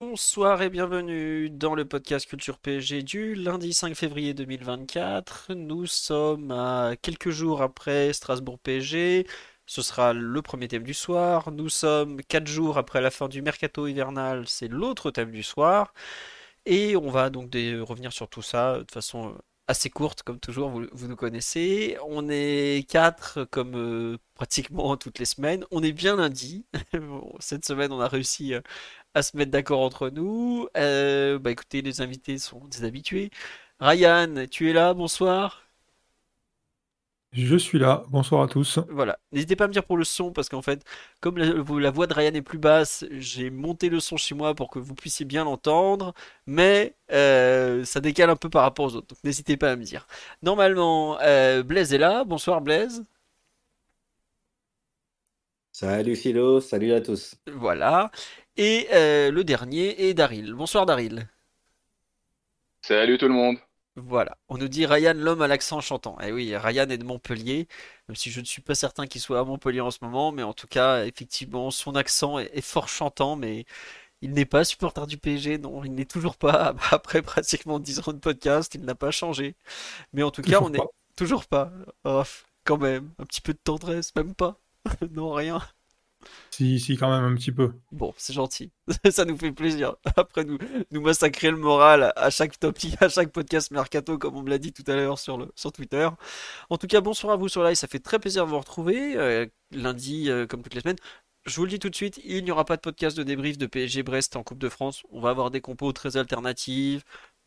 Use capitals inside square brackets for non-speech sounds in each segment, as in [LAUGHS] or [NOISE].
Bonsoir et bienvenue dans le podcast Culture PSG du lundi 5 février 2024. Nous sommes à quelques jours après Strasbourg PSG. Ce sera le premier thème du soir. Nous sommes 4 jours après la fin du mercato hivernal. C'est l'autre thème du soir. Et on va donc revenir sur tout ça de façon assez courte, comme toujours, vous, nous connaissez. On est 4 comme euh, pratiquement toutes les semaines. On est bien lundi. [LAUGHS] Cette semaine, on a réussi euh, à se mettre d'accord entre nous. Euh, bah écoutez, les invités sont des habitués. Ryan, tu es là, bonsoir. Je suis là, bonsoir à tous. Voilà, n'hésitez pas à me dire pour le son, parce qu'en fait, comme la, voix de Ryan est plus basse, j'ai monté le son chez moi pour que vous puissiez bien l'entendre, mais euh, ça décale un peu par rapport aux autres, donc n'hésitez pas à me dire. Normalement, euh, Blaise est là, bonsoir Blaise. Salut Philo, salut à tous. Voilà, et euh, le dernier est Daryl. Bonsoir Daryl. Salut tout le monde. Voilà, on nous dit Ryan l'homme à l'accent chantant. Eh oui, Ryan est de Montpellier, même si je ne suis pas certain qu'il soit à Montpellier en ce moment, mais en tout cas, effectivement, son accent est, fort chantant, mais il n'est pas supporter du PSG, non, il n'est toujours pas. [LAUGHS] Après pratiquement 10 ans de podcast, il n'a pas changé. Mais en tout cas, on est toujours pas. Oh, quand même, un petit peu de tendresse, même pas. [LAUGHS] non, rien. Si, si, quand même un petit peu. Bon, c'est gentil. [LAUGHS] ça nous fait plaisir. Après, nous, nous massacrer le moral à chaque topic, à chaque podcast Mercato, comme on me l'a dit tout à l'heure sur, sur Twitter. En tout cas, bonsoir à vous sur live. Ça fait très plaisir de vous retrouver. Euh, lundi, euh, comme toutes les semaines. Je vous le dis tout de suite, il n'y aura pas de podcast de débrief de PSG Brest en Coupe de France. On va avoir des compos très alternatives.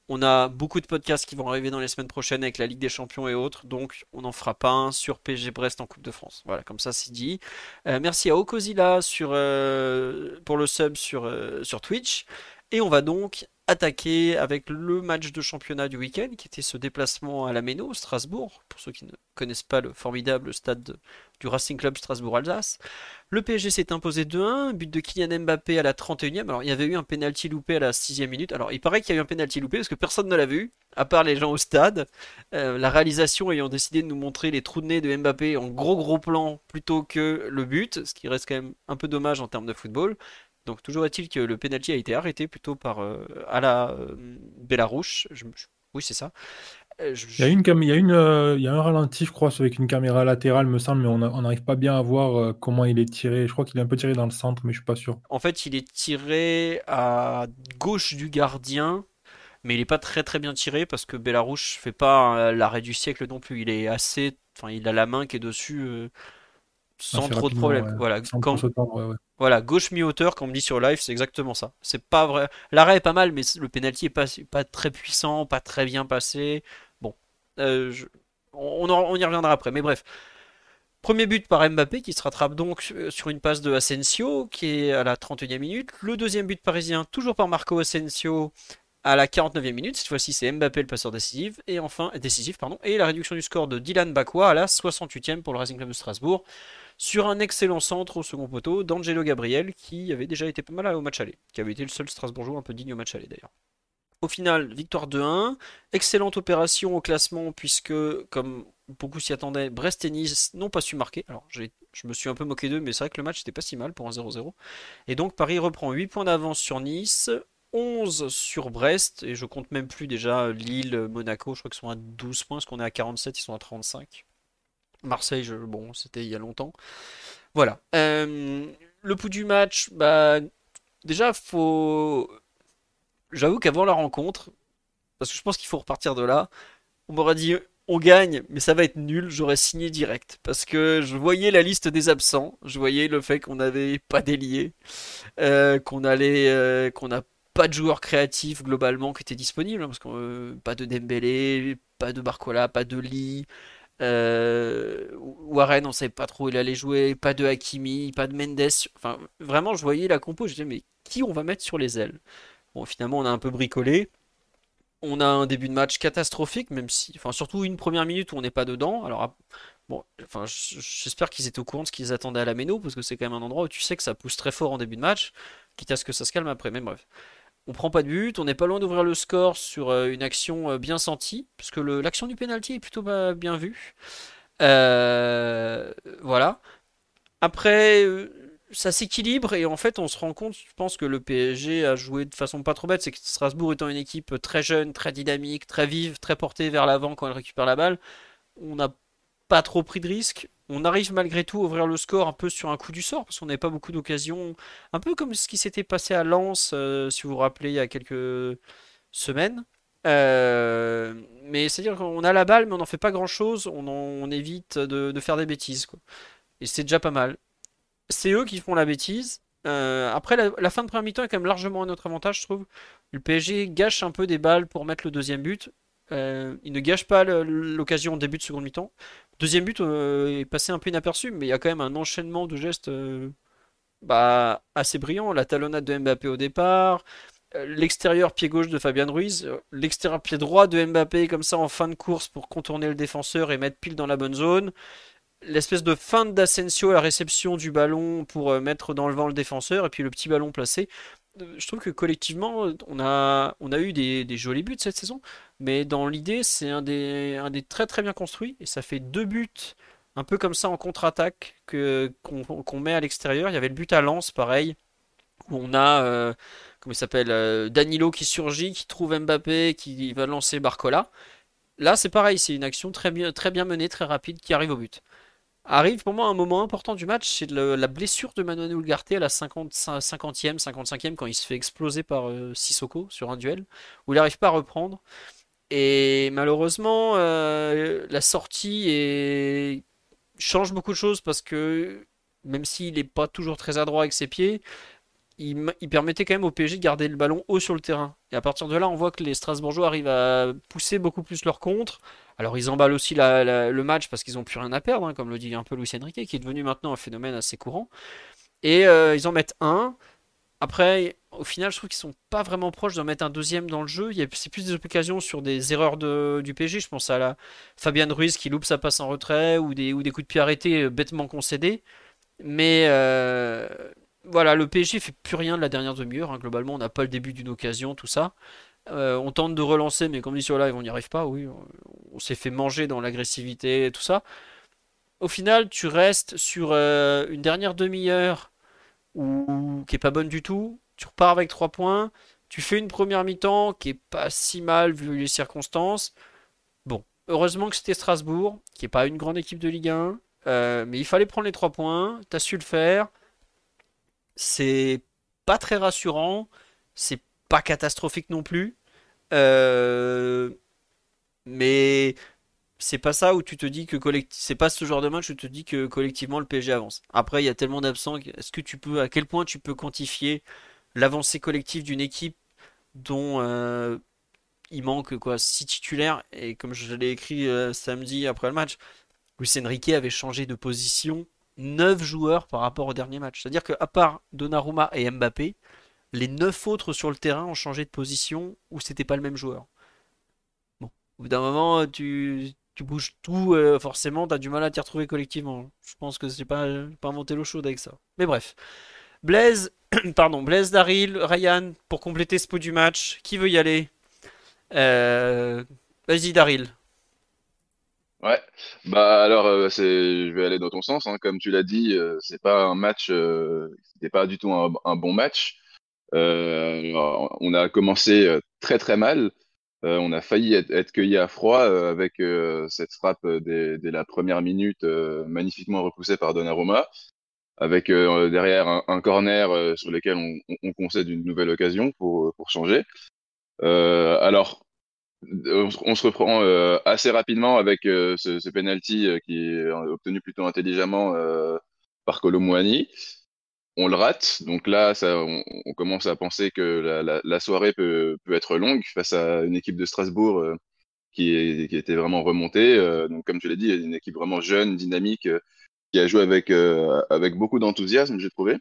On a beaucoup de podcasts qui vont arriver dans les semaines prochaines avec la Ligue des Champions et autres, donc on n'en fera pas un sur PSG Brest en Coupe de France. Voilà, comme ça c'est dit. Euh, merci à Okozilla sur, euh, pour le sub euh, sur Twitch. Et on va donc attaquer avec le match de championnat du week-end, qui était ce déplacement à la Méno, Strasbourg, pour ceux qui ne connaissent pas le formidable stade du Racing Club Strasbourg-Alsace. Le PSG s'est imposé 2-1, but de Kylian Mbappé à la 31e. Alors il y avait eu un penalty loupé à la 6e minute. Alors il paraît qu'il y a eu un penalty loupé parce que personne ne l'a vu, à part les gens au stade. Euh, la réalisation ayant décidé de nous montrer les trous de nez de Mbappé en gros gros plan plutôt que le but, ce qui reste quand même un peu dommage en termes de football. Donc toujours est-il que le penalty a été arrêté plutôt par euh, à la euh, Bélarouche. oui, c'est ça. Euh, il y a une, il y a une, il y a un ralenti, je crois, avec une caméra latérale, me semble, mais on n'arrive pas bien à voir comment il est tiré. Je crois qu'il est un peu tiré dans le centre, mais je suis pas sûr. En fait, il est tiré à gauche du gardien, mais il est pas très très bien tiré parce que Bélarouche fait pas l'arrêt du siècle non plus. Il est assez, enfin, il a la main qui est dessus sans trop de problèmes. Voilà, voilà, gauche mi-hauteur, quand on me dit sur live, c'est exactement ça. C'est pas vrai. L'arrêt est pas mal, mais le penalty est pas, très puissant, pas très bien passé. Bon, euh, on, on, y reviendra après, mais bref. Premier but par Mbappé qui se rattrape donc euh, sur une passe de Asensio qui est à la 31e minute. Le deuxième but parisien, toujours par Marco Asensio à la 49e minute. Cette fois-ci, c'est Mbappé le passeur décisif. Et enfin, décisif, pardon. Et la réduction du score de Dylan Bakwa à la 68e pour le Racing Club de Strasbourg sur un excellent centre au second poteau d'Angelo Gabriel qui avait déjà été pas mal au match aller, qui avait été le seul Strasbourgeois un peu digne au match aller d'ailleurs. Au final, victoire 2-1, excellente opération au classement puisque, comme beaucoup s'y attendaient, Brest et Nice n'ont pas su marquer. Alors, je me suis un peu moqué d'eux, mais c'est vrai que le match n'était pas si mal pour un 0-0. Et donc, Paris reprend 8 points d'avance sur Nice, 11 sur Brest, et je compte même plus déjà Lille, Monaco, je crois qu'ils sont à 12 points, parce qu'on est à 47, ils sont à 35. Marseille, bon, c'était il y a longtemps. Voilà. Euh, le pouls du match, bah, déjà, faut. J'avoue qu'avant la rencontre, parce que je pense qu'il faut repartir de là, on m'aurait dit on gagne, mais ça va être nul, j'aurais signé direct. Parce que je voyais la liste des absents, je voyais le fait qu'on n'avait pas délié, euh, qu'on allait, euh, qu'on n'a pas de joueurs créatifs globalement qui étaient disponibles, hein, parce qu'on pas de Dembélé, pas de Barcola, pas de Lee, Euh, Warren, on savait pas trop où il allait jouer, pas de Hakimi, pas de Mendes. Enfin, vraiment, je voyais la compo, je disais, mais qui on va mettre sur les ailes? Bon, finalement, on a un peu bricolé. On a un début de match catastrophique, même si, enfin, surtout une première minute où on n'est pas dedans. Alors, bon, enfin, j'espère qu'ils étaient au courant de ce qu'ils attendaient à la Méno, parce que c'est quand même un endroit où tu sais que ça pousse très fort en début de match, quitte à ce que ça se calme après. Mais bref on prend pas de but, on n'est pas loin d'ouvrir le score sur euh, une action euh, bien sentie, parce que l'action du penalty est plutôt bien vue. Euh, voilà. Après, ça s'équilibre et en fait, on se rend compte, je pense que le PSG a joué de façon pas trop bête, c'est que Strasbourg étant une équipe très jeune, très dynamique, très vive, très portée vers l'avant quand elle récupère la balle, on n'a pas trop pris de risques on arrive malgré tout à ouvrir le score un peu sur un coup du sort, parce qu'on n'avait pas beaucoup d'occasions, un peu comme ce qui s'était passé à Lens, euh, si vous vous rappelez, il y a quelques semaines. Euh, mais c'est-à-dire qu'on a la balle, mais on n'en fait pas grand-chose, on, évite de, faire des bêtises. Quoi. Et c'est déjà pas mal. C'est eux qui font la bêtise. Euh, après, la, fin de première mi-temps est quand même largement à notre avantage, je trouve. Le PSG gâche un peu des balles pour mettre le deuxième but. il ne gâche pas l'occasion au début de seconde mi-temps. Deuxième but euh, est passé un peu inaperçu, mais il y a quand même un enchaînement de gestes euh, bah, assez brillant. La talonnade de Mbappé au départ, euh, l'extérieur pied gauche de Fabian Ruiz, l'extérieur pied droit de Mbappé comme ça en fin de course pour contourner le défenseur et mettre pile dans la bonne zone. L'espèce de feinte d'Asensio à la réception du ballon pour mettre dans le vent le défenseur et puis le petit ballon placé je trouve que collectivement, on a eu des, jolis buts cette saison, mais dans l'idée, c'est un des, très très bien construits, et ça fait deux buts un peu comme ça en contre-attaque que, qu'on, met à l'extérieur. Il y avait le but à Lens, pareil, où on a, euh, comment il s'appelle, euh, Danilo qui surgit, qui trouve Mbappé, qui va lancer Barcola. Là, c'est pareil, c'est une action très bien, très bien menée, très rapide, qui arrive au but. Arrive pour moi un moment important du match, c'est la blessure de Manuel Ugarte à la 50, 50e, 55e quand il se fait exploser par euh, Sissoko sur un duel, où il n'arrive pas à reprendre. Et malheureusement, euh, la sortie change beaucoup de choses parce que même s'il n'est pas toujours très adroit avec ses pieds, il, permettait quand même au PSG de garder le ballon haut sur le terrain. Et à partir de là, on voit que les Strasbourgeois arrivent à pousser beaucoup plus leur contre. Alors ils emballent aussi le match parce qu'ils n'ont plus rien à perdre, hein, comme le dit un peu Luis Enrique, qui est devenu maintenant un phénomène assez courant. Et euh, ils en mettent un. Après, au final, je trouve qu'ils sont pas vraiment proches d'en mettre un deuxième dans le jeu. C'est plus des occasions sur des erreurs du PSG. Je pense à la Ruiz qui loupe sa passe en retrait ou des, ou des coups de pied arrêtés euh, bêtement concédés. Mais euh, voilà, le PSG fait plus rien de la dernière demi-heure. Hein. Globalement, on n'a pas le début d'une occasion, tout ça. Euh, on tente de relancer, mais comme dit sur live, on n'y arrive pas. Oui, on, s'est fait manger dans l'agressivité, tout ça. Au final, tu restes sur une dernière demi-heure où, qui est pas bonne du tout. Tu repars avec 3 points. Tu fais une première mi-temps qui est pas si mal vu les circonstances. Bon, heureusement que c'était Strasbourg, qui est pas une grande équipe de Ligue 1. Euh, mais il fallait prendre les 3 points. Tu as su le faire. C'est pas très rassurant. C'est pas catastrophique non plus. Euh, mais c'est pas ça où tu te dis que c'est pas ce genre de match où tu te dis que collectivement le PSG avance. Après, il y a tellement d'absents. Est-ce que tu peux, à quel point tu peux quantifier l'avancée collective d'une équipe dont euh, il manque quoi six titulaires? Et comme je l'ai écrit euh, samedi après le match, Luis Enrique avait changé de position 9 joueurs par rapport au dernier match. C'est-à-dire qu'à part Donnarumma et Mbappé, les 9 autres sur le terrain ont changé de position ou c'était pas le même joueur. Bon, au bout d'un moment, tu, bouges tout, euh, forcément, tu as du mal à t'y retrouver collectivement. Je pense que c'est pas, pas inventé l'eau chaude avec ça. Mais bref. Blaise, [CLEARS THROAT] pardon, Blaise Daril, Ryan, pour compléter ce pot du match, qui veut y aller euh, Vas-y, Daril. Ouais, bah alors euh, je vais aller dans ton sens, hein. Comme tu l'as dit, euh, c'est pas un match, c'était pas du tout un, bon match. on a commencé très très mal. On a failli être, cueilli à froid avec cette frappe dès, la première minute, magnifiquement repoussée par Donnarumma, avec derrière un, corner sur lequel on, on, concède une nouvelle occasion pour, pour changer. alors on se reprend euh, assez rapidement avec euh, ce, penalty euh, qui est obtenu plutôt intelligemment par Colomouani. On le rate, donc là, ça, on, commence à penser que la, soirée peut, être longue face à une équipe de Strasbourg qui, qui était vraiment remontée. donc, comme tu l'as dit, une équipe vraiment jeune, dynamique, qui a joué avec, beaucoup d'enthousiasme, j'ai trouvé.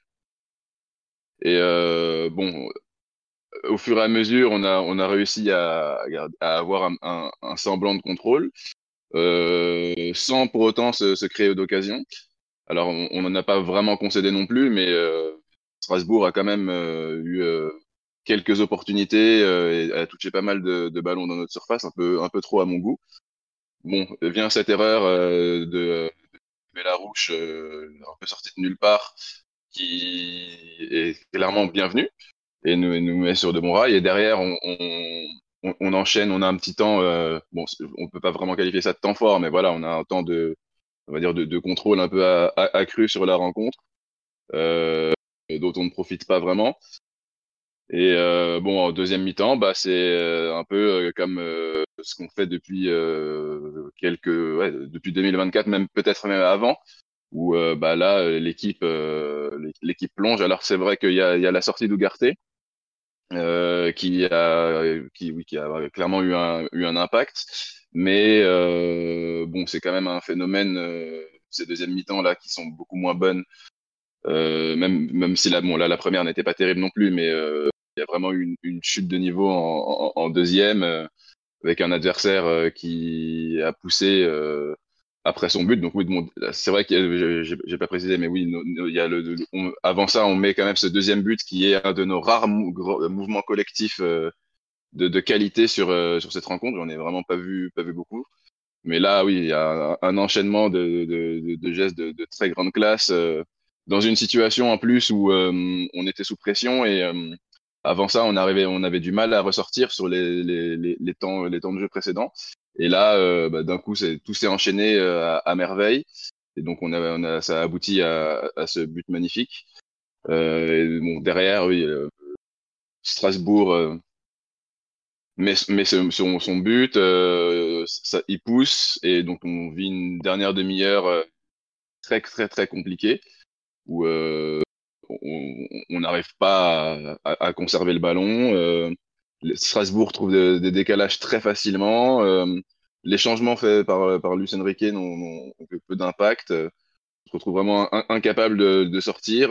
Et bon, au fur et à mesure, on a, réussi à, avoir un, semblant de contrôle, euh, sans pour autant se créer d'occasion. Alors, on n'en a pas vraiment concédé non plus, mais euh, Strasbourg a quand même euh, eu euh, quelques opportunités et a touché pas mal de, ballons dans notre surface, un peu, un peu trop à mon goût. Bon, vient cette erreur de, de Bellarouche, un peu sortie de nulle part, qui est clairement bienvenue et nous, nous met sur de bons rails. Et derrière, on, on, on enchaîne, on a un petit temps, bon, on peut pas vraiment qualifier ça de temps fort, mais voilà, on a un temps de, on va dire, de, contrôle un peu accru sur la rencontre, euh, dont on ne profite pas vraiment. Et euh, bon, en deuxième mi-temps, bah, c'est euh, un peu euh, comme euh, ce qu'on fait depuis quelques, ouais, depuis 2024, même peut-être même avant, où bah, là, l'équipe, l'équipe plonge. Alors c'est vrai qu'il y a, il y a la sortie d'Ougarté, euh, qui a qui, oui, qui a clairement eu un, eu un impact. Mais euh, bon, c'est quand même un phénomène euh, ces deuxièmes mi-temps là qui sont beaucoup moins bonnes. Euh, même même si la bon là la première n'était pas terrible non plus, mais euh, il y a vraiment une, une chute de niveau en, en, en deuxième avec un adversaire qui a poussé après son but. Donc oui, c'est vrai que j'ai pas précisé, mais oui, il y a le, avant ça, on met quand même ce deuxième but qui est un de nos rares mouvements collectifs euh, de, qualité sur euh, sur cette rencontre. J'en ai vraiment pas vu pas vu beaucoup. Mais là, oui, il y a un, enchaînement de, de, gestes de, très grande classe euh, dans une situation en plus où on était sous pression et avant ça, on arrivait, on avait du mal à ressortir sur les, les, les, les temps les temps de jeu précédents. Et là, euh, bah, d'un coup, tout s'est enchaîné euh, à, merveille. Et donc, on a, on a, ça à, ce but magnifique. Euh, bon, derrière, oui, euh, Strasbourg euh, met, met son, son, but, ça, il pousse, et donc on vit une dernière demi-heure très, très, très compliquée, où on n'arrive pas à, à, conserver le ballon. Strasbourg trouve des, décalages très facilement. Euh, les changements faits par, par Lucien Riquet n'ont peu d'impact. On se retrouve vraiment incapable de, de sortir.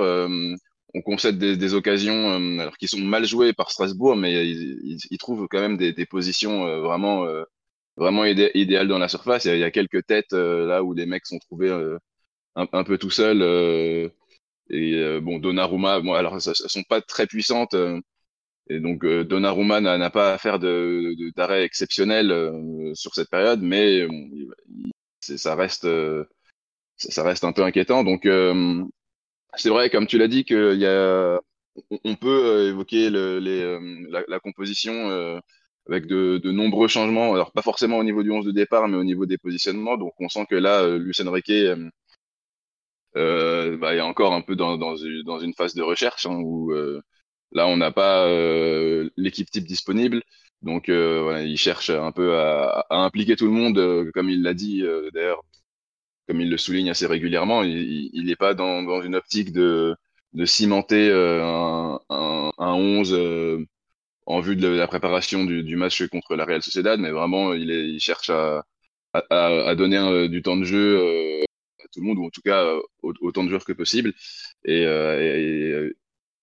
Euh, on concède des, des occasions euh, alors qui sont mal jouées par Strasbourg, mais ils, ils, trouvent quand même des, des positions vraiment, vraiment idéales dans la surface. Il y y a quelques têtes là où les mecs sont trouvés un, un, peu tout seuls. et bon, Donnarumma, bon, alors elles, sont pas très puissantes. Et donc euh, Donnarumma n'a pas à faire de, d'arrêt exceptionnel euh, sur cette période, mais ça reste euh, ça reste un peu inquiétant. Donc euh, c'est vrai, comme tu l'as dit, qu'il y a on peut évoquer le, les, la, la, composition avec de, de, nombreux changements. Alors pas forcément au niveau du 11 de départ, mais au niveau des positionnements. Donc on sent que là, Lucien Riquet euh, bah, est encore un peu dans, dans, dans une phase de recherche hein, où Là, on n'a pas euh, l'équipe type disponible. Donc, euh, voilà, il cherche un peu à, à impliquer tout le monde, euh, comme il l'a dit d'ailleurs, comme il le souligne assez régulièrement. Il n'est pas dans, une optique de, cimenter un, un, un, 11 en vue de la préparation du, match contre la Real Sociedad, mais vraiment, il, cherche à, donner du temps de jeu à tout le monde, ou en tout cas autant de joueurs que possible. Et,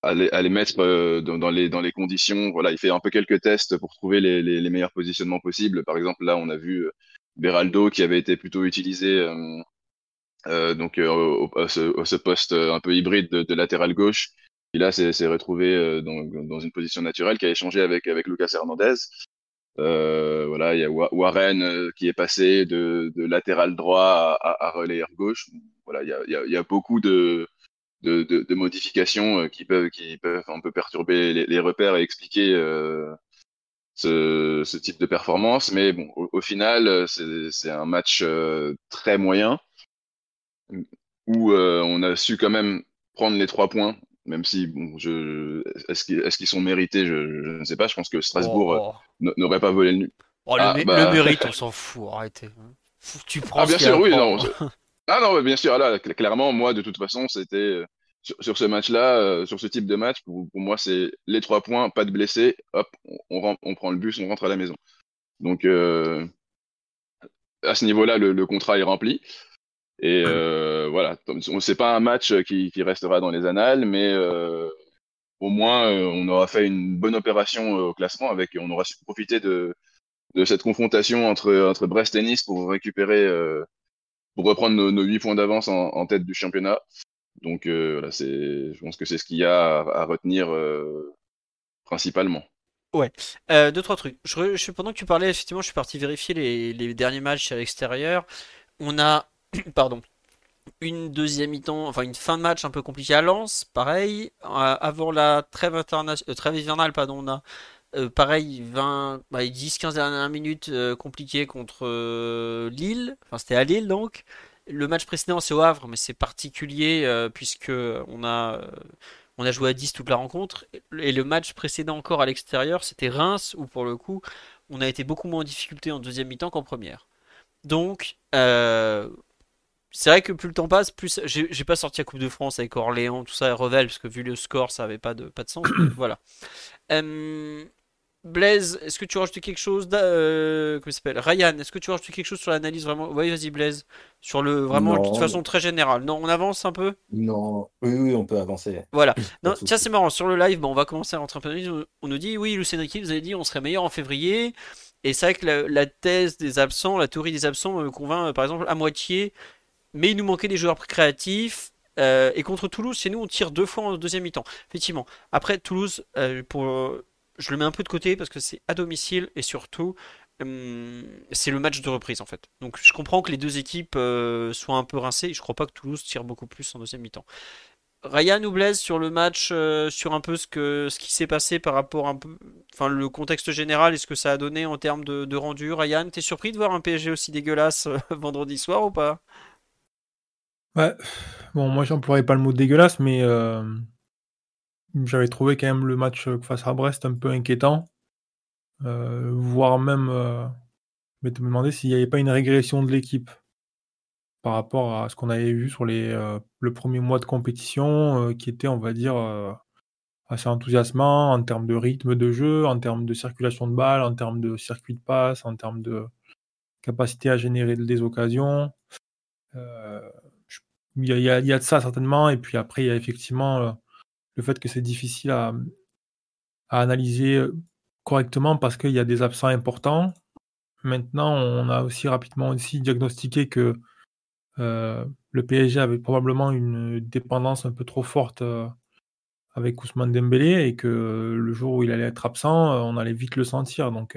à les, mettre euh, dans, les, conditions. Voilà, il fait un peu quelques tests pour trouver les, les, meilleurs positionnements possibles. Par exemple, là, on a vu euh, Beraldo qui avait été plutôt utilisé euh, euh donc au, à ce, ce, poste un peu hybride de, de latéral gauche. Et là, s'est retrouvé dans, dans, une position naturelle qui a échangé avec, avec Lucas Hernandez. Euh, voilà, il y a Warren qui est passé de, de latéral droit à, à, à relayeur gauche. Voilà, il y a, il y a, y a beaucoup de, de, de, modifications euh, qui peuvent, qui peuvent un peu perturber les, les repères et expliquer euh, ce, ce, type de performance. Mais bon, au, au final, euh, c'est un match euh, très moyen où euh, on a su quand même prendre les trois points, même si bon, je, est-ce qu'ils est sont mérités, je, je, ne sais pas. Je pense que Strasbourg oh. n'aurait pas volé le nu. Oh, le, ah, bah... le, mérite, on s'en fout. Arrêtez. Tu prends. Ah bien sûr, oui, non. [LAUGHS] Ah non, bien sûr, là, clairement, moi, de toute façon, c'était euh, sur, sur, ce match-là, euh, sur ce type de match, pour, pour moi, c'est les trois points, pas de blessés, hop, on, on, on, prend le bus, on rentre à la maison. Donc, euh, à ce niveau-là, le, contrat est rempli. Et voilà, c'est pas un match qui, restera dans les annales, mais au moins on aura fait une bonne opération au classement avec, on aura su profiter de, de cette confrontation entre, entre Brest et Nice pour récupérer, pour reprendre nos, huit points d'avance en, tête du championnat. Donc voilà, c'est, je pense que c'est ce qu'il y a à, retenir principalement. Ouais, euh, deux trois trucs. Je, pendant que tu parlais, effectivement, je suis parti vérifier les, derniers matchs à l'extérieur. On a, [COUGHS] pardon, une deuxième mi-temps, enfin une fin de match un peu compliquée à Lens, pareil. Euh, avant la trêve, euh, trêve hivernale, pardon, on a pareil 20, 10-15 bah, dernières minutes compliquées contre Lille. Enfin, c'était à Lille donc. Le match précédent, c'est au Havre, mais c'est particulier puisque on a joué à 10 toute la rencontre. Et le match précédent encore à l'extérieur, c'était Reims, où pour le coup, on a été beaucoup moins en difficulté en deuxième mi-temps qu'en première. Donc, euh, c'est vrai que plus le temps passe, plus. J'ai pas sorti la Coupe de France avec Orléans, tout ça, et Revel, parce que vu le score, ça avait pas de, pas de sens. [CLEARS THROAT] voilà. Euh, Blaise, est-ce que tu rajoutes quelque chose euh, Comment s'appelle? Ryan, est-ce que tu rajoutes quelque chose sur l'analyse vraiment? Oui, vas-y Blaise. Sur le vraiment de façon très générale. Non, on avance un peu? Non, oui, oui, on peut avancer. Voilà. Non, tiens, c'est marrant. Sur le live, bon, on va commencer à rentrer un peu. On nous dit, oui, Lucien Riquet, vous avez dit, on serait meilleur en février. Et c'est vrai que la, thèse des absents, la théorie des absents me convainc, par exemple, à moitié. Mais il nous manquait des joueurs créatifs. Euh, et contre Toulouse, c'est nous, on tire deux fois en deuxième mi-temps. Effectivement. Après, Toulouse, pour je le mets un peu de côté parce que c'est à domicile et surtout hum, c'est le match de reprise en fait. Donc je comprends que les deux équipes euh, soient un peu rincées. Je crois pas que Toulouse tire beaucoup plus en deuxième mi-temps. Ryan ou Blaise sur le match, euh, sur un peu ce, qui s'est passé par rapport un peu, enfin le contexte général et ce que ça a donné en termes de, rendu. Ryan, t'es surpris de voir un PSG aussi dégueulasse euh, [LAUGHS] vendredi soir ou pas? Ouais, bon moi j'emploierais pas le mot dégueulasse, mais j'avais trouvé quand même le match face à Brest un peu inquiétant, euh, voire même, euh, je me demander s'il n'y avait pas une régression de l'équipe par rapport à ce qu'on avait vu sur les, euh, le premier mois de compétition, qui était, on va dire, assez enthousiasmant en termes de rythme de jeu, en termes de circulation de balles, en termes de circuit de passe, en termes de capacité à générer des occasions. Il y a de ça certainement et puis après il y a effectivement, le fait que c'est difficile à, analyser euh, correctement parce qu'il y a des absents importants. Maintenant, on a aussi rapidement aussi diagnostiqué que euh, le PSG avait probablement une dépendance un peu trop forte euh, avec Ousmane Dembélé et que le jour où il allait être absent, on allait vite le sentir. Donc,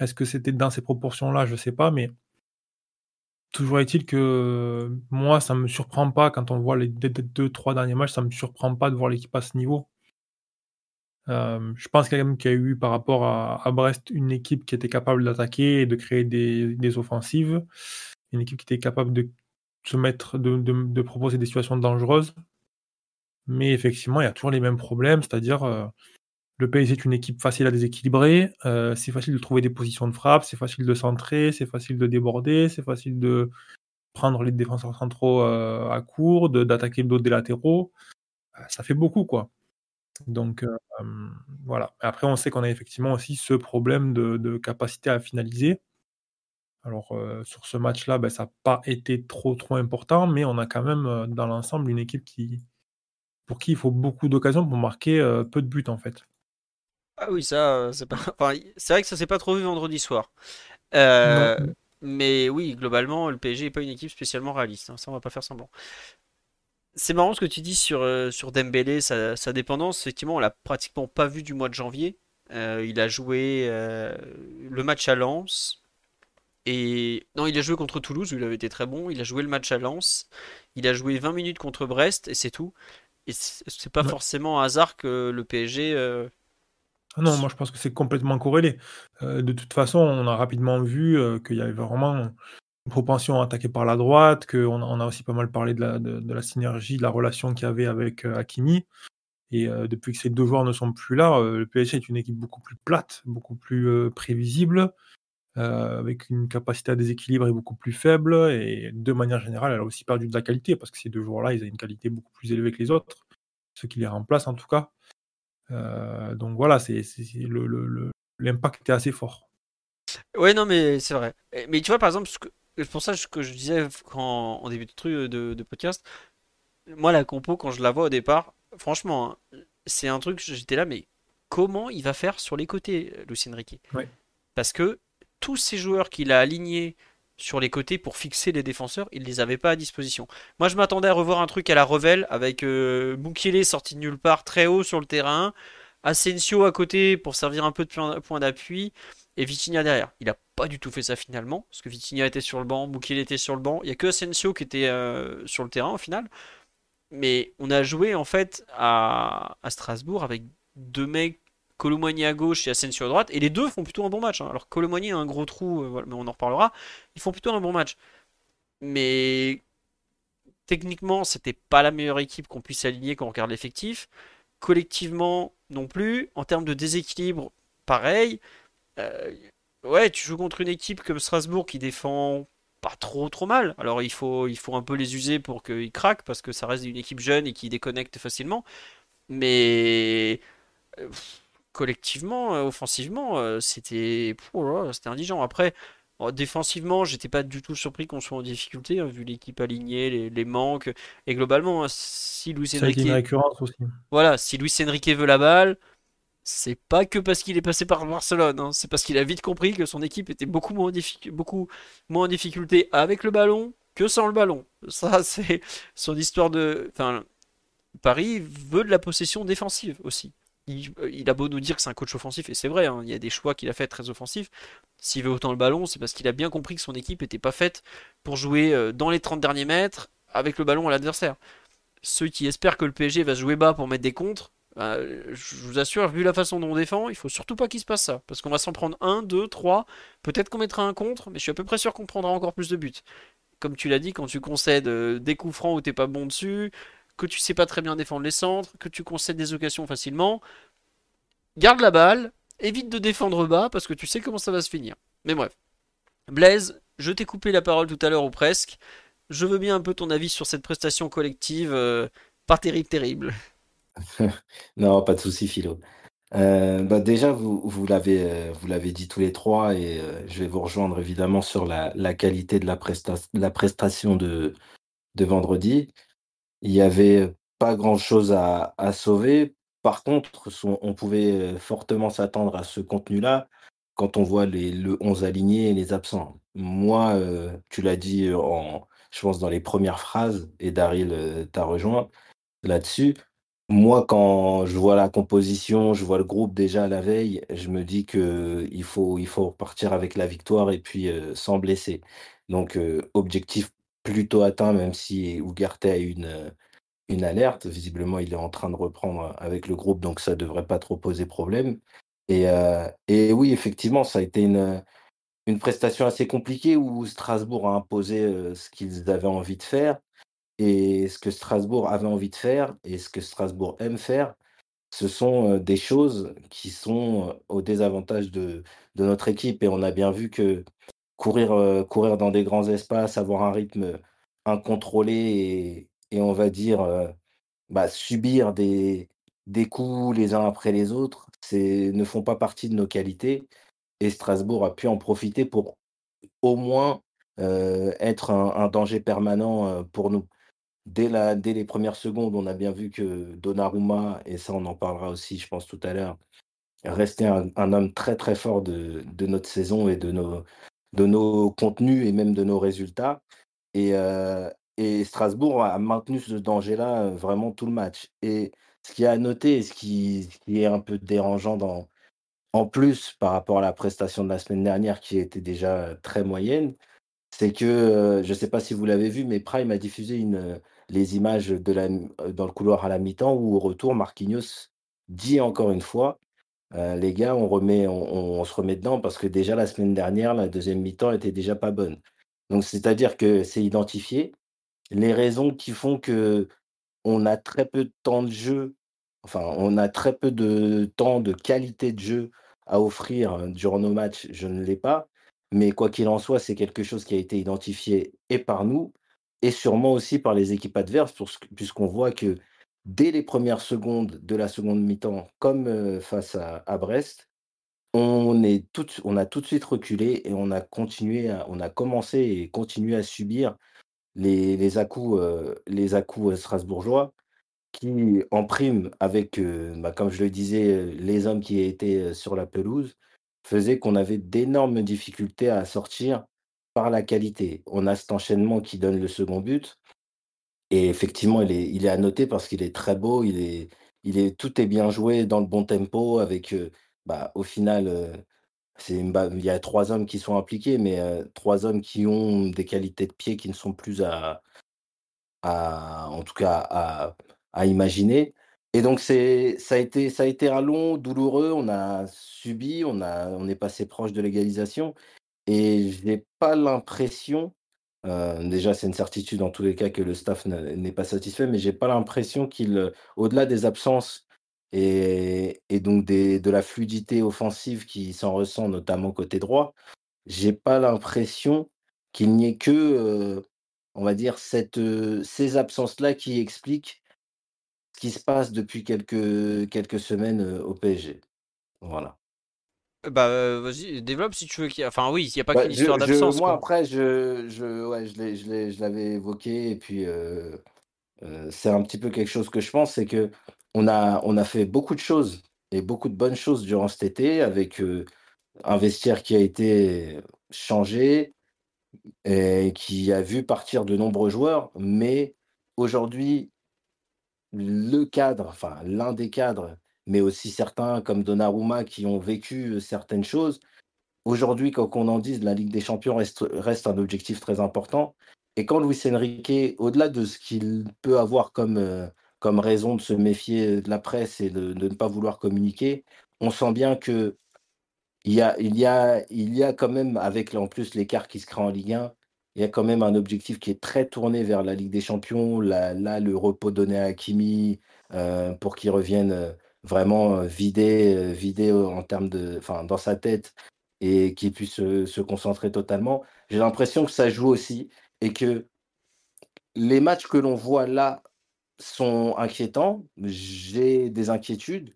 est-ce que c'était dans ces proportions-là? Je ne sais pas, mais Toujours est-il que moi, ça me surprend pas quand on voit les deux, trois derniers matchs, ça me surprend pas de voir l'équipe à ce niveau. je pense quand même qu'il y a eu par rapport à, Brest une équipe qui était capable d'attaquer et de créer des, offensives, une équipe qui était capable de se mettre, de, proposer des situations dangereuses. Mais effectivement, il y a toujours les mêmes problèmes, c'est-à-dire le PSG est une équipe facile à déséquilibrer. Euh, c'est facile de trouver des positions de frappe, c'est facile de centrer, c'est facile de déborder, c'est facile de prendre les défenseurs centraux euh, à court, d'attaquer le dos des latéraux. Euh, ça fait beaucoup, quoi. Donc voilà. Après, on sait qu'on a effectivement aussi ce problème de, capacité à finaliser. Alors sur ce match-là, ben, ça n'a pas été trop trop important, mais on a quand même dans l'ensemble une équipe qui, pour qui il faut beaucoup d'occasions pour marquer peu de buts en fait. Ah oui, ça, euh, c'est pas. [LAUGHS] c'est vrai que ça s'est pas trop vu vendredi soir. Euh, mais oui, globalement, le PSG n'est pas une équipe spécialement réaliste. Hein, ça, on va pas faire semblant. C'est marrant ce que tu dis sur, euh, sur Dembélé, sa, dépendance. Effectivement, on l'a pratiquement pas vu du mois de janvier. il a joué le match à Lens. Et non, il a joué contre Toulouse où il avait été très bon. Il a joué le match à Lens. Il a joué 20 minutes contre Brest et c'est tout. Et c'est pas forcément un hasard que le PSG ah non, moi je pense que c'est complètement corrélé. Euh, de toute façon, on a rapidement vu euh, qu'il y avait vraiment une propension à attaquer par la droite, qu'on on a aussi pas mal parlé de la, synergie, de la relation qu'il y avait avec euh, Hakimi. Et depuis que ces deux joueurs ne sont plus là, le PSG est une équipe beaucoup plus plate, beaucoup plus prévisible, avec une capacité à déséquilibrer beaucoup plus faible. Et de manière générale, elle a aussi perdu de la qualité, parce que ces deux joueurs-là, ils ont une qualité beaucoup plus élevée que les autres, ceux qui les remplacent en tout cas. Euh, donc voilà, c'est l'impact était assez fort. Ouais, non, mais c'est vrai. Mais tu vois, par exemple, ce que- c'est pour ça que je disais quand, en début de truc euh, de, de podcast, moi, la compo, quand je la vois au départ, franchement, hein, c'est un truc, j'étais là, mais comment il va faire sur les côtés, Enrique? Ouais. Parce que tous ces joueurs qu'il a alignés sur les côtés pour fixer les défenseurs, il les avait pas à disposition. Moi, je m'attendais à revoir un truc à la Revel avec euh, sorti de nulle part, très haut sur le terrain, Asensio à côté pour servir un peu de point d'appui, et Vitinha derrière. Il a pas du tout fait ça finalement, parce que Vitinha était sur le banc, Mukiele était sur le banc. Il y a que Asensio qui était euh, sur le terrain au final. Mais on a joué en fait à Strasbourg avec deux mecs, Colomboigny à gauche et Asensio à droite, et les deux font plutôt un bon match. hein. Alors Colomboigny a un gros trou, euh, mais on en reparlera. Ils font plutôt un bon match. Mais techniquement, c'était pas la meilleure équipe qu'on puisse aligner quand on regarde l'effectif. Collectivement, non plus. En termes de déséquilibre, pareil. Euh, ouais, tu joues contre une équipe comme Strasbourg qui défend pas trop trop mal. Alors il faut, il faut un peu les user pour qu'ils craquent parce que ça reste une équipe jeune et qui déconnecte facilement. Mais euh, collectivement, euh, offensivement, euh, c'était oh c'était indigent. Après, défensivement, j'étais pas du tout surpris qu'on soit en difficulté hein, vu l'équipe alignée, les, les manques et globalement, hein, si Luis Enrique, aussi. voilà, si Luis Enrique veut la balle. C'est pas que parce qu'il est passé par Barcelone, hein, c'est parce qu'il a vite compris que son équipe était beaucoup moins, beaucoup moins en difficulté avec le ballon que sans le ballon. Ça, [LAUGHS] c'est son histoire de. Enfin, Paris veut de la possession défensive aussi. Il, a beau nous dire que c'est un coach offensif, et c'est vrai, hein, il y a des choix qu'il a fait très offensifs. S'il veut autant le ballon, c'est parce qu'il a bien compris que son équipe n'était pas faite pour jouer euh, dans les 30 derniers mètres avec le ballon à l'adversaire. Ceux qui espèrent que le PSG va jouer bas pour mettre des contres, euh, je vous assure, vu la façon dont on défend, il faut surtout pas qu'il se passe ça. Parce qu'on va s'en prendre un, deux, trois. Peut-être qu'on mettra un contre, mais je suis à peu près sûr qu'on prendra encore plus de buts. Comme tu l'as dit, quand tu concèdes euh, des coups francs où t'es pas bon dessus, que tu sais pas très bien défendre les centres, que tu concèdes des occasions facilement, garde la balle, évite de défendre bas parce que tu sais comment ça va se finir. Mais bref. Blaise, je t'ai coupé la parole tout à l'heure ou presque. Je veux bien un peu ton avis sur cette prestation collective, euh, pas terrible, terrible. [LAUGHS] Non, pas de souci, Philo. Euh, bah déjà, vous, euh, vous l'avez dit tous les trois et je vais vous rejoindre évidemment sur la, la qualité de la, presta- la prestation de, de vendredi. Il y avait pas grand-chose à, à sauver. Par contre, on pouvait fortement s'attendre à ce contenu-là quand on voit les, le 11 aligné et les absents. Moi, tu l'as dit en, je pense dans les premières phrases et Daryl t'a rejoint là-dessus. Moi, quand je vois la composition, je vois le groupe déjà la veille, je me dis que il faut, il faut repartir avec la victoire et puis sans blesser. Donc, objectif plutôt atteint, même si Ugarte a une, euh, une alerte. Visiblement, il est en train de reprendre avec le groupe, donc ça devrait pas trop poser problème. Et, euh, et oui, effectivement, ça a été une, une prestation assez compliquée où Strasbourg a imposé euh, ce qu'ils avaient envie de faire. Et ce que Strasbourg avait envie de faire et ce que Strasbourg aime faire, ce sont euh, des choses qui sont euh, au désavantage de, de notre équipe. Et on a bien vu que courir, euh, courir dans des grands espaces, avoir un rythme incontrôlé et, on va dire euh, bah, subir des, des coups les uns après les autres, ne font pas partie de nos qualités. Et Strasbourg a pu en profiter pour au moins euh, être un, danger permanent euh, pour nous. Dès, la, dès les premières secondes, on a bien vu que Donnarumma, et ça on en parlera aussi, je pense, tout à l'heure, restait un, un homme très très fort de, de notre saison et de nos, de nos contenus et même de nos résultats. Et, euh, et Strasbourg a maintenu ce danger-là euh, vraiment tout le match. Et ce qui est à noter, et ce qui, qui est un peu dérangeant dans, en plus par rapport à la prestation de la semaine dernière qui était déjà très moyenne, c'est que, je ne sais pas si vous l'avez vu, mais Prime a diffusé une, les images de la dans le couloir à la mi-temps où au retour Marquinhos dit encore une fois: «Heu, les gars, on remet on on se remet dedans parce que déjà la semaine dernière, la deuxième mi-temps était déjà pas bonne». Donc c'est-à-dire que c'est identifié. Les raisons qui font que on a très peu de temps de jeu, enfin, on a très peu de temps de qualité de jeu à offrir, durant nos matchs, je ne l'ai pas. Mais quoi qu'il en soit, c'est quelque chose qui a été identifié et par nous et sûrement aussi par les équipes adverses puisqu'on voit que dès les premières secondes de la seconde mi-temps, comme, heu, face à Brest, on, est tout, a tout de suite reculé et on a continué, commencé et continué à subir les, les à-coups, les à strasbourgeois qui, en prime, avec, bah, comme je le disais, les hommes qui étaient sur la pelouse, faisaient qu'on avait d'énormes difficultés à sortir par la qualité. On a cet enchaînement qui donne le second but. Et effectivement, il est, il est à noter parce qu'il est très beau, il est, il est, tout est bien joué dans le bon tempo avec, bah, au final, c'est il y a trois hommes qui sont impliqués, mais trois hommes qui ont des qualités de pied qui ne sont plus à, à en tout cas, à, à imaginer. Et donc, ça, a été, ça a été un long, douloureux. On a subi, on, a, on est passé proche de l'égalisation. Et je n'ai pas l'impression, euh, déjà c'est une certitude en tous les cas que le staff n'est pas satisfait, mais j'ai pas l'impression qu'il, au-delà des absences et, donc de la fluidité offensive qui s'en ressent notamment côté droit, j'ai pas l'impression qu'il n'y ait que, euh, on va dire, euh, ces absences-là qui expliquent ce qui se passe depuis quelques, quelques semaines au PSG. Voilà. Bah, vas-y, développe si tu veux. Enfin, oui, il n'y a pas bah, qu'une histoire d'absence. Moi, après, je, je, ouais, je l'avais évoqué, et puis c'est un petit peu quelque chose que je pense, c'est que on a, on a fait beaucoup de choses et beaucoup de bonnes choses durant cet été, avec un vestiaire qui a été changé et qui a vu partir de nombreux joueurs, mais aujourd'hui, le cadre, enfin l'un des cadres, mais aussi certains comme Donnarumma qui ont vécu certaines choses. Aujourd'hui, quoi qu'on en dise, la Ligue des Champions reste, reste, un objectif très important. Et quand Luis Enrique, au-delà de ce qu'il peut avoir comme, comme raison de se méfier de la presse et de, ne pas vouloir communiquer, on sent bien que il y a, il y a, il y a quand même, avec en plus l'écart qui se crée en Ligue 1, il y a quand même un objectif qui est très tourné vers la Ligue des Champions. Là, là le repos donné à Hakimi pour qu'il revienne vraiment vidé, vidé en termes de, enfin, dans sa tête et qu'il puisse se, concentrer totalement. J'ai l'impression que ça joue aussi et que les matchs que l'on voit là sont inquiétants. J'ai des inquiétudes,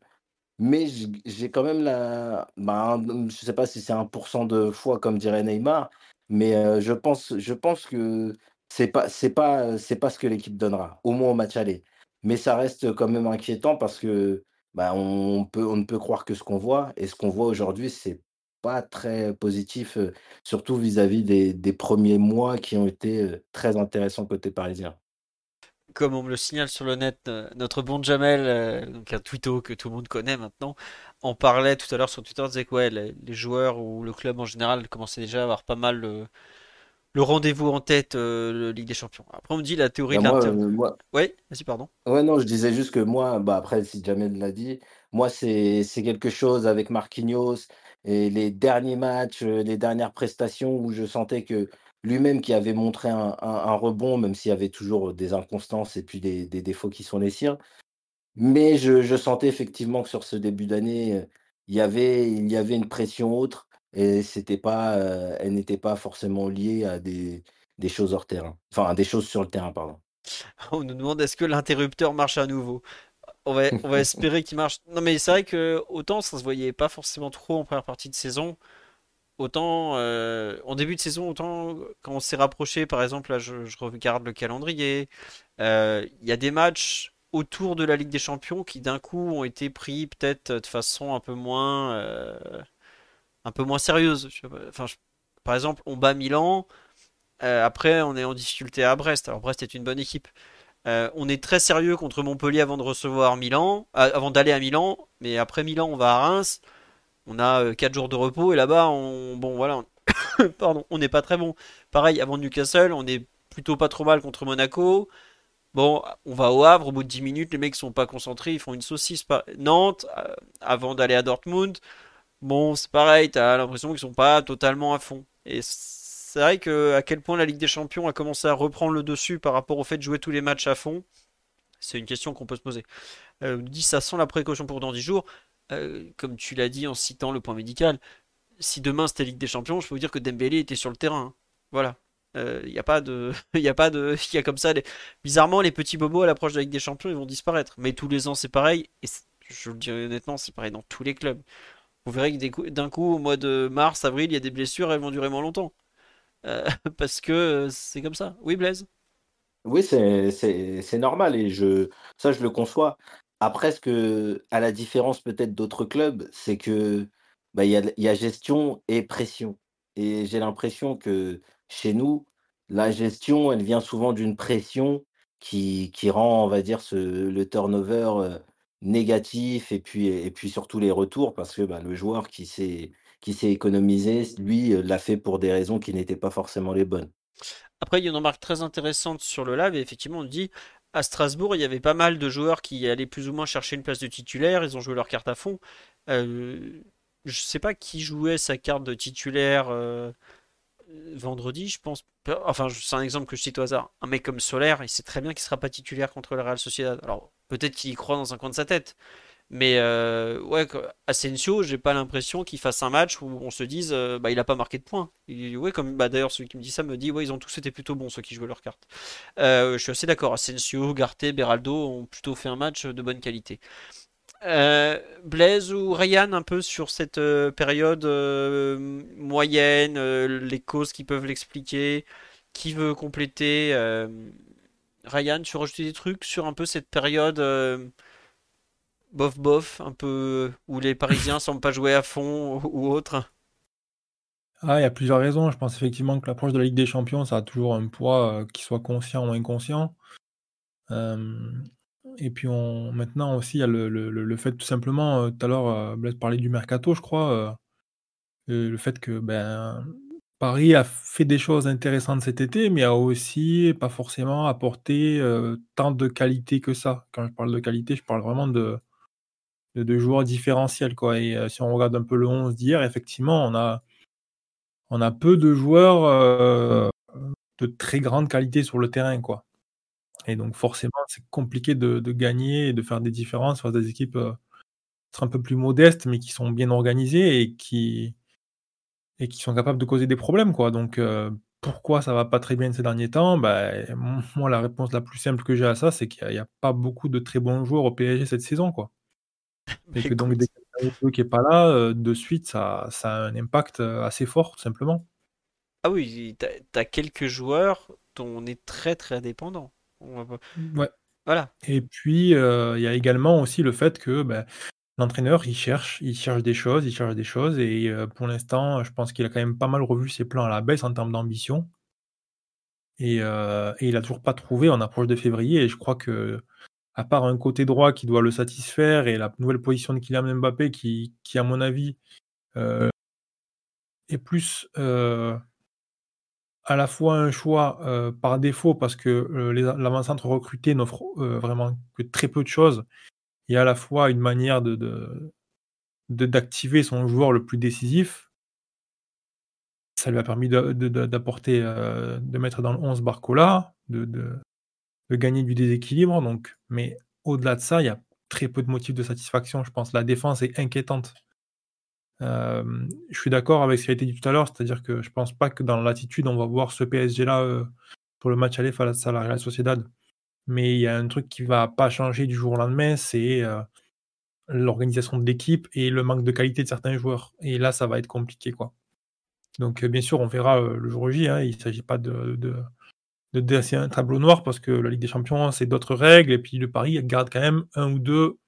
mais j'ai quand même la, bah, je ne sais pas si c'est 1% de foi comme dirait Neymar, mais je pense, je pense que c'est pas, c'est pas, c'est pas ce que l'équipe donnera, au moins au match aller. Mais ça reste quand même inquiétant parce que bah, on, peut, on ne peut croire que ce qu'on voit. Et ce qu'on voit aujourd'hui, c'est pas très positif, surtout vis-à-vis des, des, premiers mois qui ont été très intéressants côté parisien. Comme on me le signale sur le net, notre bon Jamel, donc un twitto que tout le monde connaît maintenant, on parlait tout à l'heure sur Twitter, disait que les, joueurs ou le club en général commençaient déjà à avoir pas mal rendez-vous en tête, euh, Ligue des Champions. Après, on me dit la théorie bah, de l'Inter. Euh, oui, vas-y, pardon. Ouais, non, je disais juste que moi, bah après, si Jamel l'a dit, moi, c'est quelque chose avec Marquinhos et les derniers matchs, euh, les dernières prestations où je sentais que lui-même qui avait montré un, rebond, même s'il y avait toujours des inconstances et puis des, des défauts qui sont les siens, mais je, sentais effectivement que sur ce début d'année, il y avait, il y avait une pression autre et c'était pas, elle n'était pas forcément liée à des, des choses hors terrain. Enfin, à des choses sur le terrain, pardon. [LAUGHS] On nous demande est-ce que l'interrupteur marche à nouveau? On va, on va [LAUGHS] espérer qu'il marche. Non, mais c'est vrai que autant ça se voyait pas forcément trop en première partie de saison, autant en début de saison, autant quand on s'est rapproché, par exemple, là je, je regarde le calendrier, il y a des matchs autour de la Ligue des Champions qui d'un coup ont été pris peut-être de façon un peu moins un peu moins sérieuse. Par exemple, on bat Milan, euh, après on est en difficulté à Brest. Alors Brest est une bonne équipe. Euh, on est très sérieux contre Montpellier avant Milan, avant d'aller à Milan, mais après Milan on va à Reims. On a 4 jours de repos et là-bas on bon voilà, [COUGHS] pardon, on n'est pas très bon. Pareil avant Newcastle, on est plutôt pas trop mal contre Monaco. Bon, on va au Havre, au bout de 10 minutes, les mecs sont pas concentrés, ils font une saucisse. Par... Nantes, euh, avant d'aller à Dortmund, bon, c'est pareil, t'as l'impression qu'ils sont pas totalement à fond. Et c'est vrai que à quel point la Ligue des Champions a commencé à reprendre le dessus par rapport au fait de jouer tous les matchs à fond, c'est une question qu'on peut se poser. Euh, dit ça sent la précaution pour dans 10 jours. Euh, comme tu l'as dit en citant le point médical, si demain c'était Ligue des Champions, je peux vous dire que Dembélé était sur le terrain. Voilà. Il euh, n'y a pas de, il y a pas de, [LAUGHS] il [LAUGHS] y a comme ça. Bizarrement, les petits bobos à l'approche de la Ligue des Champions, ils vont disparaître. Mais tous les ans, c'est pareil. Et je le dis honnêtement, c'est pareil dans tous les clubs. Vous verrez que d'un coup, au mois de mars, avril, il y a des blessures, elles vont durer moins longtemps. Euh, [LAUGHS] parce que c'est comme ça. Oui, Blaise? Oui, c'est normal et je, ça, je le conçois. Après, ce que, à la différence peut-être d'autres clubs, c'est que bah, il y a, gestion et pression. Et j'ai l'impression que chez nous, la gestion, elle vient souvent d'une pression qui, qui rend, on va dire, le turnover euh, négatif et puis, et puis surtout les retours parce que bah, le joueur qui s'est qui s'est économisé, lui, l'a fait pour des raisons qui n'étaient pas forcément les bonnes. Après, il y a une remarque très intéressante sur le live, effectivement, on dit à Strasbourg, il y avait pas mal de joueurs qui allaient plus ou moins chercher une place de titulaire, ils ont joué leur carte à fond. Je sais pas qui jouait sa carte de titulaire vendredi, je pense. Enfin, c'est un exemple que je cite au hasard. Un mec comme Solaire, il sait très bien qu'il sera pas titulaire contre le Real Sociedad. Alors, peut-être qu'il y croit dans un coin de sa tête. Mais euh, ouais, Asensio, j'ai pas l'impression qu'il fasse un match où on se dise, euh, bah il a pas marqué de points. ouais, comme bah d'ailleurs celui qui me dit ça me dit, ouais, ils ont tous été plutôt bons ceux qui jouaient leurs cartes. Euh, je suis assez d'accord. Asensio, Garte, Beraldo ont plutôt fait un match de bonne qualité. Blaise ou Ryan un peu sur cette période moyenne, les causes qui peuvent l'expliquer, qui veut compléter. Ryan, tu veux des trucs sur un peu cette période bof bof, un peu où les Parisiens semblent pas jouer à fond ou autre? Ah, il y a plusieurs raisons. Je pense effectivement que l'approche de la Ligue des Champions, ça a toujours un poids, euh, qu'il soit conscient ou inconscient. Euh, et puis maintenant aussi, il y a le fait tout simplement, euh, tout à l'heure, Blaise parlait du mercato, je crois, le fait que, ben, Paris a fait des choses intéressantes cet été, mais a aussi pas forcément apporté, tant de qualité que ça. Quand je parle de qualité, je parle vraiment de joueurs différentiels. Quoi. Et euh, si on regarde un peu le 11 d'hier, effectivement, on a, on a peu de joueurs euh, de très grande qualité sur le terrain. Quoi. Et donc forcément, c'est compliqué de, gagner et de faire des différences face à des équipes euh, un peu plus modestes, mais qui sont bien organisées et qui, et qui sont capables de causer des problèmes. Quoi. Donc pourquoi ça va pas très bien ces derniers temps? Bah, Moi, la réponse la plus simple que j'ai à ça, c'est qu'il n'y a, a, pas beaucoup de très bons joueurs au PSG cette saison. Quoi. [LAUGHS] Et que donc dès qu'il y a qui est pas là, euh, de suite, ça, ça a un impact euh, assez fort, tout simplement. Ah oui, tu as, quelques joueurs dont on est très très dépendant. Ouais. Voilà. Et puis, euh, il y a également aussi le fait que ben, l'entraîneur, il cherche, il cherche des choses, il cherche des choses. Et pour l'instant, je pense qu'il a quand même pas mal revu ses plans à la baisse en termes d'ambition. Et, et, il a toujours pas trouvé en approche de février. Et je crois que à part un côté droit qui doit le satisfaire et la nouvelle position de Kylian Mbappé qui, qui à mon avis, euh, est plus euh, à la fois un choix euh, par défaut parce que l'avant-centre recruté n'offre vraiment que très peu de choses et à la fois une manière de, d'activer son joueur le plus décisif. Ça lui a permis d'apporter, de, mettre dans le 11 Barcola, de, de gagner du déséquilibre. Donc, mais au-delà de ça, il y a très peu de motifs de satisfaction. Je pense la défense est inquiétante. Euh, je suis d'accord avec ce qui a été dit tout à l'heure, c'est-à-dire que je pense pas que dans l'attitude, on va voir ce PSG-là euh, pour le match aller face à la Real Sociedad. Mais il y a un truc qui va pas changer du jour au lendemain, c'est euh, l'organisation de l'équipe et le manque de qualité de certains joueurs. Et là, ça va être compliqué, quoi. Donc, bien sûr, on verra le jour J. Hein. il ne s'agit pas de, de dresser un tableau noir parce que la Ligue des Champions, c'est d'autres règles. Et puis le Paris garde quand même un ou deux,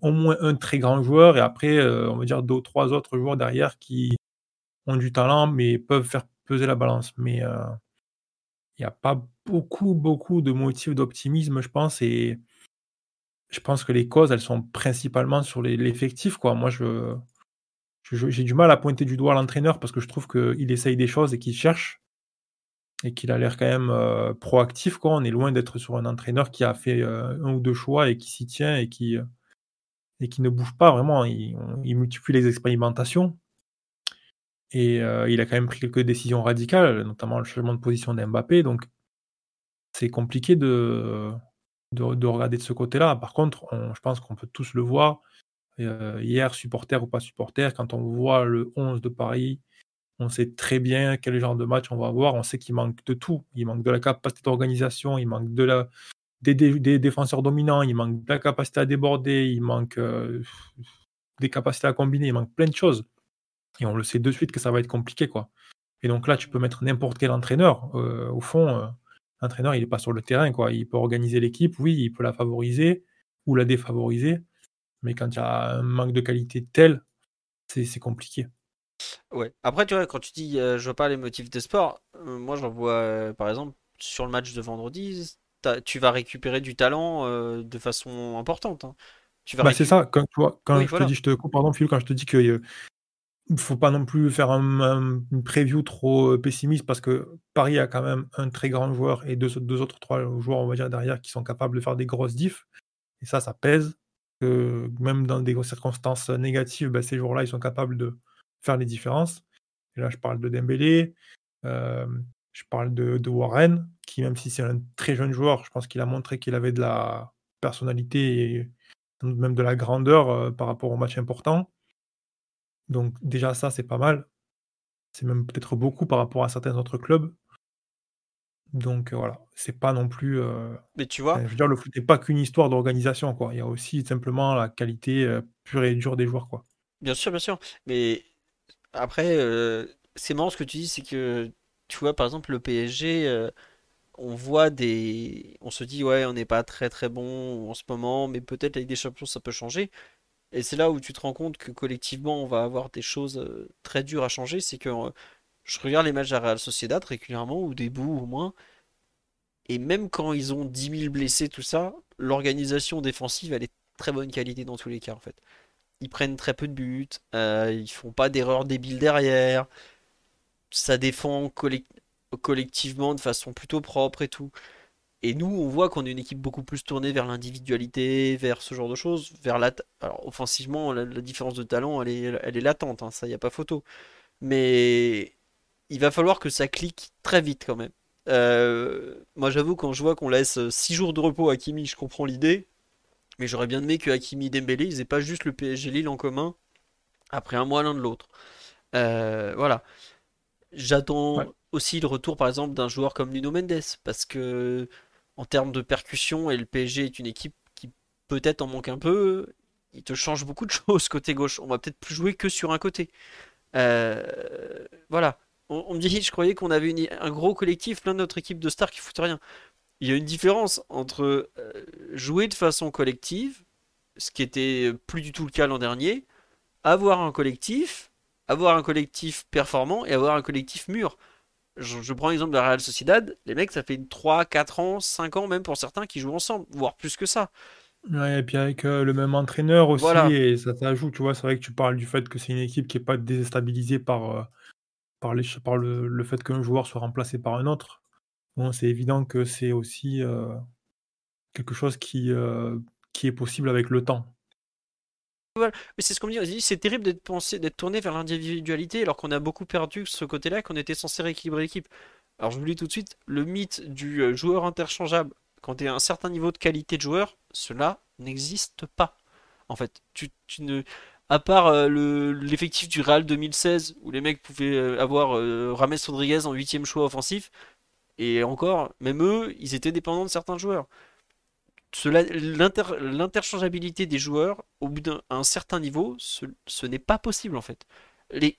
au moins un très grand joueur. Et après, euh, on va dire deux ou trois autres joueurs derrière qui ont du talent, mais peuvent faire peser la balance. Mais euh, il n'y a pas beaucoup, beaucoup de motifs d'optimisme, je pense. Et je pense que les causes, elles sont principalement sur l'effectif. Moi, je, j'ai du mal à pointer du doigt l'entraîneur parce que je trouve qu'il essaye des choses et qu'il cherche et qu'il a l'air quand même euh, proactif. Quoi. On est loin d'être sur un entraîneur qui a fait un ou deux choix et qui s'y tient et qui, et qui ne bouge pas vraiment. Il, multiplie les expérimentations. Et il a quand même pris quelques décisions radicales, notamment le changement de position d'Mbappé. Donc c'est compliqué de, de, regarder de ce côté-là. Par contre, je pense qu'on peut tous le voir. hier, supporter ou pas supporter, quand on voit le 11 de Paris on sait très bien quel genre de match on va avoir. On sait qu'il manque de tout. Il manque de la capacité d'organisation, il manque de la, des, défenseurs dominants, il manque de la capacité à déborder, il manque euh, des capacités à combiner, il manque plein de choses. Et on le sait de suite que ça va être compliqué, quoi. Et donc là, tu peux mettre n'importe quel entraîneur. au fond, l'entraîneur, il n'est pas sur le terrain, quoi. Il peut organiser l'équipe, oui, il peut la favoriser ou la défavoriser. Mais quand il y a un manque de qualité tel, c'est compliqué. Ouais. Après, tu vois, quand tu dis je vois pas les motifs de sport, moi j'en vois par exemple sur le match de vendredi, tu vas récupérer du talent de façon importante. Hein. Tu vas bah, c'est ça, quand, quand je te dis, je te pardon Phil, quand je te dis que il faut pas non plus faire un, une preview trop pessimiste parce que Paris a quand même un très grand joueur et deux, deux autres trois joueurs on va dire derrière qui sont capables de faire des grosses diffs et ça ça pèse que même dans des circonstances négatives bah, ces joueurs là ils sont capables de faire les différences et là je parle de Dembélé je parle de, de, Warren qui même si c'est un très jeune joueur je pense qu'il a montré qu'il avait de la personnalité et même de la grandeur par rapport au match important donc déjà ça, c'est pas mal. C'est même peut-être beaucoup par rapport à certains autres clubs. Donc voilà, c'est pas non plus. Mais tu vois. je veux dire, le foot n'est pas qu'une histoire d'organisation, quoi. Il y a aussi simplement la qualité pure et dure des joueurs, quoi. Bien sûr, bien sûr. Mais après, c'est marrant ce que tu dis, c'est que tu vois, par exemple, le PSG, on voit des. On se dit, ouais, on n'est pas très très bon en ce moment, mais peut-être avec des champions, ça peut changer. Et c'est là où tu te rends compte que collectivement, on va avoir des choses euh, très dures à changer. C'est que euh, je regarde les matchs à Real Sociedad régulièrement, ou des bouts au moins. Et même quand ils ont 10 000 blessés, tout ça, l'organisation défensive, elle est très bonne qualité dans tous les cas, en fait. Ils prennent très peu de buts, euh, ils font pas d'erreurs débiles derrière, ça défend collectivement de façon plutôt propre et tout. Et nous, on voit qu'on est une équipe beaucoup plus tournée vers l'individualité, vers ce genre de choses, vers la. Alors, offensivement, la, différence de talent, elle est, elle est latente, hein, ça, il n'y a pas photo. Mais il va falloir que ça clique très vite quand même. Euh, moi, j'avoue, quand je vois qu'on laisse 6 jours de repos à Kimi, je comprends l'idée. Mais j'aurais bien aimé que Hakimi et Dembélé, ils aient pas juste le PSG Lille en commun après un mois l'un de l'autre. Euh, voilà. J'attends aussi le retour, par exemple, d'un joueur comme Nuno Mendes, parce que en termes de percussion et le PSG est une équipe qui peut-être en manque un peu. Il te change beaucoup de [LAUGHS] choses côté gauche. On va peut-être plus jouer que sur un côté. Euh, voilà. On, me dit, je croyais qu'on avait un gros collectif, plein d'autres équipes de stars qui foutent rien. Il y a une différence entre euh, jouer de façon collective, ce qui était plus du tout le cas l'an dernier, avoir un collectif, avoir un collectif performant et avoir un collectif mûr je, prends l'exemple de la Real Sociedad, les mecs, ça fait 3, 4 ans, 5 ans même pour certains qui jouent ensemble, voire plus que ça. Ouais, et puis avec euh, le même entraîneur aussi, et ça t'ajoute, tu vois, c'est vrai que tu parles du fait que c'est une équipe qui n'est pas déstabilisée par, euh, par, les, par le, fait qu'un joueur soit remplacé par un autre. Bon, c'est évident que c'est aussi euh, quelque chose qui, qui est possible avec le temps. Mais c'est ce qu'on me dit, c'est terrible d'être pensé, d'être tourné vers l'individualité alors qu'on a beaucoup perdu ce côté-là, qu'on était censé rééquilibrer l'équipe. Alors je vous le dis tout de suite, le mythe du euh, joueur interchangeable, quand tu as un certain niveau de qualité de joueur, cela n'existe pas. En fait, tu, ne... À part euh, l'effectif du Real 2016, où les mecs pouvaient euh, avoir Rames Rodriguez en huitième choix offensif, et encore, même eux, ils étaient dépendants de certains joueurs l'interchangeabilité des joueurs, au bout d'un certain niveau, ce, n'est pas possible en fait. Les,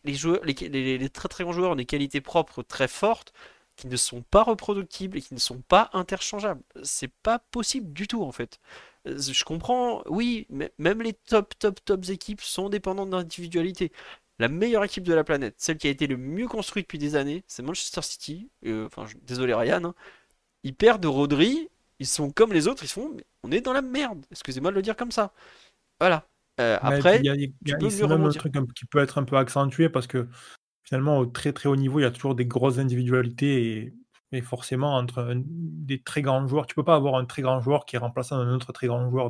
très très grands joueurs ont des qualités propres très fortes qui ne sont pas reproductibles et qui ne sont pas interchangeables. C'est pas possible du tout en fait. Je comprends, oui, même les top top top équipes sont dépendantes d'individualité. La meilleure équipe de la planète, celle qui a été le mieux construite depuis des années, c'est Manchester City. Euh, enfin, désolé Ryan. Hein. Ils perdent de Rodri ils sont comme les autres, ils font, on est dans la merde. Excusez-moi de le dire comme ça. Voilà. Euh, après, il y a, même un truc qui peut être un peu accentué parce que finalement, au très très haut niveau, il y a toujours des grosses individualités et, forcément, entre des très grands joueurs, tu peux pas avoir un très grand joueur qui est remplaçant d'un autre très grand joueur.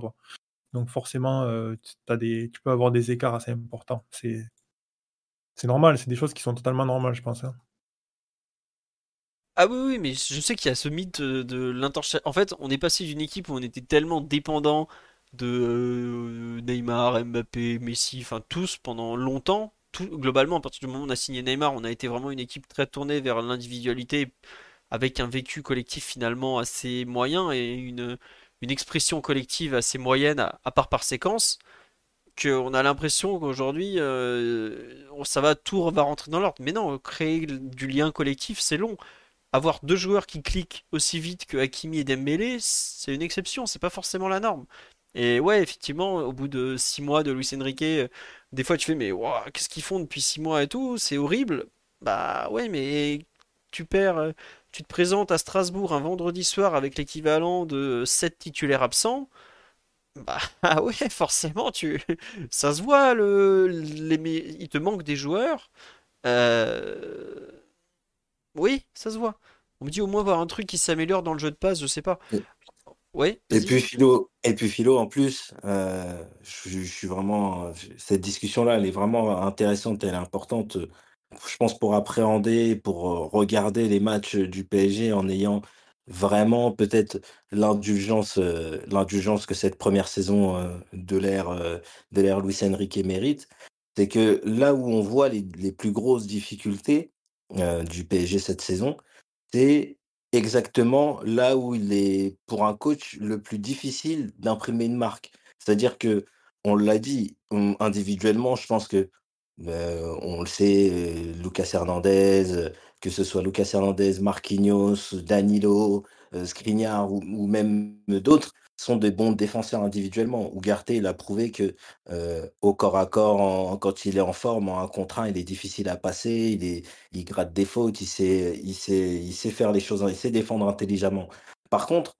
Donc forcément, euh, as des, tu peux avoir des écarts assez importants. C'est normal, c'est des choses qui sont totalement normales, je pense. Hein. Ah oui, oui, mais je sais qu'il y a ce mythe de, de En fait, on est passé d'une équipe où on était tellement dépendant de euh, Neymar, Mbappé, Messi, enfin tous pendant longtemps. Tout, globalement, à partir du moment où on a signé Neymar, on a été vraiment une équipe très tournée vers l'individualité, avec un vécu collectif finalement assez moyen et une, une expression collective assez moyenne, à, part par séquence, Donc on a l'impression qu'aujourd'hui ça va tout va rentrer dans l'ordre. Mais non, créer du lien collectif, c'est long. Avoir deux joueurs qui cliquent aussi vite que Hakimi et Dembélé, c'est une exception, c'est pas forcément la norme. Et ouais, effectivement, au bout de six mois de Luis Enrique, des fois tu fais mais qu'est-ce qu'ils font depuis six mois et tout, c'est horrible. Bah ouais, mais tu perds, tu te présentes à Strasbourg un vendredi soir avec l'équivalent de 7 titulaires absents. Bah [LAUGHS] ah ouais, forcément, tu, ça se voit, le, il te manque des joueurs. Euh, oui, ça se voit. On me dit au moins voir un truc qui s'améliore dans le jeu de passe, je sais pas. Ouais, et puis Philo, et puis Philo en plus, euh, je, suis vraiment cette discussion-là, elle est vraiment intéressante, elle est importante. Je pense pour appréhender, pour euh, regarder les matchs du PSG en ayant vraiment peut-être l'indulgence, euh, l'indulgence que cette première saison de l'ère de l'ère Luis Enrique mérite, c'est que là où on voit les, les plus grosses difficultés du PSG cette saison, c'est exactement là où il est, pour un coach, le plus difficile d'imprimer une marque. C'est-à-dire que, on l'a dit, individuellement, je pense que, euh, on le sait, euh, Lucas Hernandez, que ce soit Lucas Hernandez, Marquinhos, Danilo, euh, Skriniar ou même d'autres, sont des bons défenseurs individuellement. Ugarte, il a prouvé que euh, au corps à corps, quand il est en forme, en un contre un, il est difficile à passer, il, est, il gratte des fautes, il sait, il, sait, il sait faire les choses, il sait défendre intelligemment. Par contre,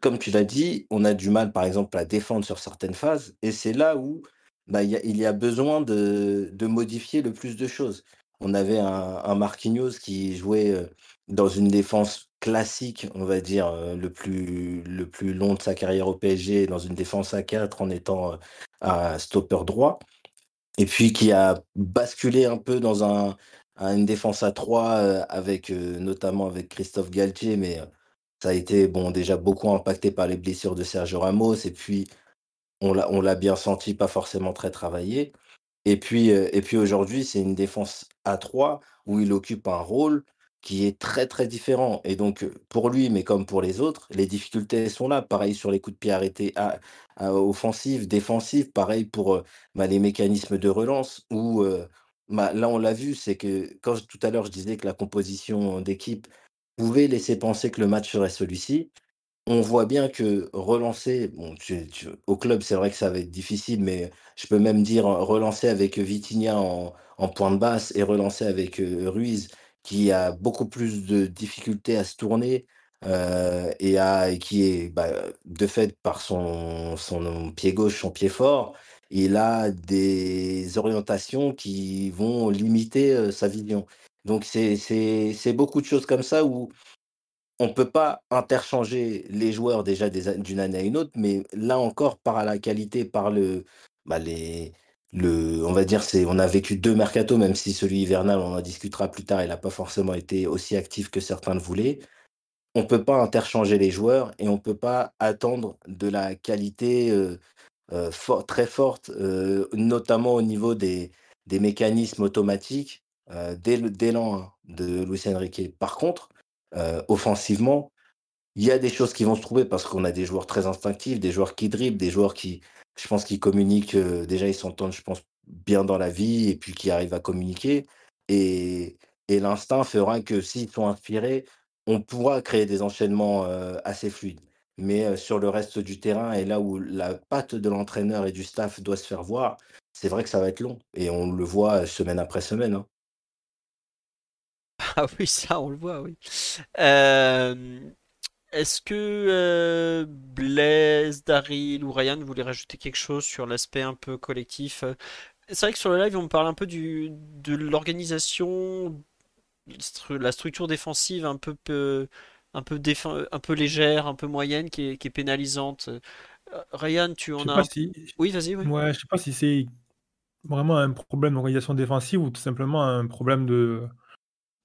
comme tu l'as dit, on a du mal, par exemple, à défendre sur certaines phases, et c'est là où bah, il, y a, besoin de, de, modifier le plus de choses. On avait un, un Marquinhos qui jouait euh, dans une défense classique, on va dire, le plus, le plus long de sa carrière au PSG, dans une défense à 4 en étant un stopper droit, et puis qui a basculé un peu dans un, une défense à 3 avec notamment avec Christophe Galtier, mais ça a été bon déjà beaucoup impacté par les blessures de Sergio Ramos, et puis on l'a, on l'a bien senti, pas forcément très travaillé. Et puis, et puis aujourd'hui, c'est une défense à 3 où il occupe un rôle qui est très, très différent et donc pour lui, mais comme pour les autres, les difficultés sont là. Pareil sur les coups de pied arrêtés à offensifs, défensifs, pareil pour, bah, les mécanismes de relance où, bah, là, on l'a vu, c'est que quand tout à l'heure je disais que la composition d'équipe pouvait laisser penser que le match serait celui-ci, on voit bien que relancer, bon, au club, c'est vrai que ça va être difficile, mais je peux même dire relancer avec Vitinha en en pointe basse et relancer avec, Ruiz qui a beaucoup plus de difficultés à se tourner euh, et, qui est bah, de fait par son, pied gauche, son pied fort, il a des orientations qui vont limiter sa vision. Donc c'est beaucoup de choses comme ça où on ne peut pas interchanger les joueurs déjà d'une année à une autre, mais là encore par la qualité, par le, bah, les, le, on va dire, c'est, on a vécu deux mercatos, même si celui hivernal, on en discutera plus tard, il n'a pas forcément été aussi actif que certains le voulaient. On peut pas interchanger les joueurs et on peut pas attendre de la qualité euh, euh, très forte, euh, notamment au niveau des, des mécanismes automatiques dès, dès l'an de Luis Enrique. Par contre, offensivement, il y a des choses qui vont se trouver parce qu'on a des joueurs très instinctifs, des joueurs qui dribblent, des joueurs qui, je pense qu'ils communiquent, déjà ils s'entendent, je pense, bien dans la vie et puis qui arrivent à communiquer. Et, et l'instinct fera que s'ils sont inspirés, on pourra créer des enchaînements assez fluides. Mais sur le reste du terrain et là où la patte de l'entraîneur et du staff doit se faire voir, c'est vrai que ça va être long. Et on le voit semaine après semaine. Hein. Ah oui, ça, on le voit, oui. Est-ce que euh, Blaise, Daryl ou Ryan voulaient rajouter quelque chose sur l'aspect un peu collectif euh? C'est vrai que sur le live, on parle un peu du, de l'organisation, la structure défensive un peu, un peu, un peu légère, un peu moyenne, qui est, pénalisante. Euh, Ryan, tu en as. Oui, vas-y. Oui. Ouais, je sais pas si c'est vraiment un problème d'organisation défensive ou tout simplement un problème de,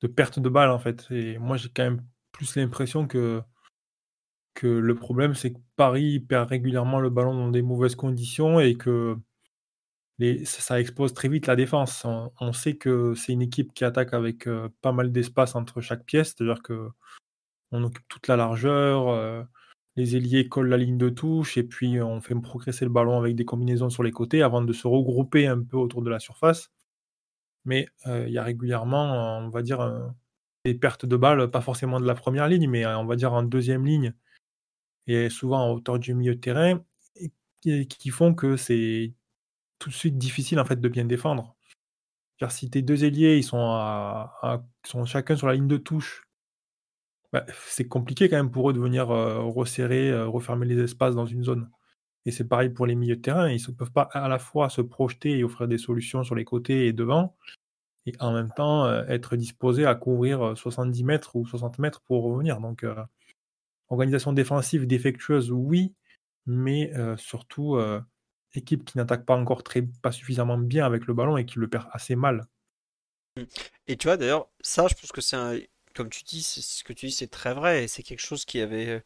de perte de balle en fait. Et moi, j'ai quand même plus l'impression que que le problème, c'est que Paris perd régulièrement le ballon dans des mauvaises conditions et que ça, expose très vite la défense. On, sait que c'est une équipe qui attaque avec euh, pas mal d'espace entre chaque pièce, c'est-à-dire que on occupe toute la largeur, euh, les ailiers collent la ligne de touche et puis on fait progresser le ballon avec des combinaisons sur les côtés avant de se regrouper un peu autour de la surface. Mais il y a régulièrement, on va dire, des pertes de balles, pas forcément de la première ligne, mais on va dire en deuxième ligne et souvent en hauteur du milieu de terrain, qui font que c'est tout de suite difficile en fait de bien défendre. Car si tes deux ailiers ils sont, chacun sur la ligne de touche, bah, c'est compliqué quand même pour eux de venir resserrer, refermer les espaces dans une zone. Et c'est pareil pour les milieux de terrain, ils ne peuvent pas à la fois se projeter et offrir des solutions sur les côtés et devant, et en même temps être disposés à couvrir 70 mètres ou 60 mètres pour revenir. Donc, organisation défensive défectueuse, oui, mais surtout équipe qui n'attaque pas encore très, pas suffisamment bien avec le ballon et qui le perd assez mal. Et tu vois, d'ailleurs, ça, je pense que c'est un. Comme tu dis, ce que tu dis, c'est très vrai. Et c'est quelque chose qui avait.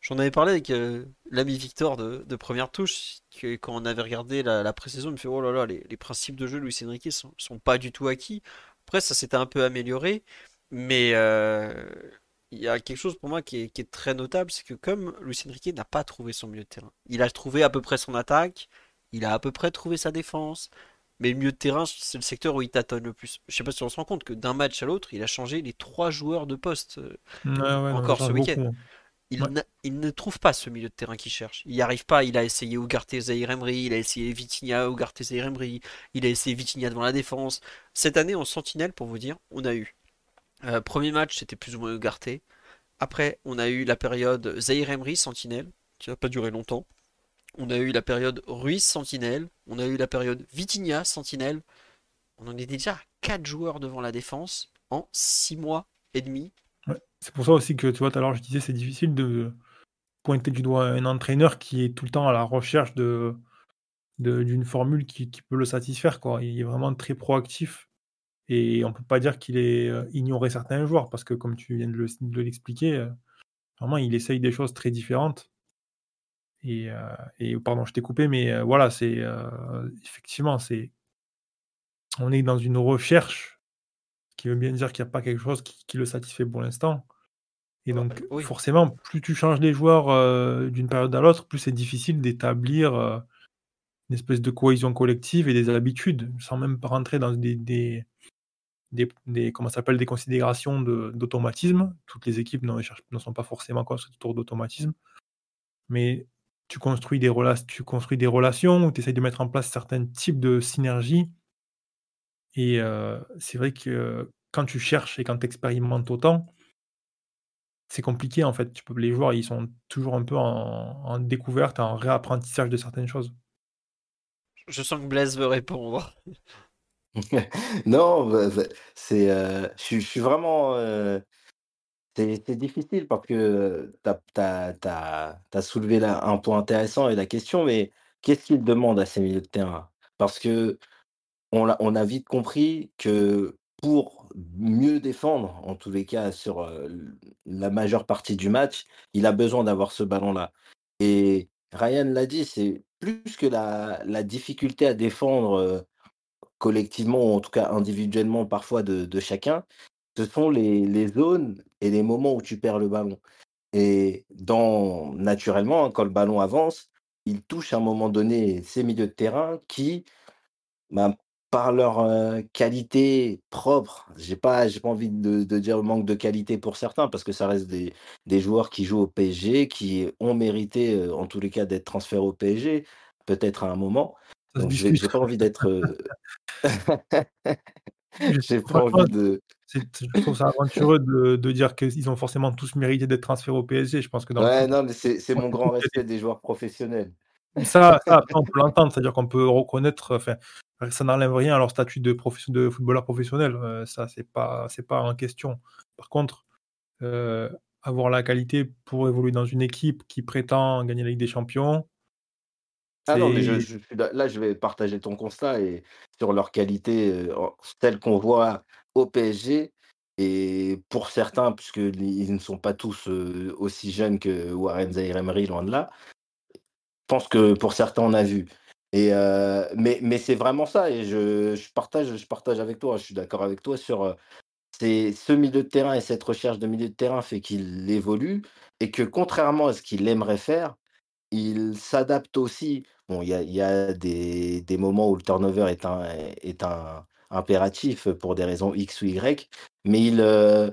J'en avais parlé avec euh, l'ami Victor de, Première Touche, que, quand on avait regardé la, pré-saison, il me fait Oh là là, les, principes de jeu de Luis Enrique sont, sont pas du tout acquis. Après, ça s'était un peu amélioré, mais euh, il y a quelque chose pour moi qui est, qui est très notable c'est que comme Luis Enrique n'a pas trouvé son milieu de terrain, il a trouvé à peu près son attaque, il a à peu près trouvé sa défense, mais le milieu de terrain, c'est le secteur où il tâtonne le plus. Je sais pas si on se rend compte que d'un match à l'autre, il a changé les trois joueurs de poste euh, encore ce week-end. Il, ne trouve pas ce milieu de terrain qu'il cherche. Il n'y arrive pas. Il a essayé Ugarte Zahir Emery, il a essayé Vitinha, Emery, il a essayé Vitinha devant la défense. Cette année, en sentinelle, pour vous dire, on a eu. Euh, premier match, c'était plus ou moins Ugarte. Après, on a eu la période Zahir Emery, sentinelle, qui n'a pas duré longtemps. On a eu la période Ruiz Sentinelle. On a eu la période Vitinha Sentinelle. On en est déjà à 4 joueurs devant la défense en 6 mois et demi. C'est pour ça aussi que tu vois, tout à l'heure je disais c'est difficile de pointer du doigt un entraîneur qui est tout le temps à la recherche d'une formule qui, peut le satisfaire. Quoi. Il est vraiment très proactif et on ne peut pas dire qu'il est euh, ignoré certains joueurs parce que comme tu viens de l'expliquer, euh, vraiment il essaye des choses très différentes. Et, et pardon, je t'ai coupé, mais voilà, c'est effectivement, c'est on est dans une recherche qui veut bien dire qu'il n'y a pas quelque chose qui, le satisfait pour l'instant. Et donc, forcément, plus tu changes les joueurs d'une période à l'autre, plus c'est difficile d'établir une espèce de cohésion collective et des habitudes, sans même rentrer dans des, des, des, comment s'appelle, des considérations d'automatisme. Toutes les équipes ne sont pas forcément autour d'automatisme. Mais tu construis des, relations, tu construis des relations, tu essayes de mettre en place certains types de synergies. Et c'est vrai que quand tu cherches et quand tu expérimentes autant, c'est compliqué en fait. Tu peux, les joueurs, ils sont toujours un peu en, découverte, en réapprentissage de certaines choses. Je sens que Blaise veut répondre. [LAUGHS] non, bah, bah, c'est, je, suis vraiment, c'est difficile parce que tu as, soulevé un point intéressant et la question, mais qu'est-ce qu'il demande à ces milieux de terrain? Parce que on a, vite compris que pour mieux défendre, en tous les cas sur la majeure partie du match, il a besoin d'avoir ce ballon-là. Et Ryan l'a dit, c'est plus que la difficulté à défendre collectivement, ou en tout cas individuellement parfois de, chacun, ce sont les, zones et les moments où tu perds le ballon. Et naturellement, hein, quand le ballon avance, il touche à un moment donné ces milieux de terrain qui, ben, par leur qualité propre, j'ai pas, pas envie de, dire manque de qualité pour certains, parce que ça reste des, des joueurs qui jouent au PSG, qui ont mérité, en tous les cas, d'être transférés au PSG, peut-être à un moment. J'ai pas envie d'être. [LAUGHS] j'ai pas envie de. Je trouve ça aventureux de, de dire qu'ils ont forcément tous mérité d'être transférés au PSG. Je pense que dans ouais, non, mais c'est mon grand respect des joueurs professionnels. Ça, ça on peut l'entendre, c'est-à-dire qu'on peut reconnaître, enfin, ça n'enlève rien à leur statut de, de footballeur professionnel. Euh, ça, c'est pas, c'est pas en question. Par contre, euh, avoir la qualité pour évoluer dans une équipe qui prétend gagner la Ligue des Champions. Ah non, mais je, là, je vais partager ton constat et sur leur qualité, euh, telle qu'on voit au PSG. Et pour certains, puisqu'ils ne sont pas tous aussi jeunes que Warren Zaire Emery, loin de là, je pense que pour certains, on a vu. Et mais mais c'est vraiment ça, et je, je, partage, je partage avec toi, je suis d'accord avec toi sur c'est ce milieu de terrain et cette recherche de milieu de terrain fait qu'il évolue. et que contrairement à ce qu'il aimerait faire, il s'adapte aussi. Bon, il y a, des, moments où le turnover est un, est un impératif pour des raisons X ou Y, mais il, euh,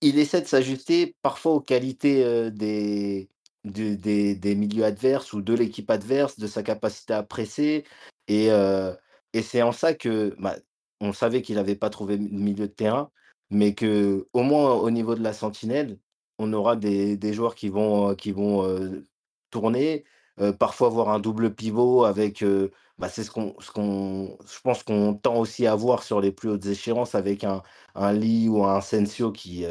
il essaie de s'ajuster parfois aux qualités euh, des, des, des milieux adverses ou de l'équipe adverse, de sa capacité à presser. Et, euh, et c'est en ça que bah, on savait qu'il n'avait pas trouvé de milieu de terrain, mais que au moins au niveau de la sentinelle, on aura des, des joueurs qui vont, qui vont parfois avoir un double pivot avec. bah, c'est ce qu'on, pense qu'on tend aussi à voir sur les plus hautes échéances avec un, un Lee ou un Sensio qui,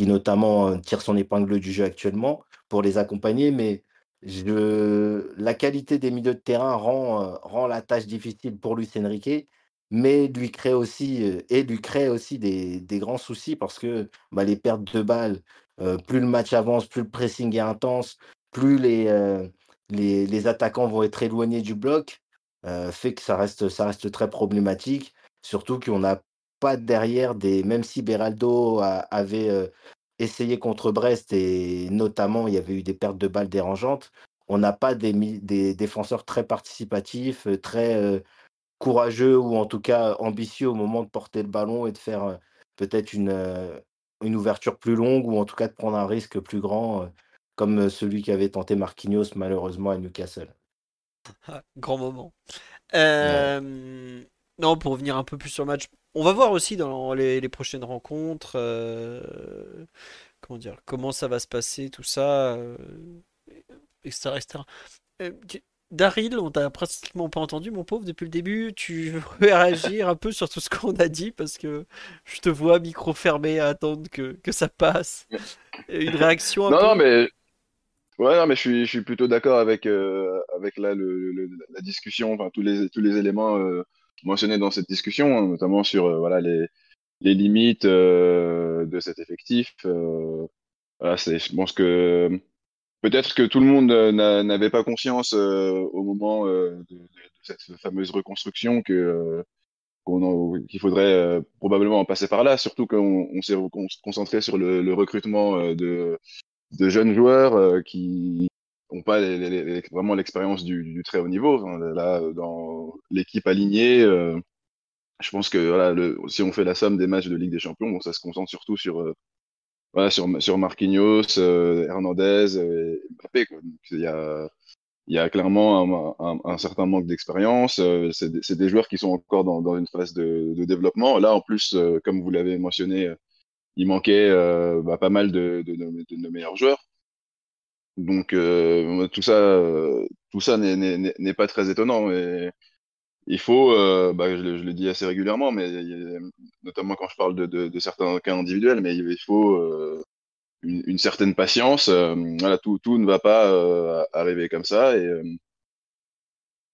notamment tire son épingle du jeu actuellement pour les accompagner. Mais je... la qualité des milieux de terrain rend, la tâche difficile pour Luis Enrique, mais lui crée aussi, et lui crée aussi des, grands soucis parce que bah, les pertes de balles, plus le match avance, plus le pressing est intense, plus les, euh, les, les attaquants vont être éloignés du bloc, euh, fait que ça reste, ça reste très problématique. Surtout qu'on n'a pas derrière des. Même si Beraldo avait euh, essayé contre Brest et notamment il y avait eu des pertes de balles dérangeantes, on n'a pas des, des défenseurs très participatifs, très courageux ou en tout cas ambitieux au moment de porter le ballon et de faire peut-être une, une ouverture plus longue ou en tout cas de prendre un risque plus grand, comme euh, celui qui avait tenté Marquinhos malheureusement à Newcastle. Ah, [LAUGHS] grand moment. Ouais. Non, pour revenir un peu plus sur le match, on va voir aussi dans les, les prochaines rencontres, euh, comment dire, comment ça va se passer, tout ça, euh, etc., etc. Euh, Daryl, on t'a pratiquement pas entendu, mon pauvre, depuis le début. Tu [LAUGHS] veux réagir un peu sur tout ce qu'on a dit? Parce que je te vois micro fermé à attendre que, que ça passe. [LAUGHS] Une réaction un Non, peu? non, mais ouais, non, mais je suis, je suis plutôt d'accord avec euh, avec là le, le- la discussion, enfin tous les tous les éléments euh, mentionnés dans cette discussion, hein, notamment sur euh, voilà les les limites euh, de cet effectif. euh, voilà, je pense que peut-être que tout le monde n'a- n'avait pas conscience au moment de, de- cette fameuse reconstruction que qu'il faudrait euh, probablement en passer par là, surtout qu'on on s'est concentré sur le, le recrutement de de jeunes joueurs euh, qui n'ont pas vraiment l'expérience du, du très haut niveau. Enfin, là, dans l'équipe alignée, euh, je pense que voilà, le, si on fait la somme des matchs de Ligue des Champions, bon, ça se concentre surtout sur, euh, voilà, sur, sur Marquinhos, euh, Hernandez et Mbappé. Il y a, y a clairement un, un- un certain manque d'expérience. euh, c'est des, joueurs qui sont encore dans, dans une phase de, de développement. Là, en plus, euh, comme vous l'avez mentionné, il manquait euh, bah, pas mal de, de, de- de nos meilleurs joueurs. Donc euh, tout ça, euh, tout ça n'est pas très étonnant. Et il faut, euh, bah, je, le je le dis assez régulièrement, mais notamment quand je parle de, certains cas individuels, mais il faut euh, une, une certaine patience. voilà, tout, tout ne va pas arriver comme ça. Et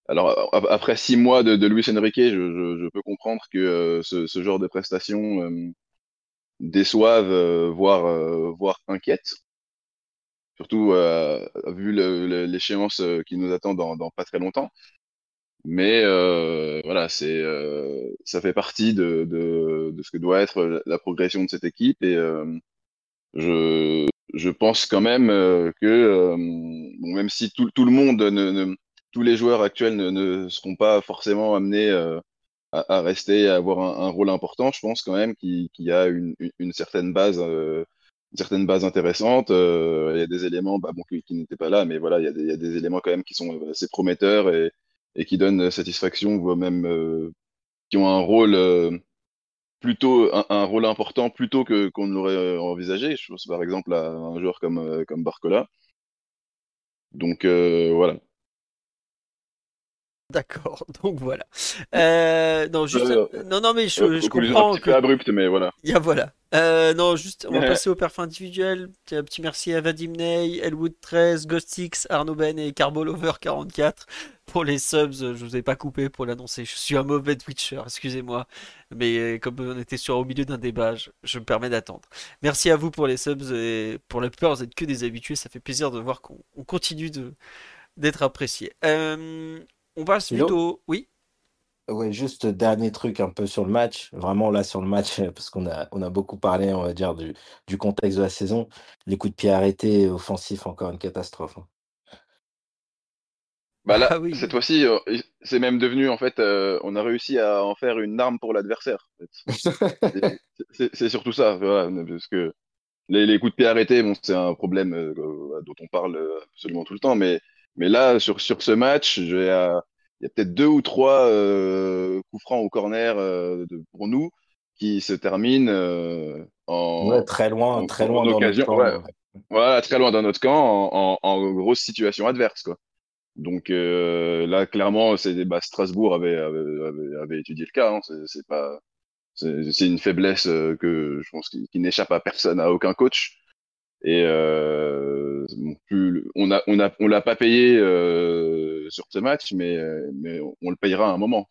alors après six mois de, Luis Enrique, je, je, je peux comprendre que ce, ce genre de prestations euh, déçoivent, euh, voire, euh, voire inquiètent. Surtout euh, vu l'échéance qui nous attend dans, dans pas très longtemps. Mais euh, voilà, c'est euh, ça fait partie de, de, de ce que doit être la progression de cette équipe et euh, je, je pense quand même que bon, même si tout, tout le monde, ne, ne- tous les joueurs actuels ne, ne seront pas forcément amenés à, rester, à avoir un, rôle important, je pense quand même qu'il y a une, certaine base, euh, certaine intéressante. Euh, il y a des éléments bah, bon, qui, n'étaient pas là, mais voilà, il y a des, éléments quand même qui sont assez prometteurs et, qui donnent satisfaction, voire même euh, qui ont un rôle. euh, plutôt un, rôle important plutôt que qu'on ne l'aurait envisagé. Je pense par exemple à un joueur comme comme Barcola. Donc voilà. D'accord, [LAUGHS] donc voilà. Euh, non, juste, Euh, non, non, mais je, euh, je comprends un petit que peu abrupte, mais voilà. Il y a voilà. Non, juste, on va [LAUGHS] passer au perfum individuel. Un petit merci à Vadim Ney, Elwood 13, Ghostix, Arnaud Ben et Carbolover 44 pour les subs. Je vous ai pas coupé pour l'annoncer. Je suis un mauvais Twitcher, excusez-moi. Mais comme on était sur au milieu d'un débat, je, je me permets d'attendre. Merci à vous pour les subs et pour la plupart, vous êtes que des habitués. Ça fait plaisir de voir qu'on on continue de d'être apprécié. Euh, on passe plutôt. Oui. Ouais, juste dernier truc un peu sur le match. Vraiment là sur le match, [LAUGHS] parce qu'on a, on a beaucoup parlé, on va dire, du, du contexte de la saison. Les coups de pied arrêtés, offensifs, encore une catastrophe. hein. Bah là, Ah oui. cette fois-ci, euh, c'est même devenu, en fait, euh, on a réussi à en faire une arme pour l'adversaire. en fait. [LAUGHS] C'est surtout ça, voilà, parce que les, les coups de pied arrêtés, bon, c'est un problème euh, dont on parle absolument tout le temps, mais, mais là, sur, sur ce match, à- il y a peut-être deux ou trois euh, coups francs au corner euh, de- pour nous qui se terminent euh, Ouais, en, très loin, en, très en loin dans notre occasion, camp. ouais, voilà, très loin dans notre camp, en, en, en grosse situation adverse, quoi. Donc euh, là, clairement, c'est bah, Strasbourg avait, avait, avait, avait étudié le cas. Hein. C'est pas, c'est c'est une faiblesse euh, que je pense qui, qui n'échappe à personne, à aucun coach. Et euh, bon, plus, on a, on a, on l'a pas payé euh, sur ce match, mais, euh, mais on, on le payera à un moment.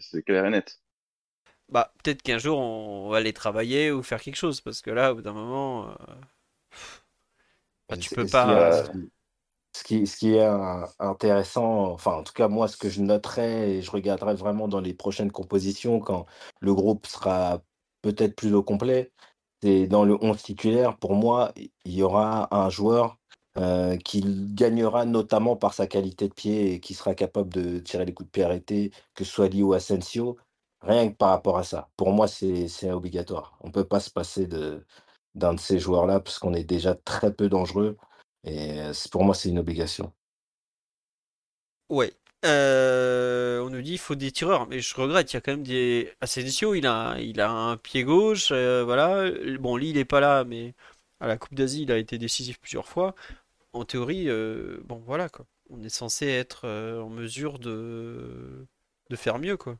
C'est clair et net. Bah, peut-être qu'un jour on va aller travailler ou faire quelque chose, parce que là, au bout d'un moment, euh, bah, tu peux pas. ce qui- ce qui, ce qui est intéressant, enfin en tout cas moi ce que je noterai et je regarderai vraiment dans les prochaines compositions quand le groupe sera peut-être plus au complet, c'est dans le 11 titulaire, pour moi, il y aura un joueur euh, qui gagnera notamment par sa qualité de pied et qui sera capable de tirer les coups de pied arrêtés, que ce soit Lee ou Asensio, rien que par rapport à ça. Pour moi, c'est obligatoire. On ne peut pas se passer d'un de ces joueurs-là parce qu'on est déjà très peu dangereux. Et euh, pour moi, c'est une obligation. Ouais. Euh, on nous dit il faut des tireurs, mais je regrette, il y a quand même des. Asensio, il a, il a un pied gauche, euh, voilà. Bon, lui, il est pas là, mais à la Coupe d'Asie, il a été décisif plusieurs fois. En théorie, euh, bon, voilà quoi. On est censé être euh, en mesure de de faire mieux quoi.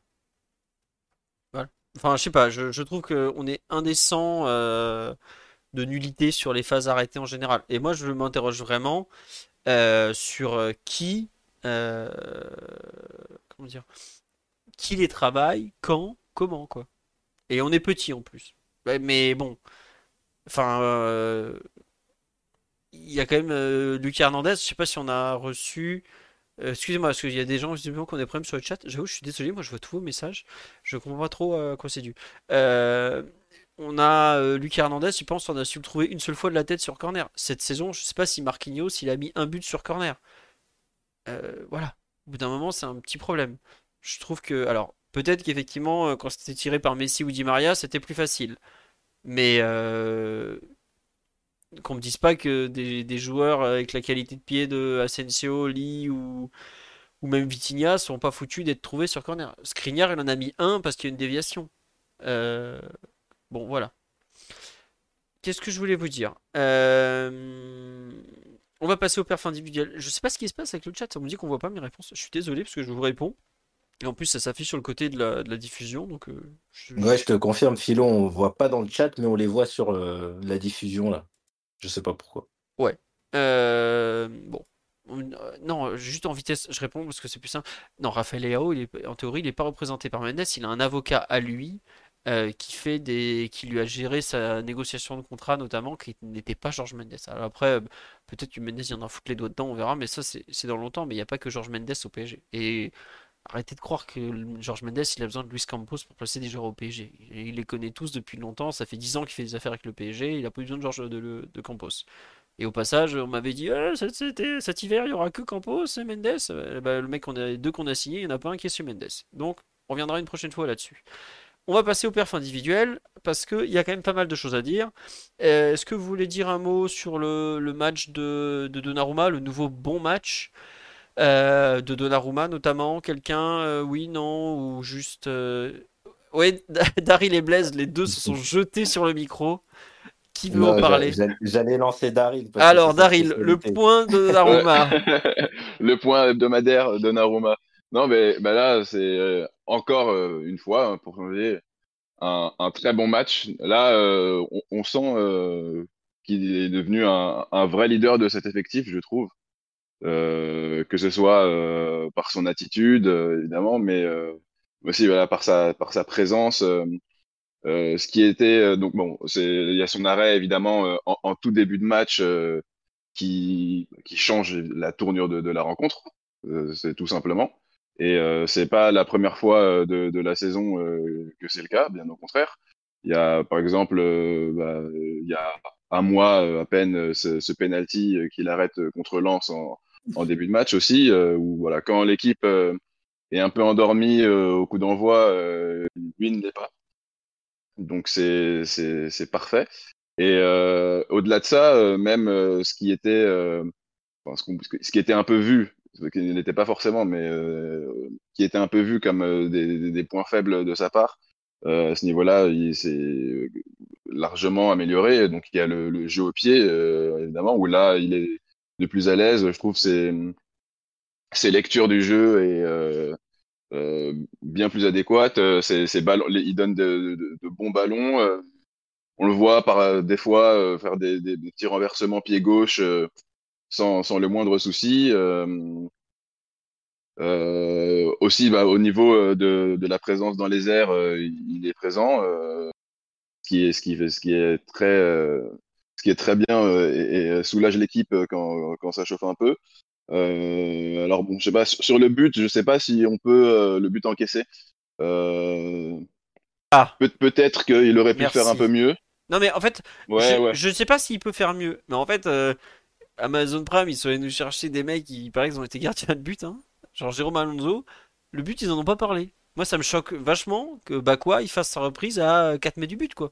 Enfin, je sais pas, je, je trouve qu'on est indécent euh, de nullité sur les phases arrêtées en général. Et moi, je m'interroge vraiment euh, sur euh, qui, euh, comment dire, qui les travaille, quand, comment, quoi. Et on est petit en plus. Mais bon, enfin, euh, il y a quand même euh, Lucas Hernandez. Je sais pas si on a reçu. excusez-moi, parce qu'il y a des gens visiblement qui ont des problèmes sur le chat. J'avoue, je suis désolé, moi je vois tous vos messages. Je comprends pas trop à quoi c'est dû. On a euh, Lucas Hernandez, je pense qu'on a su le trouver une seule fois de la tête sur corner. Cette saison, je sais pas si Marquinhos il a mis un but sur corner. Euh, voilà. Au bout d'un moment, c'est un petit problème. Je trouve que, alors, peut-être qu'effectivement, euh, quand c'était tiré par Messi ou Di Maria, c'était plus facile. Mais euh, qu'on me dise pas que des, joueurs avec la qualité de pied de Asensio, Lee ou, ou même Vitinha sont pas foutus d'être trouvés sur corner. Skriniar, il en a mis un parce qu'il y a une déviation. Euh, bon, voilà. Qu'est-ce que je voulais vous dire? On va passer au perf individuel. Je sais pas ce qui se passe avec le chat, ça me dit qu'on voit pas mes réponses. Je suis désolé parce que je vous réponds. Et en plus, ça s'affiche sur le côté de la, de la diffusion, donc euh, je- Ouais, je te confirme, Philo, on voit pas dans le chat, mais on les voit sur euh, la diffusion là. Je sais pas pourquoi. Ouais. Euh, bon. On- Non, juste en vitesse, je réponds parce que c'est plus simple. Non, Raphaël Leao, il est, en théorie, il n'est pas représenté par Mendes. Il a un avocat à lui euh, qui fait des, qui lui a géré sa négociation de contrat, notamment, qui n'était pas Georges Mendes. Alors après, euh, peut-être que Mendes viendra foutre les doigts dedans, on verra. Mais ça, c'est dans longtemps. Mais il n'y a pas que Georges Mendes au PSG. Et arrêtez de croire que Georges Mendes, il a besoin de Luis Campos pour placer des joueurs au PSG. Il les connaît tous depuis longtemps. Ça fait 10 ans qu'il fait des affaires avec le PSG. Il n'a pas besoin de Georges de, de Campos. Et au passage, on m'avait dit Ah, cet, cet- hiver, il y aura que Campos et Mendes. Euh, bah, le mec, on a, les deux qu'on a signé, il n'y en a pas un qui est sur Mendes. Donc, on reviendra une prochaine fois là-dessus. On va passer au perf individuel parce qu'il y a quand même pas mal de choses à dire. Euh, Est-ce que vous voulez dire un mot sur le, le match de, de Donnarumma, le nouveau bon match euh, de Donnarumma notamment? Quelqu'un, euh, oui, non, ou juste. euh, Ouais, [LAUGHS] Daryl et Blaise, les deux se sont jetés sur le micro. Qui veut en Non, parler? j'a- j'allais lancer Daryl Alors, Daryl, le point de. Donnarumma. [LAUGHS] Le point hebdomadaire de Donnarumma. Non, mais bah là, c'est euh, encore euh, une fois, hein, pour changer, un, un très bon match. Là, euh, on, sent qu'il est devenu un, un vrai leader de cet effectif, je trouve. Que ce soit par son attitude, évidemment, mais aussi voilà, par sa, par sa présence. ce qui était donc bon, c'est il y a son arrêt évidemment en, tout début de match qui qui change la tournure de, de la rencontre, c'est tout simplement. Et c'est pas la première fois de, de la saison que c'est le cas, bien au contraire. Il y a, par exemple, bah, il y a un mois à peine ce, ce penalty qu'il arrête contre Lens en, en, début de match aussi, où voilà, quand l'équipe est un peu endormie au coup d'envoi, lui ne l'est pas. Donc c'est c'est parfait. Et euh, au-delà de ça, euh, même euh, ce qui était enfin, ce, ce, qui était un peu vu, qui n'était pas forcément, mais qui était un peu vu comme des, des, points faibles de sa part, à ce niveau-là, il s'est largement amélioré. Donc il y a le, jeu au pied, évidemment, où là il est de plus à l'aise. Je trouve c'est ses lectures du jeu et euh, bien plus adéquate. Euh, ballons, il donne de, bons ballons. Euh, on le voit par des fois faire des, petits renversements pied gauche sans, sans le moindre souci. Euh, aussi, bah, au niveau de, de, la présence dans les airs, il est présent, euh, ce qui est ce qui ce qui est très ce qui est très bien et, et soulage l'équipe quand, quand ça chauffe un peu. Euh, alors bon, je sais pas sur le but, je sais pas si on peut euh, le but encaissé. Euh, ah. Peut, peut-être qu'il aurait pu faire un peu mieux. Non mais en fait, je, ne sais pas s'il peut faire mieux. Mais en fait, Amazon Prime, ils sont allés nous chercher des mecs qui, par exemple, ont été gardiens de but. Hein. Genre Jérôme Alonso. Le but, ils en ont pas parlé. Moi, ça me choque vachement que Bakwa il fasse sa reprise à 4 mètres du but, quoi.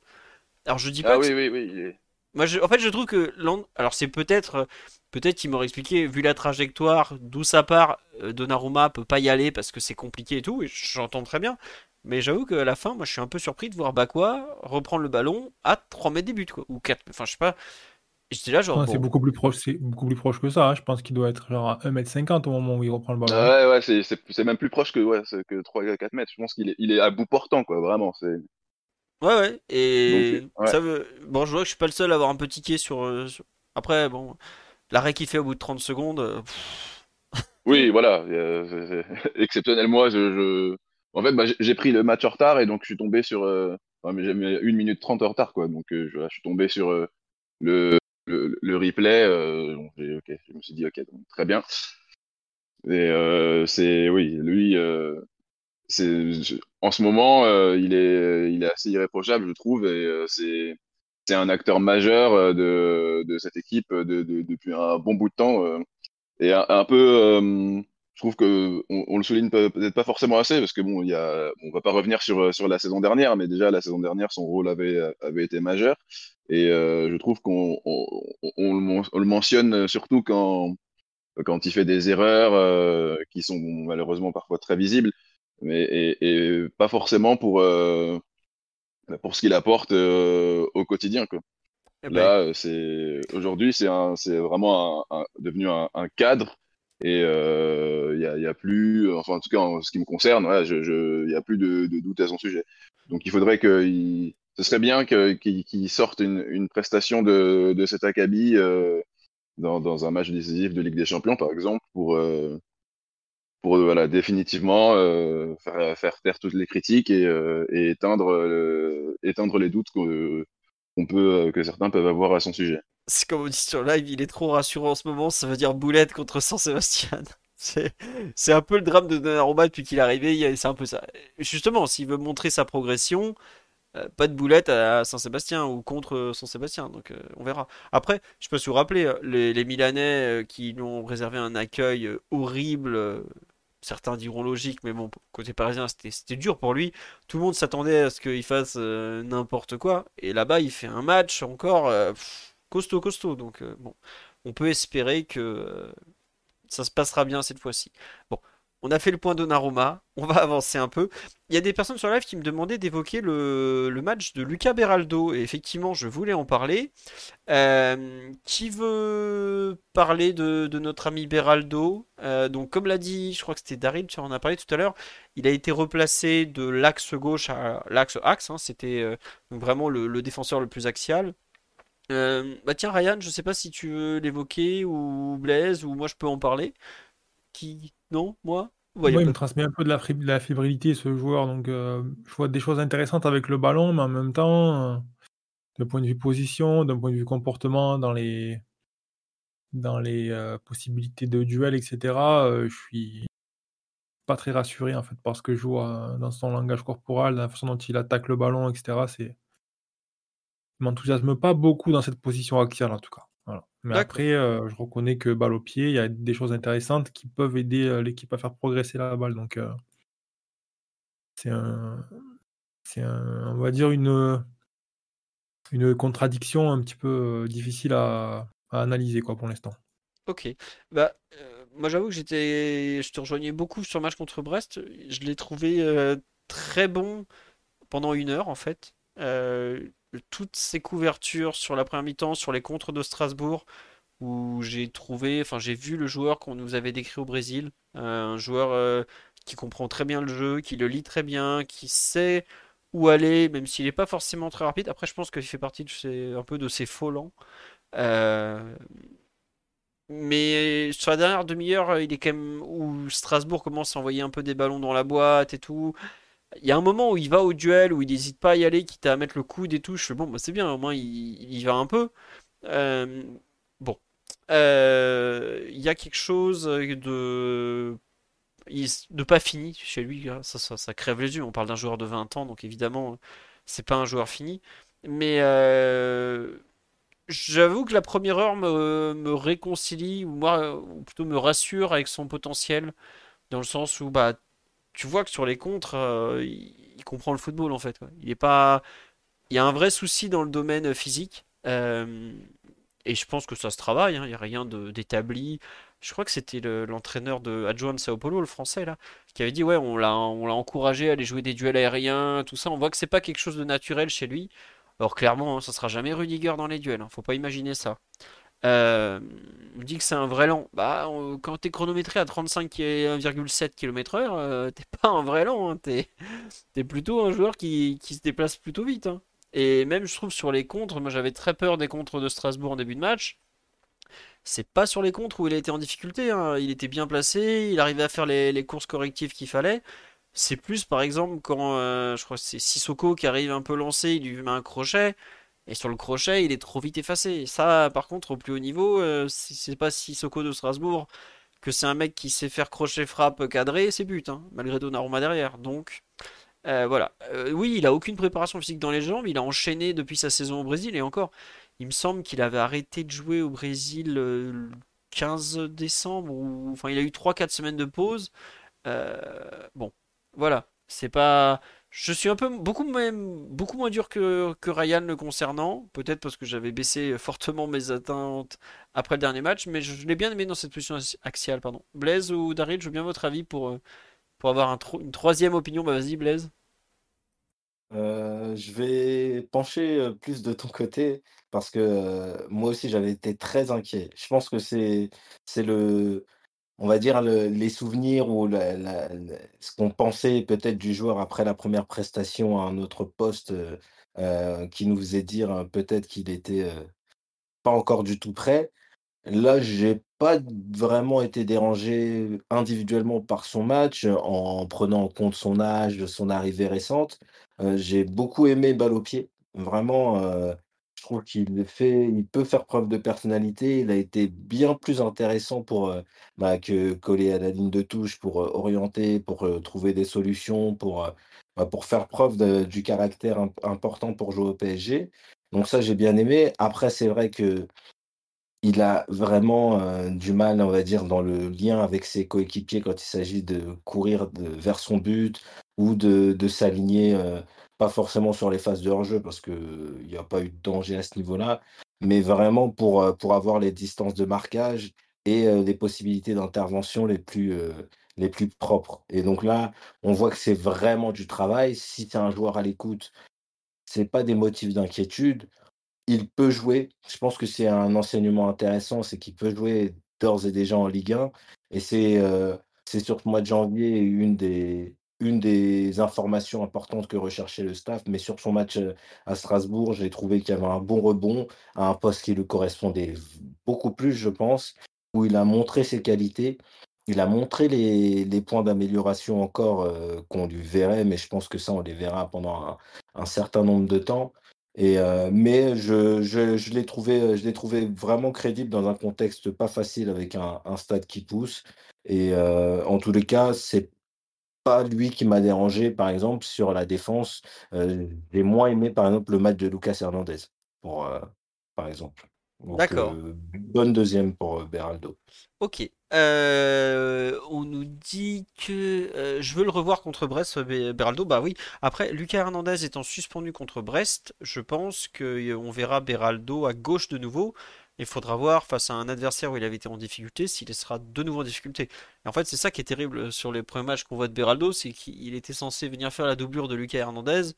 Alors je dis pas. Ah oui, oui, oui. Moi, en fait, je trouve que alors c'est peut-être, peut-être qu'il m'aurait expliqué, vu la trajectoire, d'où ça part, euh, Donnarumma peut pas y aller parce que c'est compliqué et tout, et j'entends très bien. Mais j'avoue qu'à la fin, moi, je suis un peu surpris de voir Bakwa reprendre le ballon à 3 mètres des buts, quoi, ou 4, enfin, je sais pas. J'étais là, genre. C'est beaucoup plus proche, c'est beaucoup plus proche que ça. Hein. Je pense qu'il doit être genre à 1m50 au moment où il reprend le ballon. Ouais, ouais, c'est même plus proche que, ouais, que 3-4 mètres. Je pense qu'il est, il est à bout portant, quoi, vraiment. C'est. Ouais, ouais. Et ça veut... Bon, je vois que je suis pas le seul à avoir un peu tiqué sur. Euh, Après, bon, l'arrêt qu'il fait au bout de 30 secondes. Euh, oui, voilà. [LAUGHS] Exceptionnel, moi, je, En fait, bah, j'ai pris le match en retard et donc je suis tombé sur. Euh... Enfin, j'ai mis 1 minute 30 en retard, quoi. Donc euh, je, suis tombé sur le, le, le, replay. Donc, ok, je me suis dit, ok, très bien. Et c'est. Oui, lui c'est en ce moment, euh, il est il est assez irréprochable, je trouve, et euh, c'est c'est un acteur majeur euh, de de cette équipe de, de, depuis un bon bout de temps et un, peu. Je trouve que on, on le souligne peut-être pas forcément assez parce que bon, il y a, on va pas revenir sur sur la saison dernière, mais déjà la saison dernière, son rôle avait avait été majeur et je trouve qu'on on, on, on, le mentionne surtout quand quand il fait des erreurs qui sont malheureusement parfois très visibles mais et, et pas forcément pour euh, pour ce qu'il apporte euh, au quotidien quoi. Eh ben. Là, c'est aujourd'hui, c'est un, c'est vraiment un, devenu un, un, cadre et il euh, y, a, a, plus, enfin en tout cas en ce qui me concerne, il je, je, y a plus de, de, doute à son sujet. Donc il faudrait que, ce serait bien qu'il sorte une, une, prestation de, de cet acabit euh, dans, dans, un match décisif de Ligue des Champions, par exemple, pour euh, pour voilà, définitivement faire, faire, taire toutes les critiques et, éteindre, éteindre les doutes qu'on peut, que certains peuvent avoir à son sujet. C'est comme on dit sur live, il est trop rassurant en ce moment, ça veut dire boulette contre San Sébastien. [LAUGHS] C'est un peu le drame de Donnarumma depuis qu'il est arrivé, c'est un peu ça. Justement, s'il veut montrer sa progression, euh, pas de boulette à Saint-Sébastien ou contre Saint-Sébastien, donc on verra. Après, je peux vous rappeler, les, Milanais qui lui ont réservé un accueil horrible certains diront logique, mais bon, côté parisien, c'était dur pour lui. Tout le monde s'attendait à ce qu'il fasse euh, n'importe quoi. Et là-bas, il fait un match encore euh, costaud, costaud. Donc, euh, bon, on peut espérer que ça se passera bien cette fois-ci. Bon, on a fait le point de Naruma, on va [LAUGHS] avancer un peu. Il y a des personnes sur live qui me demandaient d'évoquer le, match de Luca Beraldo, et effectivement, je voulais en parler. Euh, qui veut parler de, notre ami Beraldo? Euh, Donc, comme l'a dit, je crois que c'était Daryl, tu en as parlé tout à l'heure, il a été replacé de l'axe gauche à l'axe axe, hein. c'était euh, vraiment le, défenseur le plus axial. Bah tiens Ryan, je sais pas si tu veux l'évoquer ou Blaise ou moi je peux en parler. Qui non moi? Moi, il me transmet un peu de la, fébrilité, ce joueur. Donc, euh, je vois des choses intéressantes avec le ballon, mais en même temps, euh, d'un point de vue position, d'un point de vue comportement, dans les, dans les euh, possibilités de duel, etc., je suis pas très rassuré en fait par ce que je vois dans son langage corporel, la façon dont il attaque le ballon, etc. m'enthousiasme pas beaucoup dans cette position axiale en tout cas. Voilà. Mais après, euh, je reconnais que balle au pied, il y a des choses intéressantes qui peuvent aider euh, l'équipe à faire progresser la balle. Donc euh, c'est un, c'est un, on va dire une, une contradiction un petit peu difficile à, à analyser quoi pour l'instant. Ok. Bah, moi j'avoue que j'étais, je te rejoignais beaucoup sur le match contre Brest. Je l'ai trouvé très bon pendant une heure en fait. Toutes ces couvertures sur la première mi-temps, sur les contres de Strasbourg, où j'ai trouvé, enfin j'ai vu le joueur qu'on nous avait décrit au Brésil, un joueur qui comprend très bien le jeu, qui le lit très bien, qui sait où aller, même s'il n'est pas forcément très rapide. Après, je pense qu'il fait partie de un peu de ses faux lents. Mais sur la dernière demi-heure, il est quand même où Strasbourg commence à envoyer un peu des ballons dans la boîte et tout. Il y a un moment où il va au duel, où il n'hésite pas à y aller, quitte à mettre le coude et tout. Je fais bon, bah, c'est bien, au moins il, y va un peu. Euh, bon. Euh, il y a quelque chose de de pas fini chez lui. Ça, ça, ça, crève les yeux. On parle d'un joueur de 20 ans, donc évidemment, c'est pas un joueur fini. Mais euh, J'avoue que la première heure me, réconcilie, ou moi, ou plutôt me rassure avec son potentiel, dans le sens où bah, tu vois que sur les contres, euh, il, comprend le football en fait. Il pas, il y a un vrai souci dans le domaine physique, euh, et je pense que ça se travaille. Hein. il n'y a rien d'établi. Je crois que c'était l'entraîneur de adjoint Sao Paulo, le français là, qui avait dit ouais, on l'a, encouragé à aller jouer des duels aériens, tout ça. On voit que c'est pas quelque chose de naturel chez lui. Alors clairement, ça hein, sera jamais Rudiger dans les duels, hein, faut pas imaginer ça. Euh, on dit que c'est un vrai lent. Bah, quand t'es chronométré à 35,7 km/h, euh, t'es pas un vrai lent. Hein, t'es es plutôt un joueur qui, se déplace plutôt vite. Et même, je trouve, sur les contres, moi j'avais très peur des contres de Strasbourg en début de match. C'est pas sur les contres où il a été en difficulté. Il était bien placé, il arrivait à faire les courses correctives qu'il fallait. C'est plus par exemple quand euh, je crois que c'est Sissoko qui arrive un peu lancé, il lui met un crochet, et sur le crochet il est trop vite effacé. ça par contre au plus haut niveau, euh, si c'est pas Sissoko de Strasbourg, que c'est un mec qui sait faire crochet frappe cadré, c'est but, hein, malgré Donnarumma derrière. Donc euh, voilà. oui, il a aucune préparation physique dans les jambes, il a enchaîné depuis sa saison au Brésil, et encore, il me semble qu'il avait arrêté de jouer au Brésil le 15 décembre, enfin il a eu 3-4 semaines de pause. bon, voilà, c'est pas. Je suis un peu beaucoup même beaucoup moins dur que, Ryan le concernant, peut-être parce que j'avais baissé fortement mes attentes après le dernier match, mais je, l'ai bien aimé dans cette position axiale, pardon. Blaise ou Daryl, je veux bien votre avis pour, euh, pour avoir un une troisième opinion. Bah vas-y Blaise. Euh, je vais pencher euh, plus de ton côté parce que moi aussi j'avais été très inquiet. Je pense que c'est le on va dire, les souvenirs ou ce qu'on pensait peut-être du joueur après la première prestation à un autre poste, qui nous faisait dire, peut-être qu'il était, pas encore du tout prêt. Là, j'ai pas vraiment été dérangé individuellement par son match, en prenant en compte son âge, son arrivée récente. j'ai beaucoup aimé balle au pied. Vraiment, trouve qu'il fait il peut faire preuve de personnalité. Il a été bien plus intéressant pour, heu, bah, que coller à la ligne de touche, pour, heu, orienter, pour, heu, trouver des solutions, pour, bah, pour faire preuve du caractère important pour jouer au PSG. Donc ça, j'ai bien aimé. Après, c'est vrai que il a vraiment, du mal, on va dire, dans le lien avec ses coéquipiers quand il s'agit de courir vers son but ou de de s'aligner, pas forcément sur les phases de hors-jeu parce qu'il n'y a pas eu de danger à ce niveau-là, mais vraiment pour, euh, pour avoir les distances de marquage et euh, les possibilités d'intervention les plus, euh, les plus propres. Et donc là, on voit que c'est vraiment du travail. Si tu es un joueur à l'écoute, c'est pas des motifs d'inquiétude. Il peut jouer. Je pense que c'est un enseignement intéressant, c'est qu'il peut jouer d'ores et déjà en Ligue 1. Et c'est c'est sur ce mois de janvier une des, une des informations importantes que recherchait le staff, mais sur son match à Strasbourg, j'ai trouvé qu'il y avait un bon rebond à un poste qui lui correspondait beaucoup plus, je pense, où il a montré ses qualités, il a montré les, points d'amélioration encore qu'on lui verrait, mais je pense que ça, on les verra pendant un, certain nombre de temps. Et, mais je, l'ai trouvé, trouvé vraiment crédible dans un contexte pas facile avec un stade qui pousse. Et en tous les cas, c'est pas lui qui m'a dérangé, par exemple, sur la défense. Heu, j'ai moins aimé, par exemple, le match de Lucas Hernandez, pour, heu, par exemple. Donc, D'accord. bonne deuxième pour, Beraldo. Ok. Euh, on nous dit que euh, je veux le revoir contre Brest, Be- Beraldo. Bah oui. Après, Lucas Hernandez étant suspendu contre Brest, je pense qu'on verra Beraldo à gauche de nouveau. Il faudra voir face à un adversaire où il avait été en difficulté s'il sera de nouveau en difficulté. Et en fait, c'est ça qui est terrible sur les premiers matchs qu'on voit de Beraldo, c'est qu'il était censé venir faire la doublure de Lucas Hernandez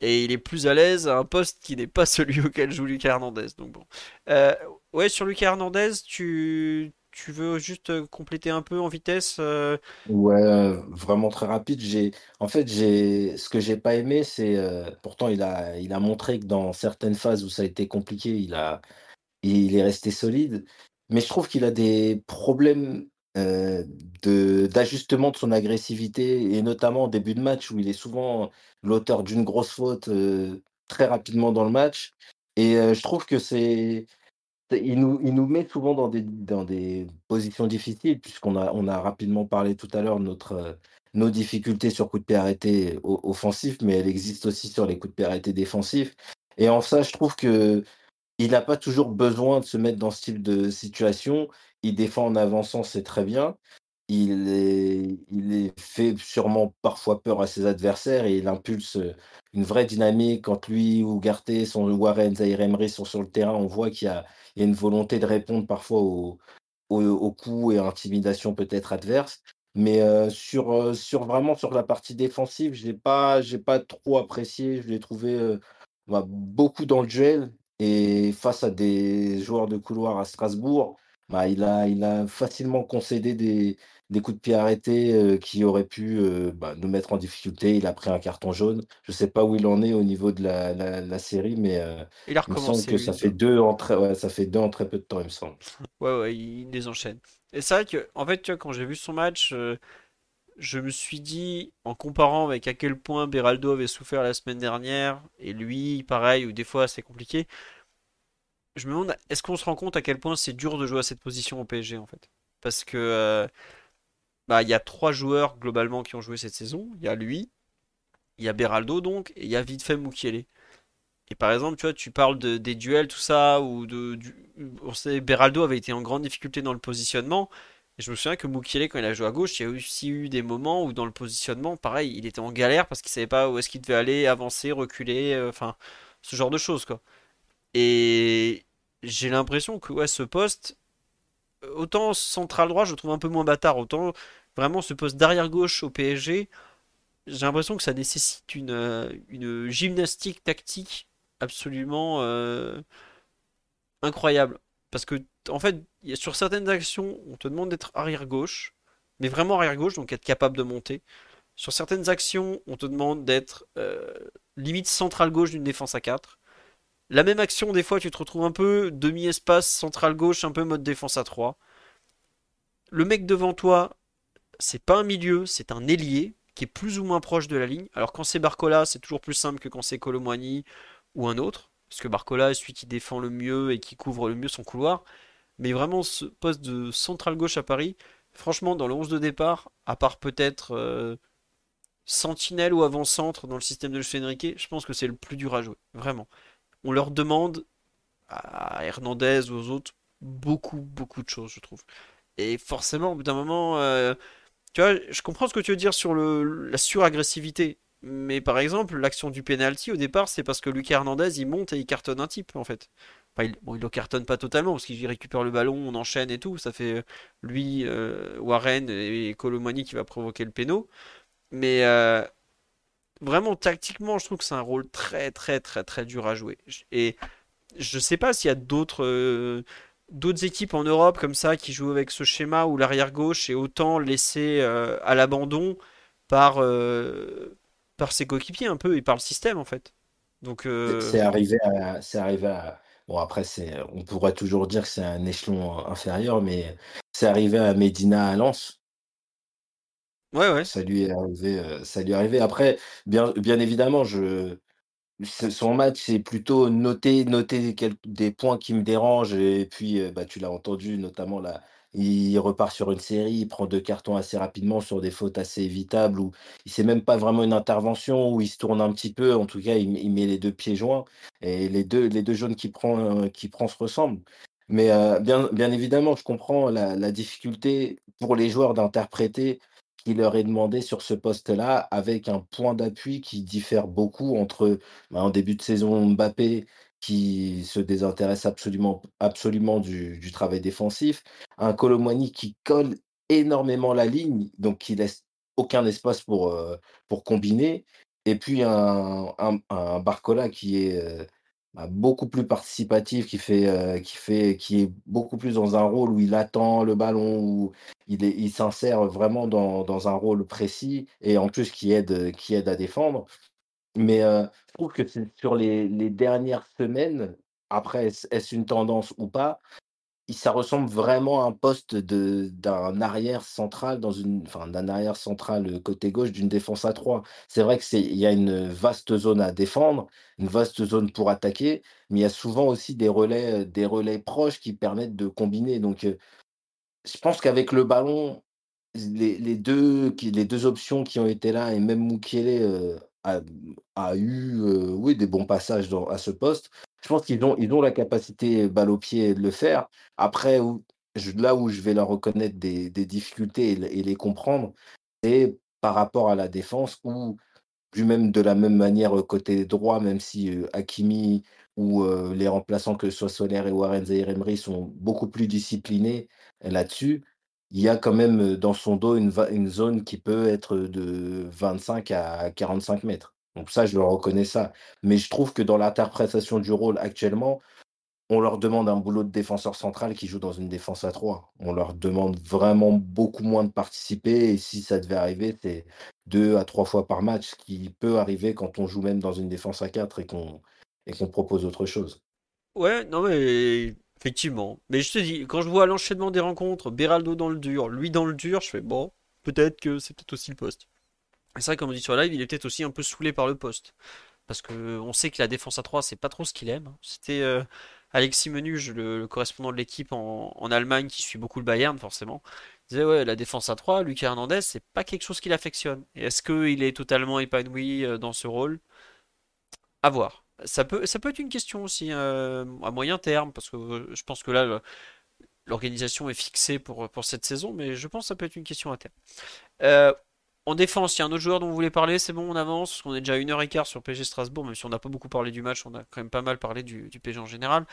et il est plus à l'aise à un poste qui n'est pas [LAUGHS] celui auquel joue Lucas Hernandez. Donc bon. Euh, ouais, sur Lucas Hernandez, tu, tu veux juste euh, compléter un peu en vitesse euh, Ouais, vraiment très rapide. J'ai en fait, j'ai ce que j'ai pas aimé, c'est, pourtant il a il a montré que dans certaines phases où ça a été compliqué, il a il est resté solide, mais je trouve qu'il a des problèmes, de d'ajustement de son agressivité et notamment en début de match où il est souvent l'auteur d'une grosse faute, très rapidement dans le match et je trouve que c'est il nous il nous met souvent dans des dans des positions difficiles puisqu'on a on a rapidement parlé tout à l'heure de notre, nos difficultés sur coup de pied arrêté offensif, mais elle existe aussi sur les coups de pied arrêtés défensifs et en ça, je trouve que il n'a pas toujours besoin de se mettre dans ce type de situation. Il défend en avançant, c'est très bien. Il est il est fait sûrement parfois peur à ses adversaires et il impulse, une vraie dynamique quand lui, Ugarte sont Warren, Zaïre Emery sont sur le terrain. On voit qu'il y a une volonté de répondre parfois aux coups et intimidations peut-être adverses. Mais, heu, sur, heu, sur vraiment sur la partie défensive, j'ai pas j'ai pas trop apprécié. Je l'ai trouvé, heu, bah, beaucoup dans le duel et face à des joueurs de couloir à Strasbourg, bah, il a il a facilement concédé des des coups de pied arrêtés, heu, qui auraient pu, heu, bah, nous mettre en difficulté. Il a pris un carton jaune. Je sais pas où il en est au niveau de la la la série, mais, heu, Il a il me semble que lui. ça fait 2 en très ouais, ça fait 2 en très peu de temps, il me semble. Ouais, ouais, il les enchaîne. Et c'est vrai que, en fait, tu vois, quand j'ai vu son match, euh, je me suis dit, en comparant avec à quel point Beraldo avait souffert la semaine dernière, et lui, pareil, ou des fois c'est compliqué, je me demande, est-ce qu'on se rend compte à quel point c'est dur de jouer à cette position au PSG, en fait? Parce que, euh, bah, il y a trois joueurs globalement qui ont joué cette saison. Il y a lui, il y a Beraldo donc, et il y a vite fait Mukiele. Et par exemple, tu vois, tu parles de, des duels, tout ça, ou de, on sait, Beraldo avait été en grande difficulté dans le positionnement. Et je me souviens que Mukiele, quand il a joué à gauche, il y a aussi eu des moments où dans le positionnement, pareil, il était en galère parce qu'il savait pas où est-ce qu'il devait aller, avancer, reculer, euh, enfin, ce genre de choses, quoi. Et j'ai l'impression que ouais, ce poste, autant central droit, je le trouve un peu moins bâtard, autant vraiment ce poste d'arrière gauche au PSG, j'ai l'impression que ça nécessite une, euh, gymnastique tactique absolument euh, incroyable. Parce que, en fait, sur certaines actions, on te demande d'être arrière gauche, mais vraiment arrière gauche, donc être capable de monter. Sur certaines actions, on te demande d'être euh, limite central gauche d'une défense à 4. La même action, des fois, tu te retrouves un peu demi-espace, central gauche, un peu mode défense à 3. Le mec devant toi, c'est pas un milieu, c'est un ailier qui est plus ou moins proche de la ligne. Alors quand c'est Barcola, c'est toujours plus simple que quand c'est Colomwani ou un autre. Parce que Barcola est celui qui défend le mieux et qui couvre le mieux son couloir. Mais vraiment, ce poste de central gauche à Paris, franchement, dans le 11 de départ, à part peut-être euh, Sentinelle ou avant-centre dans le système de Luis Enrique, je pense que c'est le plus dur à jouer. Vraiment. On leur demande à Hernandez ou aux autres beaucoup, beaucoup de choses, je trouve. Et forcément, au bout d'un moment, euh, tu vois, je comprends ce que tu veux dire sur la suragressivité. Mais par exemple, l'action du penalty au départ, c'est parce que Lucas Hernandez il monte et il cartonne un type en fait. Il, bon, il le cartonne pas totalement parce qu'il récupère le ballon, on enchaîne et tout. Ça fait euh, lui, euh, Warren et Colomani qui va provoquer le péno. Mais euh, vraiment, tactiquement, je trouve que c'est un rôle très, très, très, très dur à jouer. Et je sais pas s'il y a d'autres équipes en Europe comme ça qui jouent avec ce schéma où l'arrière gauche est autant laissé à l'abandon par par ses coéquipiers un peu et par le système en fait. Donc c'est arrivé à bon après c'est on pourrait toujours dire que c'est un échelon inférieur, mais c'est arrivé à Medina à Lens. ouais ouais. Ça lui est arrivé, heu, ça lui est arrivé. Après, bien bien évidemment, je ce son match, c'est plutôt noter noter quel des points qui me dérangent et puis, bah, tu l'as entendu, notamment la il repart sur une série, il prend deux cartons assez rapidement sur des fautes assez évitables, où il c'est même pas vraiment une intervention, où il se tourne un petit peu, en tout cas, il, met les deux pieds joints, et les deux, jaunes qu'il prend, qui prend se ressemblent. Mais euh, bien, évidemment, je comprends la, la difficulté pour les joueurs d'interpréter qui leur est demandé sur ce poste-là, avec un point d'appui qui diffère beaucoup entre bah, en début de saison Mbappé qui se désintéresse absolument, absolument du, du travail défensif, un Colomwani qui colle énormément la ligne, donc qui laisse aucun espace pour, euh, pour combiner, et puis un, un, Barcola qui est euh, bah, beaucoup plus participatif, qui fait, heu, qui fait qui est beaucoup plus dans un rôle où il attend le ballon, où il est il s'insère vraiment dans dans un rôle précis et en plus qui aide, qui aide à défendre. Mais, je trouve que sur les les dernières semaines, après est-ce une tendance ou pas? ça ressemble vraiment à un poste d'un arrière central dans une enfin, d'un arrière central, côté gauche d'une défense à 3. C'est vrai que c'est il y a une vaste zone à défendre, une vaste zone pour attaquer, mais il y a souvent aussi des relais, des relais proches qui permettent de combiner donc je pense qu'avec le ballon, les les 2 qui les 2 options qui ont été là et même Mukiele, heu, a eu, heu, oui, des bons passages à ce poste. Je pense qu'ils ont ils ont la capacité balle au pied de le faire. Après là où je vais leur reconnaître des des difficultés et les comprendre, c'est par rapport à la défense où puis même de la même manière, heu, côté droit, même si, heu, Hakimi ou, heu, les remplaçants, que ce soit et Warren Zaïre-Emery sont beaucoup plus disciplinés euh, là-dessus. Il y a quand même, heu, dans son dos une zone qui peut être, de 25 à 45 mètres. Donc ça, je leur reconnais ça. Mais je trouve que dans l'interprétation du rôle actuellement, on leur demande un boulot de défenseur central qui joue dans une défense à 3. On leur demande vraiment beaucoup moins de participer et si ça devait arriver, c'est 2 à 3 fois par match, ce qui peut arriver quand on joue même dans une défense à 4 et qu'on et qu'on propose autre chose. Ouais, non mais effectivement. Mais je te dis, quand je vois l'enchaînement des rencontres, Beraldo dans le dur, lui dans le dur, je fais bon, peut-être que c'est peut-être aussi le poste. Et c'est vrai, comme on dit sur live, il est peut-être aussi un peu saoulé par le poste. Parce que on sait que la défense à 3, c'est pas trop ce qu'il aime. C'était euh, Alexis Menuge, le, correspondant de l'équipe en, en Allemagne, qui suit beaucoup le Bayern, forcément. Il disait, ouais, la défense à 3, Lucas Hernandez, c'est pas quelque chose qu'il affectionne. Et est-ce qu'il est totalement épanoui euh, dans ce rôle? À voir. Ça peut, ça peut être une question aussi euh, à moyen terme, parce que euh, je pense que là, l'organisation est fixée pour, pour cette saison, mais je pense que ça peut être une question à terme. Euh, en défense, il y a un autre joueur dont vous voulez parler, c'est bon, on avance, parce qu'on est déjà à une heure et quart sur PSG Strasbourg, même si on n'a pas beaucoup parlé du match, on a quand même pas mal parlé du, du PSG en général.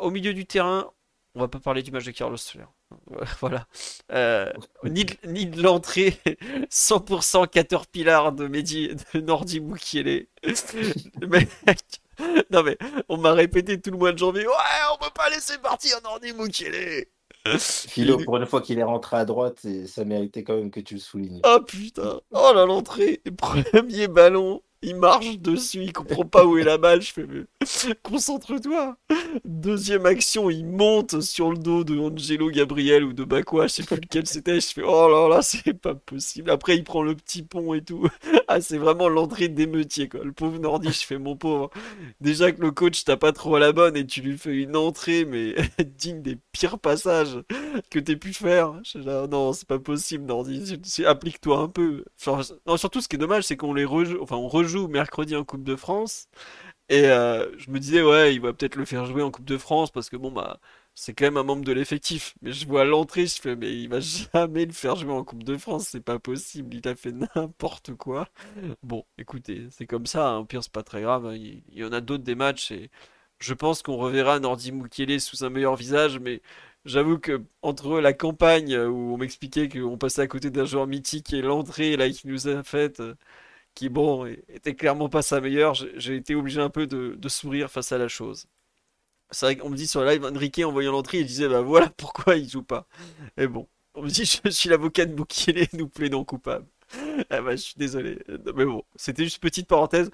Au milieu du terrain, on va pas parler du match de Carlos Soler. [LAUGHS] Voilà. Euh, ni de, ni de l'entrée [LAUGHS] 100% Caterpillar de Mehdi, de Nordi Mukiele. Le mec, non mais, on m'a répété tout le mois de janvier, ouais, on peut pas laisser partir Nordi Mukiele. [LAUGHS] Philo, pour une fois qu'il est rentré à droite, et ça méritait quand même que tu le soulignes. Oh putain, oh là l'entrée, premier ballon, il marche dessus, il comprend pas où est la balle, je fais mais [LAUGHS] concentre-toi. Deuxième action, il monte sur le dos de Angelo Gabriel ou de Bakwa, je sais plus lequel c'était, je fais oh là là, c'est pas possible. Après il prend le petit pont et tout. [LAUGHS] Ah c'est vraiment l'entrée d'émeutier quoi. Le pauvre Nordi, je fais mon pauvre. Déjà que le coach t'a pas trop à la bonne et tu lui fais une entrée mais [LAUGHS] digne des pires passages que t'aies pu faire. Je non, c'est pas possible, Nordi. Applique-toi un peu. Surtout, ce qui est dommage, c'est qu'on les rejoue, rejoue mercredi en Coupe de France. Et euh, je me disais, ouais, il va peut-être le faire jouer en Coupe de France parce que bon, bah, c'est quand même un membre de l'effectif. Mais je vois l'entrée, je fais, mais il va jamais le faire jouer en Coupe de France, c'est pas possible. Il a fait n'importe quoi. Bon, écoutez, c'est comme ça. hein. Au pire, c'est pas très grave. hein. Il, y en a d'autres des matchs et je pense qu'on reverra Nordi Mukiele sous un meilleur visage, mais. J'avoue que entre la campagne où on m'expliquait qu'on passait à côté d'un joueur mythique et l'entrée là qu'il nous a faite, euh, qui bon était clairement pas sa meilleure, j'ai été obligé un peu de, sourire face à la chose. C'est vrai qu'on me dit sur le live, Enrique en voyant l'entrée, il disait bah voilà pourquoi il joue pas. Et bon, on me dit [LAUGHS] je suis l'avocat de Boukielé, nous plaidons coupable. Ah bah je suis désolé, mais bon, c'était juste petite parenthèse.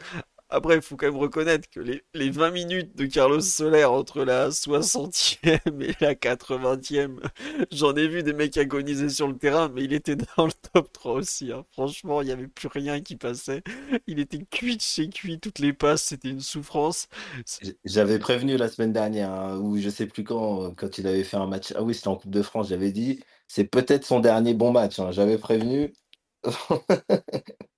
Après, il faut quand même reconnaître que les, les 20 minutes de Carlos Soler entre la 60e et la 80e, j'en ai vu des mecs agoniser sur le terrain, mais il était dans le top 3 aussi. hein. Franchement, il n'y avait plus rien qui passait. Il était cuit de chez cuit, toutes les passes, c'était une souffrance. J'avais prévenu la semaine dernière, hein, ou je sais plus quand, euh, quand il avait fait un match. Ah oui, c'était en Coupe de France, j'avais dit, c'est peut-être son dernier bon match. hein, J'avais prévenu. [LAUGHS]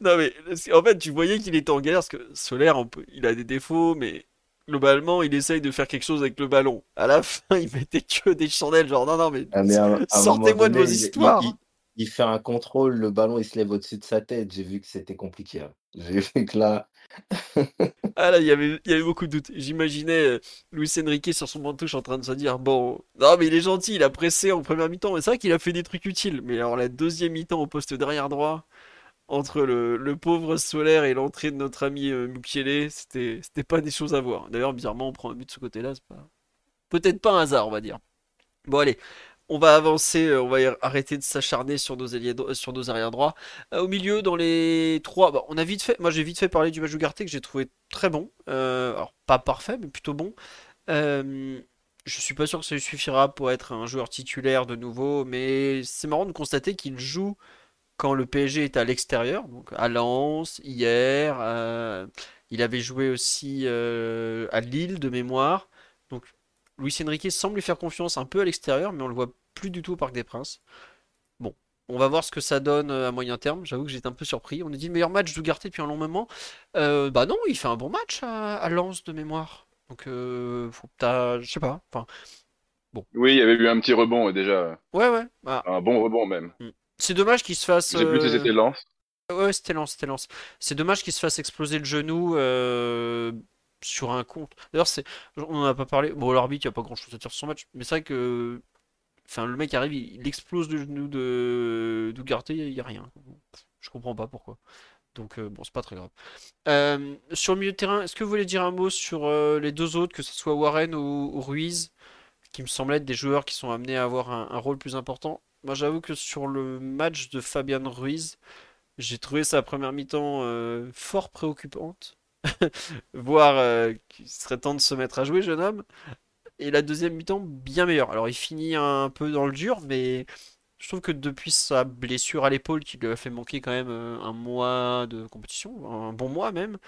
Non mais en fait tu voyais qu'il était en galère parce que Solaire on peut- il a des défauts mais globalement il essaye de faire quelque chose avec le ballon. À la [LAUGHS] fin il mettait que des chandelles genre non non mais Ah, mais sortez-moi de vos donné, il, il- histoires. il- fait un contrôle, le ballon il se lève au-dessus de sa tête. J'ai vu que c'était compliqué. hein. J'ai vu que là, [LAUGHS] Ah là il y avait il y avait beaucoup de doutes. J'imaginais euh, Luis Enrique sur son banc de touche en train de se dire bon non mais il est gentil il a pressé en première mi-temps mais c'est vrai qu'il a fait des trucs utiles mais alors la deuxième mi-temps au poste derrière droit entre le, pauvre Solaire et l'entrée de notre ami euh, Mukiele c'était pas des choses à voir. D'ailleurs bizarrement on prend un but de ce côté-là c'est pas peut-être pas un hasard on va dire. Bon allez, on va avancer, euh, on va arrêter de s'acharner sur nos arrières droits. Euh, au milieu, dans les trois, bah, on a vite fait, moi j'ai vite fait parler du match de Ugarte que j'ai trouvé très bon. Euh, alors pas parfait, mais plutôt bon. Euh, je suis pas sûr que ça lui suffira pour être un joueur titulaire de nouveau, mais c'est marrant de constater qu'il joue quand le PSG est à l'extérieur, donc à Lens, hier, euh, il avait joué aussi euh, à Lille de mémoire. Donc Luis Enrique semble lui faire confiance un peu à l'extérieur, mais on le voit plus du tout au Parc des Princes. Bon, on va voir ce que ça donne euh, à moyen terme. J'avoue que j'étais un peu surpris. On a dit le meilleur match d'Ougarté depuis un long moment. Euh, bah non, il fait un bon match à, à Lens de mémoire. Donc, faut je sais pas. Enfin, bon, Oui, il y avait eu un petit rebond déjà, ouais, ouais. Bah, un bon rebond même. C'est dommage qu'il se fasse. Plus si euh, c'était. Ouais, c'était lent, c'était lent. C'est dommage qu'il se fasse exploser le genou euh, sur un compte. D'ailleurs, c'est, on en a pas parlé. Bon, l'arbitre, il n'y a pas grand-chose à dire sur son match, mais c'est vrai que, enfin, le mec arrive, il, il explose le genou de d'Ugarte, il n'y a rien. Je comprends pas pourquoi. Donc, euh, bon, c'est pas très grave. Euh, sur le milieu de terrain, est-ce que vous voulez dire un mot sur euh, les deux autres, que ce soit Warren ou, ou Ruiz, qui me semblent être des joueurs qui sont amenés à avoir un, un rôle plus important? Moi, j'avoue que sur le match de Fabian Ruiz, j'ai trouvé sa première mi-temps euh, fort préoccupante, [LAUGHS] voire euh, qu'il serait temps de se mettre à jouer, jeune homme. Et la deuxième mi-temps bien meilleure. Alors il finit un peu dans le dur, mais je trouve que depuis sa blessure à l'épaule qui lui a fait manquer quand même euh, un mois de compétition, un bon mois même,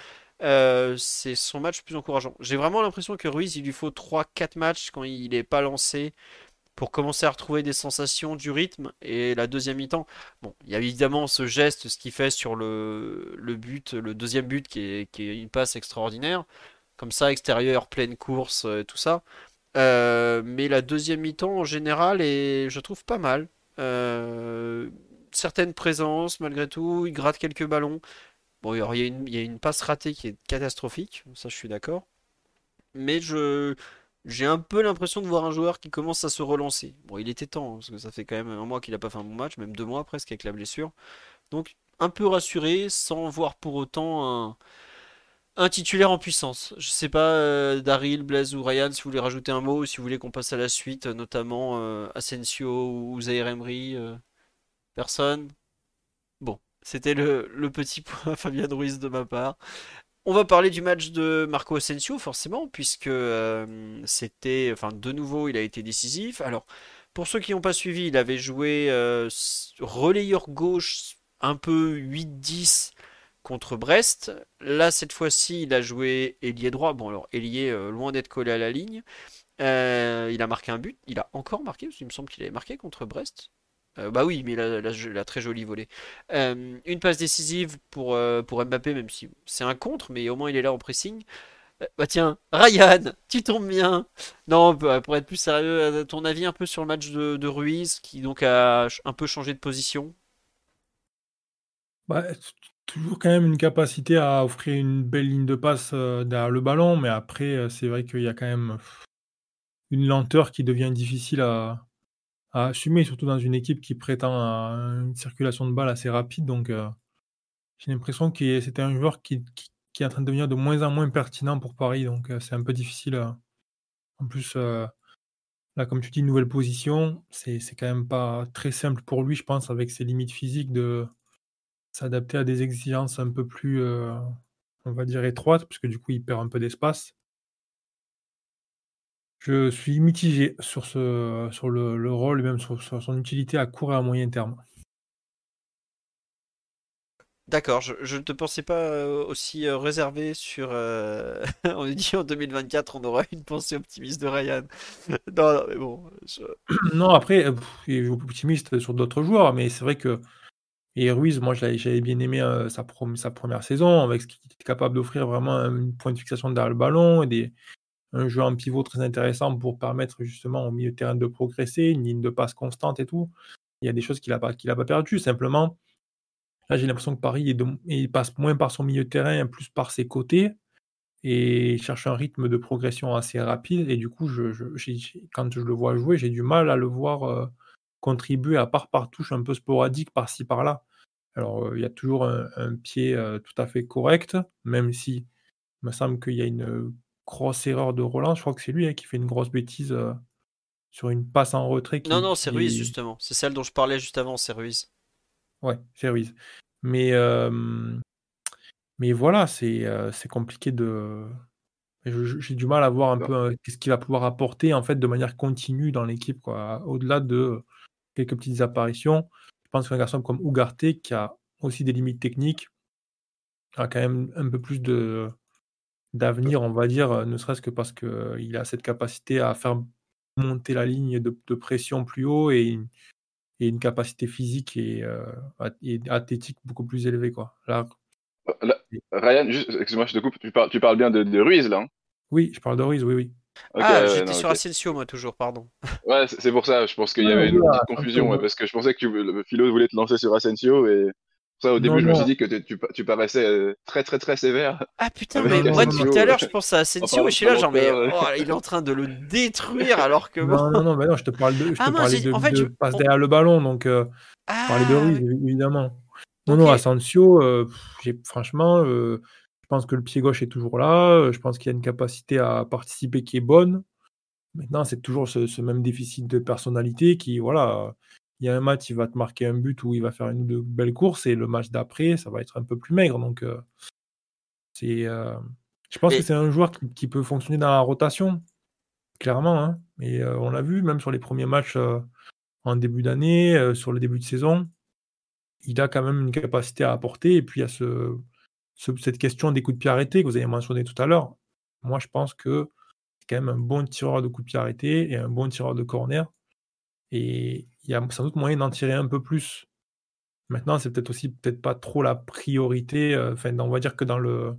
euh, c'est son match plus encourageant. J'ai vraiment l'impression que Ruiz, il lui faut trois quatre matchs quand il n'est pas lancé pour commencer à retrouver des sensations, du rythme. Et la deuxième mi-temps, bon, il y a évidemment ce geste, ce qu'il fait sur le, but, le deuxième but qui est, une passe extraordinaire. Comme ça, extérieur, pleine course, euh, tout ça. Euh, mais la deuxième mi-temps en général est, je trouve, pas mal. Euh, certaines présences malgré tout, il gratte quelques ballons. Bon, il y a une passe ratée qui est catastrophique, ça je suis d'accord. Mais je, j'ai un peu l'impression de voir un joueur qui commence à se relancer. Bon, il était temps, hein, parce que ça fait quand même un mois qu'il n'a pas fait un bon match, même deux mois presque avec la blessure. Donc, un peu rassuré, sans voir pour autant un, titulaire en puissance. Je sais pas, euh, Daryl, Blaise ou Ryan, si vous voulez rajouter un mot, ou si vous voulez qu'on passe à la suite, euh, notamment euh, Asensio ou Zaïre Emery. euh, personne? Bon, c'était le, le petit point [LAUGHS] Fabien Ruiz de ma part. On va parler du match de Marco Asensio, forcément, puisque euh, c'était, enfin, de nouveau, il a été décisif. Alors, pour ceux qui n'ont pas suivi, il avait joué euh, relayeur gauche, un peu 8-10 contre Brest. Là, cette fois-ci, il a joué ailier droit. Bon, alors, ailier, euh, loin d'être collé à la ligne. Il a marqué un but. Il a encore marqué, parce qu'il me semble qu'il avait marqué contre Brest. Euh, bah oui, mais il a, il a- il a très joli volé. Euh, une passe décisive pour, euh, pour Mbappé, même si c'est un contre, mais au moins il est là en pressing. Bah tiens, Ryan, tu tombes bien. Non, pour être plus sérieux, ton avis un peu sur le match de, Ruiz, qui donc a un peu changé de position? Bah, toujours quand même une capacité à offrir une belle ligne de passe derrière le ballon, mais après, c'est vrai qu'il y a quand même une lenteur qui devient difficile à, à assumer, surtout dans une équipe qui prétend à une circulation de balle assez rapide. Donc, euh, j'ai l'impression que c'était un joueur qui, est en train de devenir de moins en moins pertinent pour Paris. Donc, euh, c'est un peu difficile. euh. En plus, là, comme tu dis, nouvelle position, c'est quand même pas très simple pour lui, je pense, avec ses limites physiques, de s'adapter à des exigences un peu plus, on va dire, étroite, puisque du coup, il perd un peu d'espace. Je suis mitigé sur, ce, sur le, rôle et même sur, son utilité à court et à moyen terme. D'accord, je, ne te pensais pas euh, aussi euh, réservé sur. Euh, [LAUGHS] on dit en 2024, on aura une pensée optimiste de Ryan. [LAUGHS] non, non, mais bon. [CLEARS THROAT] Non, après, il est optimiste sur d'autres joueurs, mais c'est vrai que. Et Ruiz, moi, j'avais bien aimé sa, sa, première saison, avec ce qu'il était capable d'offrir vraiment un point de fixation derrière le ballon et des, un jeu en pivot très intéressant pour permettre justement au milieu de terrain de progresser, une ligne de passe constante et tout. Il y a des choses qu'il n'a pas, a pas perdu. Simplement, là, j'ai l'impression que Paris il passe moins par son milieu de terrain, plus par ses côtés et cherche un rythme de progression assez rapide. Et du coup, je, quand je le vois jouer, j'ai du mal à le voir euh, contribuer, à part par touche un peu sporadique par-ci par-là. Alors, euh, il y a toujours un, pied euh, tout à fait correct, même si il me semble qu'il y a une grosse erreur de Roland. Je crois que c'est lui hein, qui fait une grosse bêtise euh, sur une passe en retrait. non, non, c'est Ruiz justement. C'est celle dont je parlais juste avant, c'est Ruiz. Ouais, c'est Ruiz. Mais, mais voilà, c'est c'est compliqué de. J'ai du mal à voir un peu qu'est-ce qu'il va pouvoir apporter en fait de manière continue dans l'équipe. Au-delà de quelques petites apparitions, je pense qu'un garçon comme Ugarte, qui a aussi des limites techniques, a quand même un peu plus de, d'avenir, on va dire, euh, ne serait-ce que parce qu'il a cette capacité à faire monter la ligne de, pression plus haut et une, capacité physique euh, et, athlétique beaucoup plus élevée. Quoi. Là, Ryan, excuse-moi, je te coupe, tu parles, tu parles bien de, Ruiz là hein? Oui, je parle de Ruiz, oui, oui. ah, j'étais sur Asensio, moi, toujours, pardon. [LAUGHS] Ouais, c'est pour ça, je pense qu'il y avait une petite confusion, parce que je pensais que le philo voulait te lancer sur Asensio et au début, je me suis dit que tu, paraissais euh, très, très, très sévère. Ah putain, mais moi, depuis tout à l'heure, je pense à Asensio et je suis là, genre, mais oh, il est en train de le détruire alors que. Non, non, non, mais non, je te parle de, je ah, te parlais de, en fait, de passe derrière le ballon, donc euh, je parlais de Ruiz, ah. évidemment. Non, non, Asensio, euh, franchement, je pense que le pied gauche est toujours là. Je pense qu'il y a une capacité à participer qui est bonne. Maintenant, c'est toujours ce, ce, même déficit de personnalité qui, voilà, il y a un match, il va te marquer un but où il va faire une ou deux belles courses, et le match d'après, ça va être un peu plus maigre. Donc, euh, c'est, euh, je pense que c'est un joueur qui, peut fonctionner dans la rotation, clairement. Hein. Et euh, on l'a vu, même sur les premiers matchs en début d'année, sur le début de saison, il a quand même une capacité à apporter. Et puis, il y a ce, cette question des coups de pied arrêtés que vous avez mentionné tout à l'heure. Moi, je pense que c'est quand même un bon tireur de coups de pied arrêtés et un bon tireur de corner. Et il y a sans doute moyen d'en tirer un peu plus. Maintenant, c'est peut-être aussi peut-être pas trop la priorité. Euh, enfin, on va dire que dans le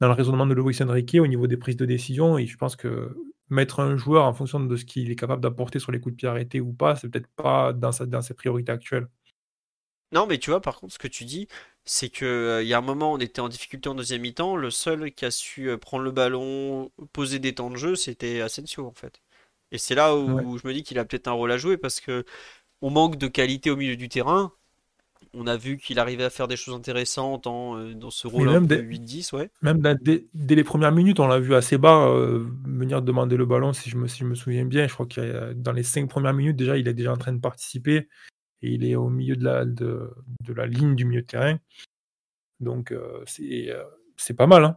dans le raisonnement de Luis Enrique au niveau des prises de décision, et je pense que mettre un joueur en fonction de ce qu'il est capable d'apporter sur les coups de pied arrêtés ou pas, c'est peut-être pas dans, dans ses priorités actuelles. Non, mais tu vois, par contre, ce que tu dis, c'est que euh, il y a un moment, on était en difficulté en deuxième mi-temps. Le seul qui a su euh, prendre le ballon, poser des temps de jeu, c'était Asensio, en fait. Et c'est là où je me dis qu'il a peut-être un rôle à jouer parce que on manque de qualité au milieu du terrain. On a vu qu'il arrivait à faire des choses intéressantes euh, dans ce rôle de 8-10. Ouais. Même dès, les premières minutes, on l'a vu assez bas euh, venir demander le ballon, si je, me, me souviens bien. Je crois que dans les cinq premières minutes, déjà, il est déjà en train de participer et il est au milieu de la, de, la ligne du milieu de terrain. Donc, euh, c'est pas mal. Hein.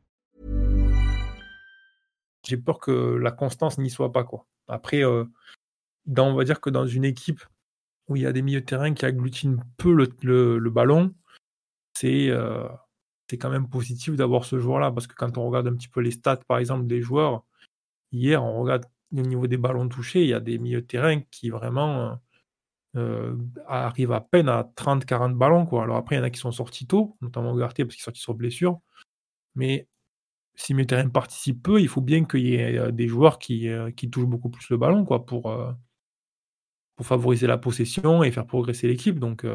J'ai peur que la constance n'y soit pas. Quoi. Après, euh, dans, on va dire que dans une équipe où il y a des milieux de terrain qui agglutinent peu le, ballon, c'est euh, c'est quand même positif d'avoir ce joueur-là. Parce que quand on regarde un petit peu les stats, par exemple, des joueurs, hier, on regarde au niveau des ballons touchés, il y a des milieux de terrain qui vraiment euh, arrivent à peine à 30-40 ballons. Quoi. Alors après, il y en a qui sont sortis tôt, notamment Garté parce qu'il est sorti sur blessure. Mais si terrain participe peu, il faut bien qu'il y ait euh, des joueurs qui, euh, qui, touchent beaucoup plus le ballon quoi, pour, euh, pour favoriser la possession et faire progresser l'équipe. Donc,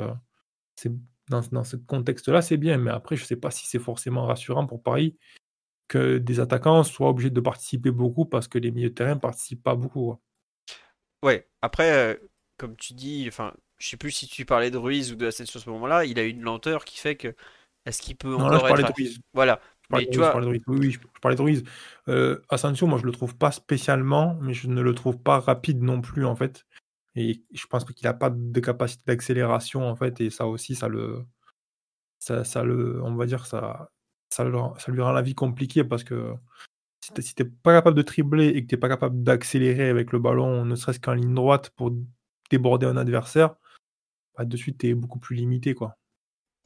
c'est dans, dans ce contexte-là, c'est bien. Mais après, je ne sais pas si c'est forcément rassurant pour Paris que des attaquants soient obligés de participer beaucoup parce que les milieux de terrain ne participent pas beaucoup. Ouais, après, euh, comme tu dis, enfin, je sais plus si tu parlais de Ruiz ou de Asensio à ce moment-là, il a une lenteur qui fait que est-ce qu'il peut Non, là, je être. de Ruiz. Voilà. Je Mais tu. Oui, oui, je, parlais de Ruiz. Euh, Asensio, moi, je le trouve pas spécialement, mais je ne le trouve pas rapide non plus, en fait. Et je pense qu'il n'a pas de capacité d'accélération, en fait, et ça aussi, ça le, ça, ça le, on va dire, ça, ça, le rend- ça lui rend la vie compliquée parce que si si t'es pas capable de tripler et que t'es pas capable d'accélérer avec le ballon, ne serait-ce qu'en ligne droite pour déborder un adversaire, bah, de suite, t'es beaucoup plus limité, quoi.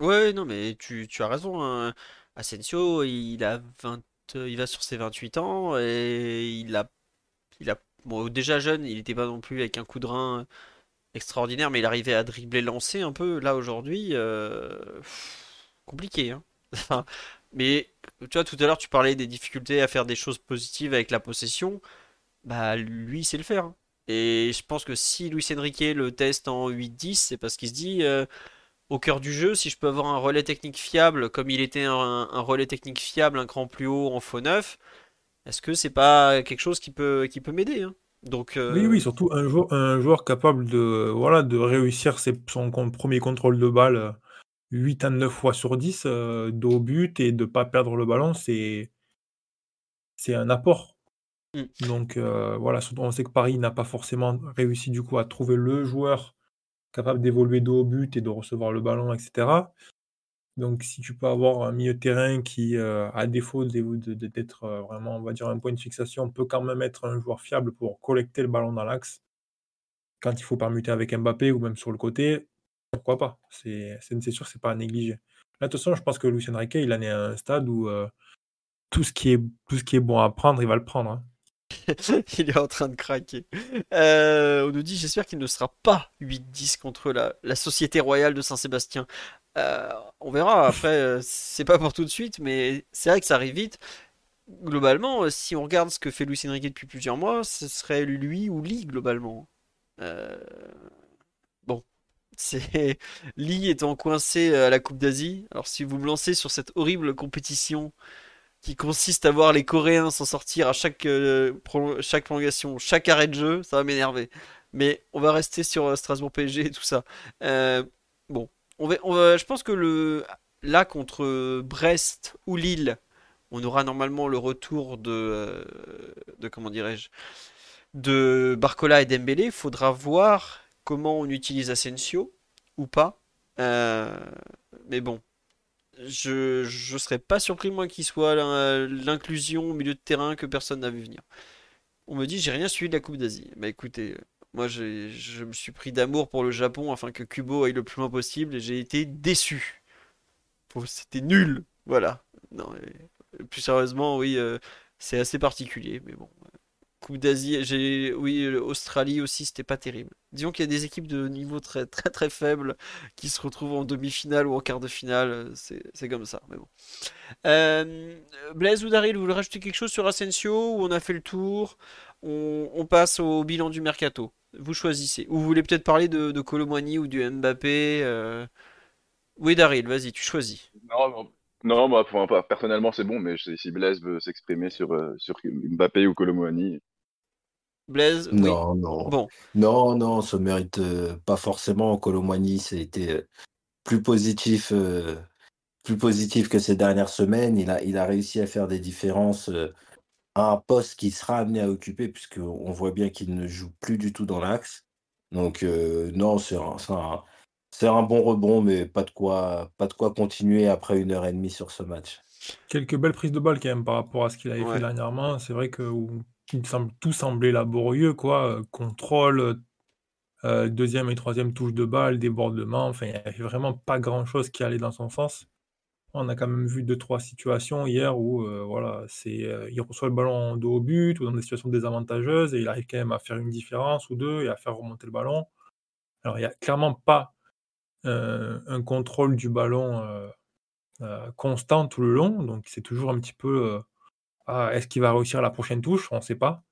ouais, non, mais tu, tu as raison. hein. Asensio, il a 20, il va sur ses 28 ans et il a, il a, bon, déjà jeune, il n'était pas non plus avec un coup de rein extraordinaire, mais il arrivait à dribbler, lancer un peu. Là aujourd'hui, euh, compliqué, hein. [LAUGHS] Mais tu vois, tout à l'heure, tu parlais des difficultés à faire des choses positives avec la possession. Bah, lui, il sait le faire. hein. Et je pense que si Luis Enrique le teste en 8-10, c'est parce qu'il se dit, euh, au cœur du jeu, si je peux avoir un relais technique fiable, comme il était un, un relais technique fiable un cran plus haut en faux neuf, est-ce que c'est pas quelque chose qui peut, qui peut m'aider, hein? Donc, Oui, euh, oui, surtout un joueur, un joueur capable de, voilà, de réussir ses- son premier contrôle de balle euh, 8 à 9 fois sur 10 euh, au but et de pas perdre le ballon, c'est, un apport. hmm. Donc euh, voilà, on sait que Paris n'a pas forcément réussi du coup à trouver le joueur capable d'évoluer dos au but et de recevoir le ballon, etc. Donc si tu peux avoir un milieu de terrain qui, euh, à défaut d'être euh, vraiment, on va dire, un point de fixation, peut quand même être un joueur fiable pour collecter le ballon dans l'axe quand il faut permuter avec Mbappé ou même sur le côté, pourquoi pas? C'est sûr, c'est pas à négliger. Là, de toute façon, je pense que Lucien Riquet, il en est à un stade où euh, tout ce qui est tout ce bon à prendre, il va le prendre. hein. [LAUGHS] Il est en train de craquer. Euh, on nous dit, j'espère qu'il ne sera pas 8-10 contre la, la Société Royale de Saint-Sébastien. Euh, on verra, après, euh, c'est pas pour tout de suite, mais c'est vrai que ça arrive vite. Globalement, si on regarde ce que fait Luis Enrique depuis plusieurs mois, ce serait lui ou Lee, globalement. Bon, [LAUGHS] c'est Lee étant coincé à la Coupe d'Asie. Alors si vous me lancez sur cette horrible compétition qui consiste à voir les Coréens s'en sortir à chaque, euh, chaque prolongation, chaque arrêt de jeu, ça va m'énerver. Mais on va rester sur euh, Strasbourg PSG et tout ça. Euh, bon, on va, je pense que le, là contre Brest ou Lille, on aura normalement le retour de, de comment dirais-je, de Barcola et Dembélé. Il faudra voir comment on utilise Asensio ou pas. Mais bon. Je, je serais pas surpris moi qu'il soit l'in- l'inclusion au milieu de terrain que personne n'a vu venir. On me dit j'ai rien suivi de la Coupe d'Asie. Bah écoutez, moi je me suis pris d'amour pour le Japon afin que Kubo aille le plus loin possible et j'ai été déçu. Faut- C'était nul. Voilà. Non, mais plus sérieusement, oui, euh, c'est assez particulier, mais bon. Coupe d'Asie, j'ai oui, Australie aussi, c'était pas terrible. Disons qu'il y a des équipes de niveau très [LAUGHS] très très faible qui se retrouvent en demi-finale ou en quart de finale, c'est comme ça, mais bon. Euh, Blaise ou Daryl, vous voulez rajouter quelque chose sur Asensio ou on a fait le tour? On, on passe au bilan du mercato. Vous choisissez. Ou vous voulez peut-être parler de, de Kolo Muani ou du Mbappé euh, Oui, Daryl, vas-y, tu choisis. Non, non, non, bah, personnellement, c'est bon, mais si Blaise veut s'exprimer sur, euh, sur Mbappé ou Kolo Blaise, oui. Non, non. Bon, Non, non, ça mérite euh, pas forcément. Colomwani, c'était euh, plus positif, euh, plus positif que ces dernières semaines. Il a, il a réussi à faire des différences euh, à un poste qu'il sera amené à occuper, puisqu'on voit bien qu'il ne joue plus du tout dans l'axe. Donc, euh, non, c'est un, c'est un, un bon rebond, mais pas de quoi, pas de quoi continuer après une heure et demie sur ce match. Quelques belles prises de balles quand même par rapport à ce qu'il avait fait ouais. dernièrement. C'est vrai que me semble tout semblait laborieux, quoi. Euh, Contrôle, euh, deuxième et troisième touche de balle, débordement. Enfin, il n'y avait vraiment pas grand-chose qui allait dans son sens. On a quand même vu deux, trois situations hier où euh, voilà, c'est, euh, il reçoit le ballon dos au but ou dans des situations désavantageuses et il arrive quand même à faire une différence ou deux et à faire remonter le ballon. Alors, il n'y a clairement pas euh, un contrôle du ballon euh, euh, constant tout le long, donc c'est toujours un petit peu euh, ah, est-ce qu'il va réussir la prochaine touche? On ne sait pas,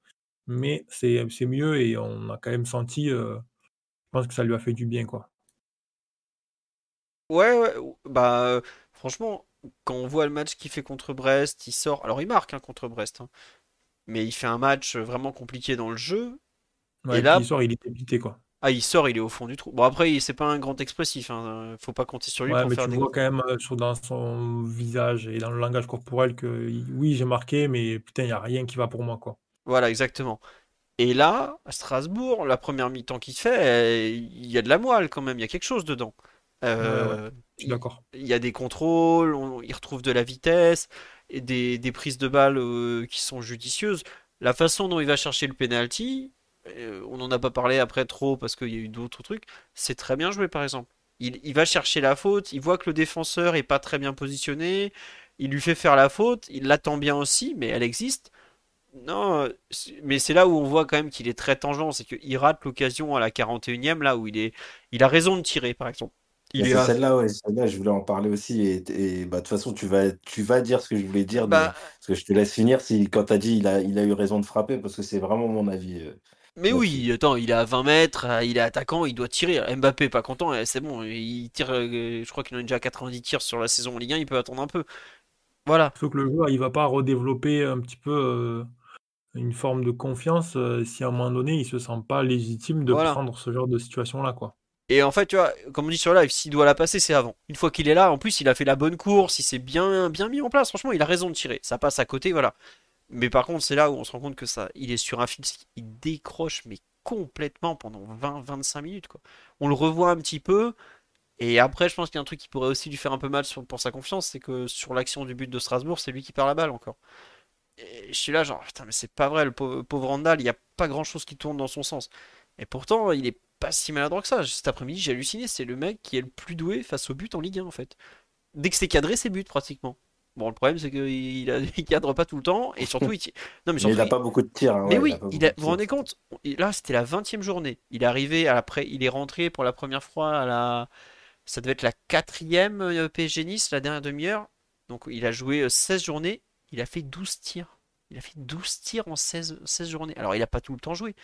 mais c'est mieux et on a quand même senti, euh, je pense que ça lui a fait du bien, quoi. Ouais, ouais, ou- bah franchement, quand on voit le match qu'il fait contre Brest, il sort. Alors il marque hein, contre Brest, hein, mais il fait un match vraiment compliqué dans le jeu. Et Ouais, et puis là, il sort, il est débité, quoi. Ah, il sort, il est au fond du trou. Bon, après, il- c'est pas un grand expressif, hein, Faut pas compter sur lui Ouais, pour mais faire tu des vois quand même euh, sur, dans son visage et dans le langage corporel que oui, j'ai marqué, mais putain, il n'y a rien qui va pour moi, quoi. Voilà, exactement. Et là, à Strasbourg, la première mi-temps qu'il fait, euh, il y a de la moelle quand même, il y a quelque chose dedans. Ouais, ouais, Euh, je suis il d'accord. il y a des contrôles, on- il retrouve de la vitesse et des, des prises de balles euh, qui sont judicieuses. La façon dont il va chercher le penalty, euh, on n'en a pas parlé après trop parce qu'il y a eu d'autres trucs, c'est très bien joué par exemple. Il, il va chercher la faute, il voit que le défenseur est pas très bien positionné, il lui fait faire la faute, il l'attend bien aussi, mais elle existe. Non, euh, mais c'est là où on voit quand même qu'il est très tangent, c'est qu'il rate l'occasion à la 41e, là où il est, il a raison de tirer, par exemple. C'est à... celle-là, ouais, celle-là, je voulais en parler aussi. Et, et, bah, de toute façon, tu vas, tu vas dire ce que je voulais dire, Bah, parce que je te laisse finir si, quand tu as dit il a, il a eu raison de frapper, parce que c'est vraiment mon avis euh, mais oui, attends, il est à 20 mètres, euh, il est attaquant, il doit tirer. Mbappé, pas content, euh, c'est bon, il tire, euh, je crois qu'il en a déjà 90 tirs sur la saison en Ligue 1, il peut attendre un peu. Voilà, Sauf que le joueur, il va pas redévelopper un petit peu euh, une forme de confiance euh, si à un moment donné, il se sent pas légitime de voilà. prendre ce genre de situation-là, quoi. Et en fait, tu vois, comme on dit sur live, s'il doit la passer, c'est avant. Une fois qu'il est là, en plus, il a fait la bonne course, il s'est bien, bien mis en place. Franchement, il a raison de tirer. Ça passe à côté, voilà. Mais par contre, c'est là où on se rend compte que ça, il est sur un fil, il décroche, mais complètement pendant 20-25 minutes, quoi. On le revoit un petit peu, et après, je pense qu'il y a un truc qui pourrait aussi lui faire un peu mal pour sa confiance, c'est que sur l'action du but de Strasbourg, c'est lui qui perd la balle encore. Et je suis là, genre, putain, mais c'est pas vrai, le pauvre, pauvre Randall, il n'y a pas grand-chose qui tourne dans son sens. Et pourtant, il est pas si maladroit que ça. Cet après-midi, j'ai halluciné, c'est le mec qui est le plus doué face au but en Ligue 1, en fait. Dès que c'est cadré, c'est but, pratiquement. Bon, le problème, c'est qu'il a- [LAUGHS] il cadre pas tout le temps, et surtout, il... Non, mais Mais surtout, il n'a pas beaucoup de tirs. hein, mais ouais, oui, il a- vous vous rendez compte? Là, c'était la vingtième journée. Il est arrivé à la pré- il est rentré pour la première fois à la, ça devait être la quatrième euh, PSG Nice, la dernière demi-heure. Donc, il a joué euh, 16 journées. Il a fait 12 tirs. Il a fait 12 tirs en 16, 16 journées. Alors, il n'a pas tout le temps joué,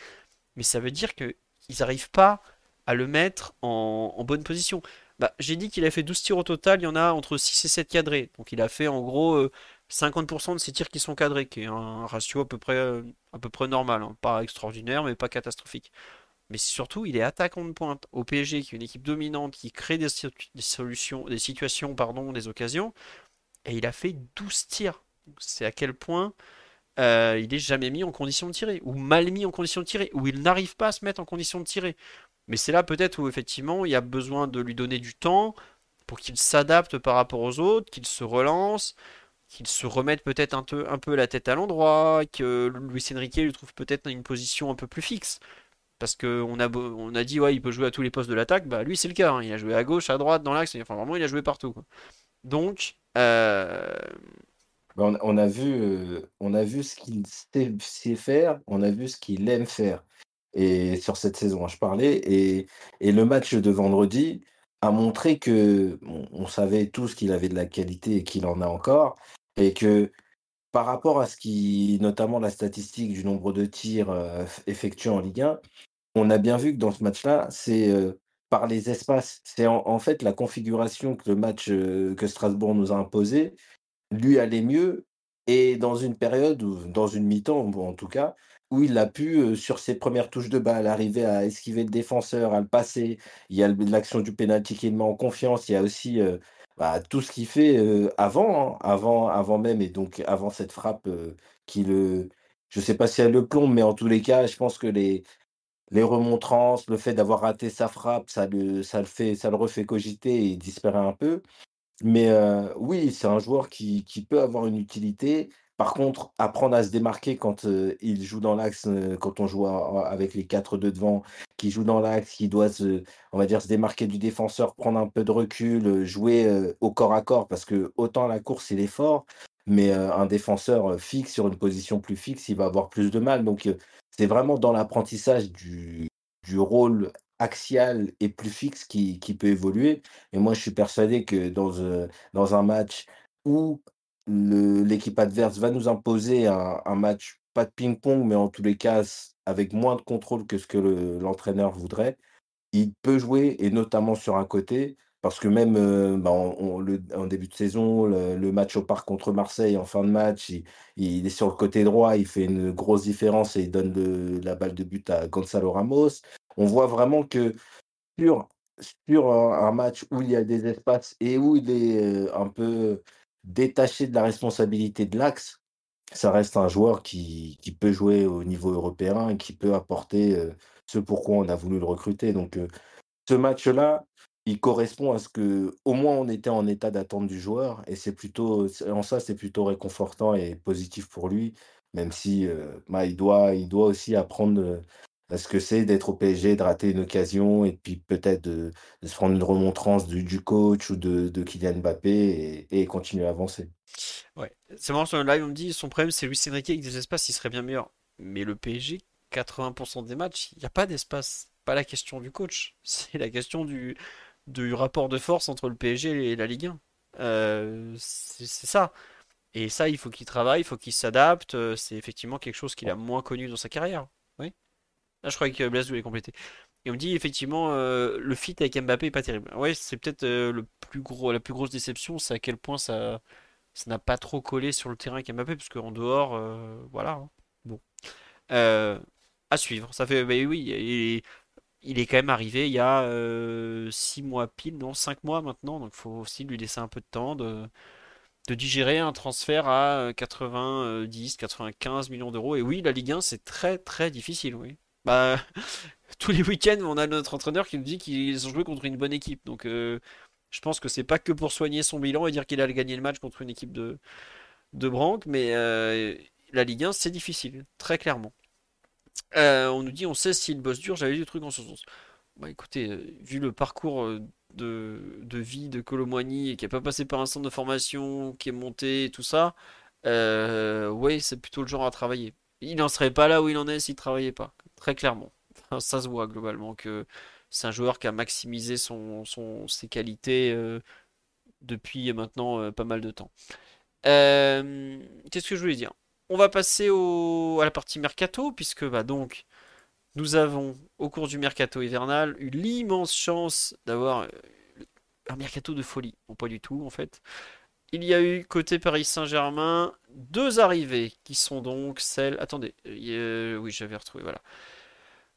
mais ça veut dire que ils n'arrivent pas à le mettre en, en bonne position. Bah, j'ai dit qu'il a fait 12 tirs au total, il y en a entre 6 et 7 cadrés. Donc il a fait en gros euh, 50% de ses tirs qui sont cadrés, qui est un ratio à peu près, euh, normal. hein. Pas extraordinaire, mais pas catastrophique. Mais surtout, il est attaquant de pointe au PSG, qui est une équipe dominante, qui crée des, solutions, des situations, pardon, des occasions, et il a fait 12 tirs. C'est à quel point euh, il est jamais mis en condition de tirer, ou mal mis en condition de tirer, ou il n'arrive pas à se mettre en condition de tirer. Mais c'est là peut-être où effectivement il y a besoin de lui donner du temps pour qu'il s'adapte par rapport aux autres, qu'il se relance, qu'il se remette peut-être un peu, la tête à l'endroit, que Luis Enrique lui trouve peut-être une position un peu plus fixe. Parce qu'on a, on a dit, ouais, il peut jouer à tous les postes de l'attaque, bah lui c'est le cas, hein. Il a joué à gauche, à droite, dans l'axe, enfin vraiment il a joué partout. quoi. Donc, euh, Bah, On, a vu, euh, on a vu ce qu'il sait faire, on a vu ce qu'il aime faire. Et sur cette saison, je parlais. Et, et le match de vendredi a montré que on, savait tous qu'il avait de la qualité et qu'il en a encore. Et que par rapport à ce qui, notamment la statistique du nombre de tirs euh, effectués en Ligue 1, on a bien vu que dans ce match-là, c'est euh, par les espaces. C'est en, fait la configuration que le match euh, que Strasbourg nous a imposé lui allait mieux et dans une période ou dans une mi-temps, en tout cas, où il a pu, sur ses premières touches de balle, arriver à esquiver le défenseur, à le passer. Il y a l'action du pénalty qui le met en confiance. Il y a aussi, bah, tout ce qu'il fait, avant, hein, avant avant même et donc avant cette frappe, qui le je sais pas si elle le plombe, mais en tous les cas, je pense que les les remontrances, le fait d'avoir raté sa frappe, ça le ça le fait ça le refait cogiter et disparaît un peu. Mais oui, c'est un joueur qui qui peut avoir une utilité. Par contre, apprendre à se démarquer quand, heu, il joue dans l'axe, heu, quand on joue avec les 4-2 devant, qui joue dans l'axe, qui doit se on va dire se démarquer du défenseur, prendre un peu de recul, heu, jouer, au corps à corps parce que autant la course, il est fort, mais un défenseur, fixe sur une position plus fixe, il va avoir plus de mal. Donc c'est vraiment dans l'apprentissage du rôle axial et plus fixe qui peut évoluer. Et moi, je suis persuadé que dans, dans un match où l'équipe adverse va nous imposer un match, pas de ping-pong, mais en tous les cas avec moins de contrôle que ce que le l'entraîneur voudrait, il peut jouer et notamment sur un côté, parce que même euh, bah, en début de saison, le, match au parc contre Marseille en fin de match, il, est sur le côté droit, il fait une grosse différence et il donne la balle de but à Gonzalo Ramos. On voit vraiment que sur, sur un, match où il y a des espaces et où il est euh, un peu détaché de la responsabilité de l'axe, ça reste un joueur qui, peut jouer au niveau européen et qui peut apporter euh, ce pourquoi on a voulu le recruter. Donc, ce match-là, il correspond à ce que, au moins, on était en état d'attente du joueur. Et c'est plutôt, en ça, c'est plutôt réconfortant et positif pour lui, même si bah, il, doit, il doit aussi apprendre à ce que c'est d'être au PSG, de rater une occasion et puis peut-être de, se prendre une remontrance du, du coach ou de, de Kylian Mbappé et, continuer à avancer. Ouais, c'est marrant sur le live, on me dit son problème c'est Luis Enrique avec des espaces, il serait bien meilleur. Mais le PSG, 80% des matchs, il n'y a pas d'espace. Pas la question du coach, [LAUGHS] c'est la question du, du rapport de force entre le PSG et la Ligue 1. Euh, c'est ça. Et ça, il faut qu'il travaille, il faut qu'il s'adapte. Euh, c'est effectivement quelque chose qu'il a moins connu dans sa carrière. Là, je croyais que Blaise voulait compléter. Et on me dit effectivement euh, le fit avec Mbappé est pas terrible. Ouais, c'est peut-être le plus gros, la plus grosse déception, c'est à quel point ça, ça n'a pas trop collé sur le terrain avec Mbappé, parce qu'en dehors, voilà. Hein. Bon, à suivre. Ça fait, bah oui, il est quand même arrivé il y a 6 euh, mois pile, non 5 mois maintenant, donc faut aussi lui laisser un peu de temps de, de digérer un transfert à 90, 95 millions d'euros. Et oui, la Ligue 1, c'est très très difficile, oui. Bah, [LAUGHS] tous les week-ends, on a notre entraîneur qui nous dit qu'ils ont joué contre une bonne équipe. Donc euh, je pense que c'est pas que pour soigner son bilan et dire qu'il a gagné le match contre une équipe de, de Branque, mais euh, la Ligue 1, c'est difficile, très clairement. Euh, on nous dit, on sait s'il bosse dur, j'avais du truc en ce sens. Bah écoutez, vu le parcours de, vie de Colomboigny et qui n'a pas passé par un centre de formation, qui est monté et tout ça, ouais, c'est plutôt le genre à travailler. Il n'en serait pas là où il en est s'il travaillait pas, très clairement. ça se voit globalement que c'est un joueur qui a maximisé ses qualités depuis maintenant pas mal de temps. Qu'est-ce que je voulais dire? On va passer à la partie mercato, puisque bah, donc nous avons au cours du mercato hivernal eu l'immense chance d'avoir euh, un mercato de folie. Bon, pas du tout en fait. Il y a eu côté Paris Saint-Germain deux arrivées qui sont donc celles. Attendez, oui, j'avais retrouvé, voilà.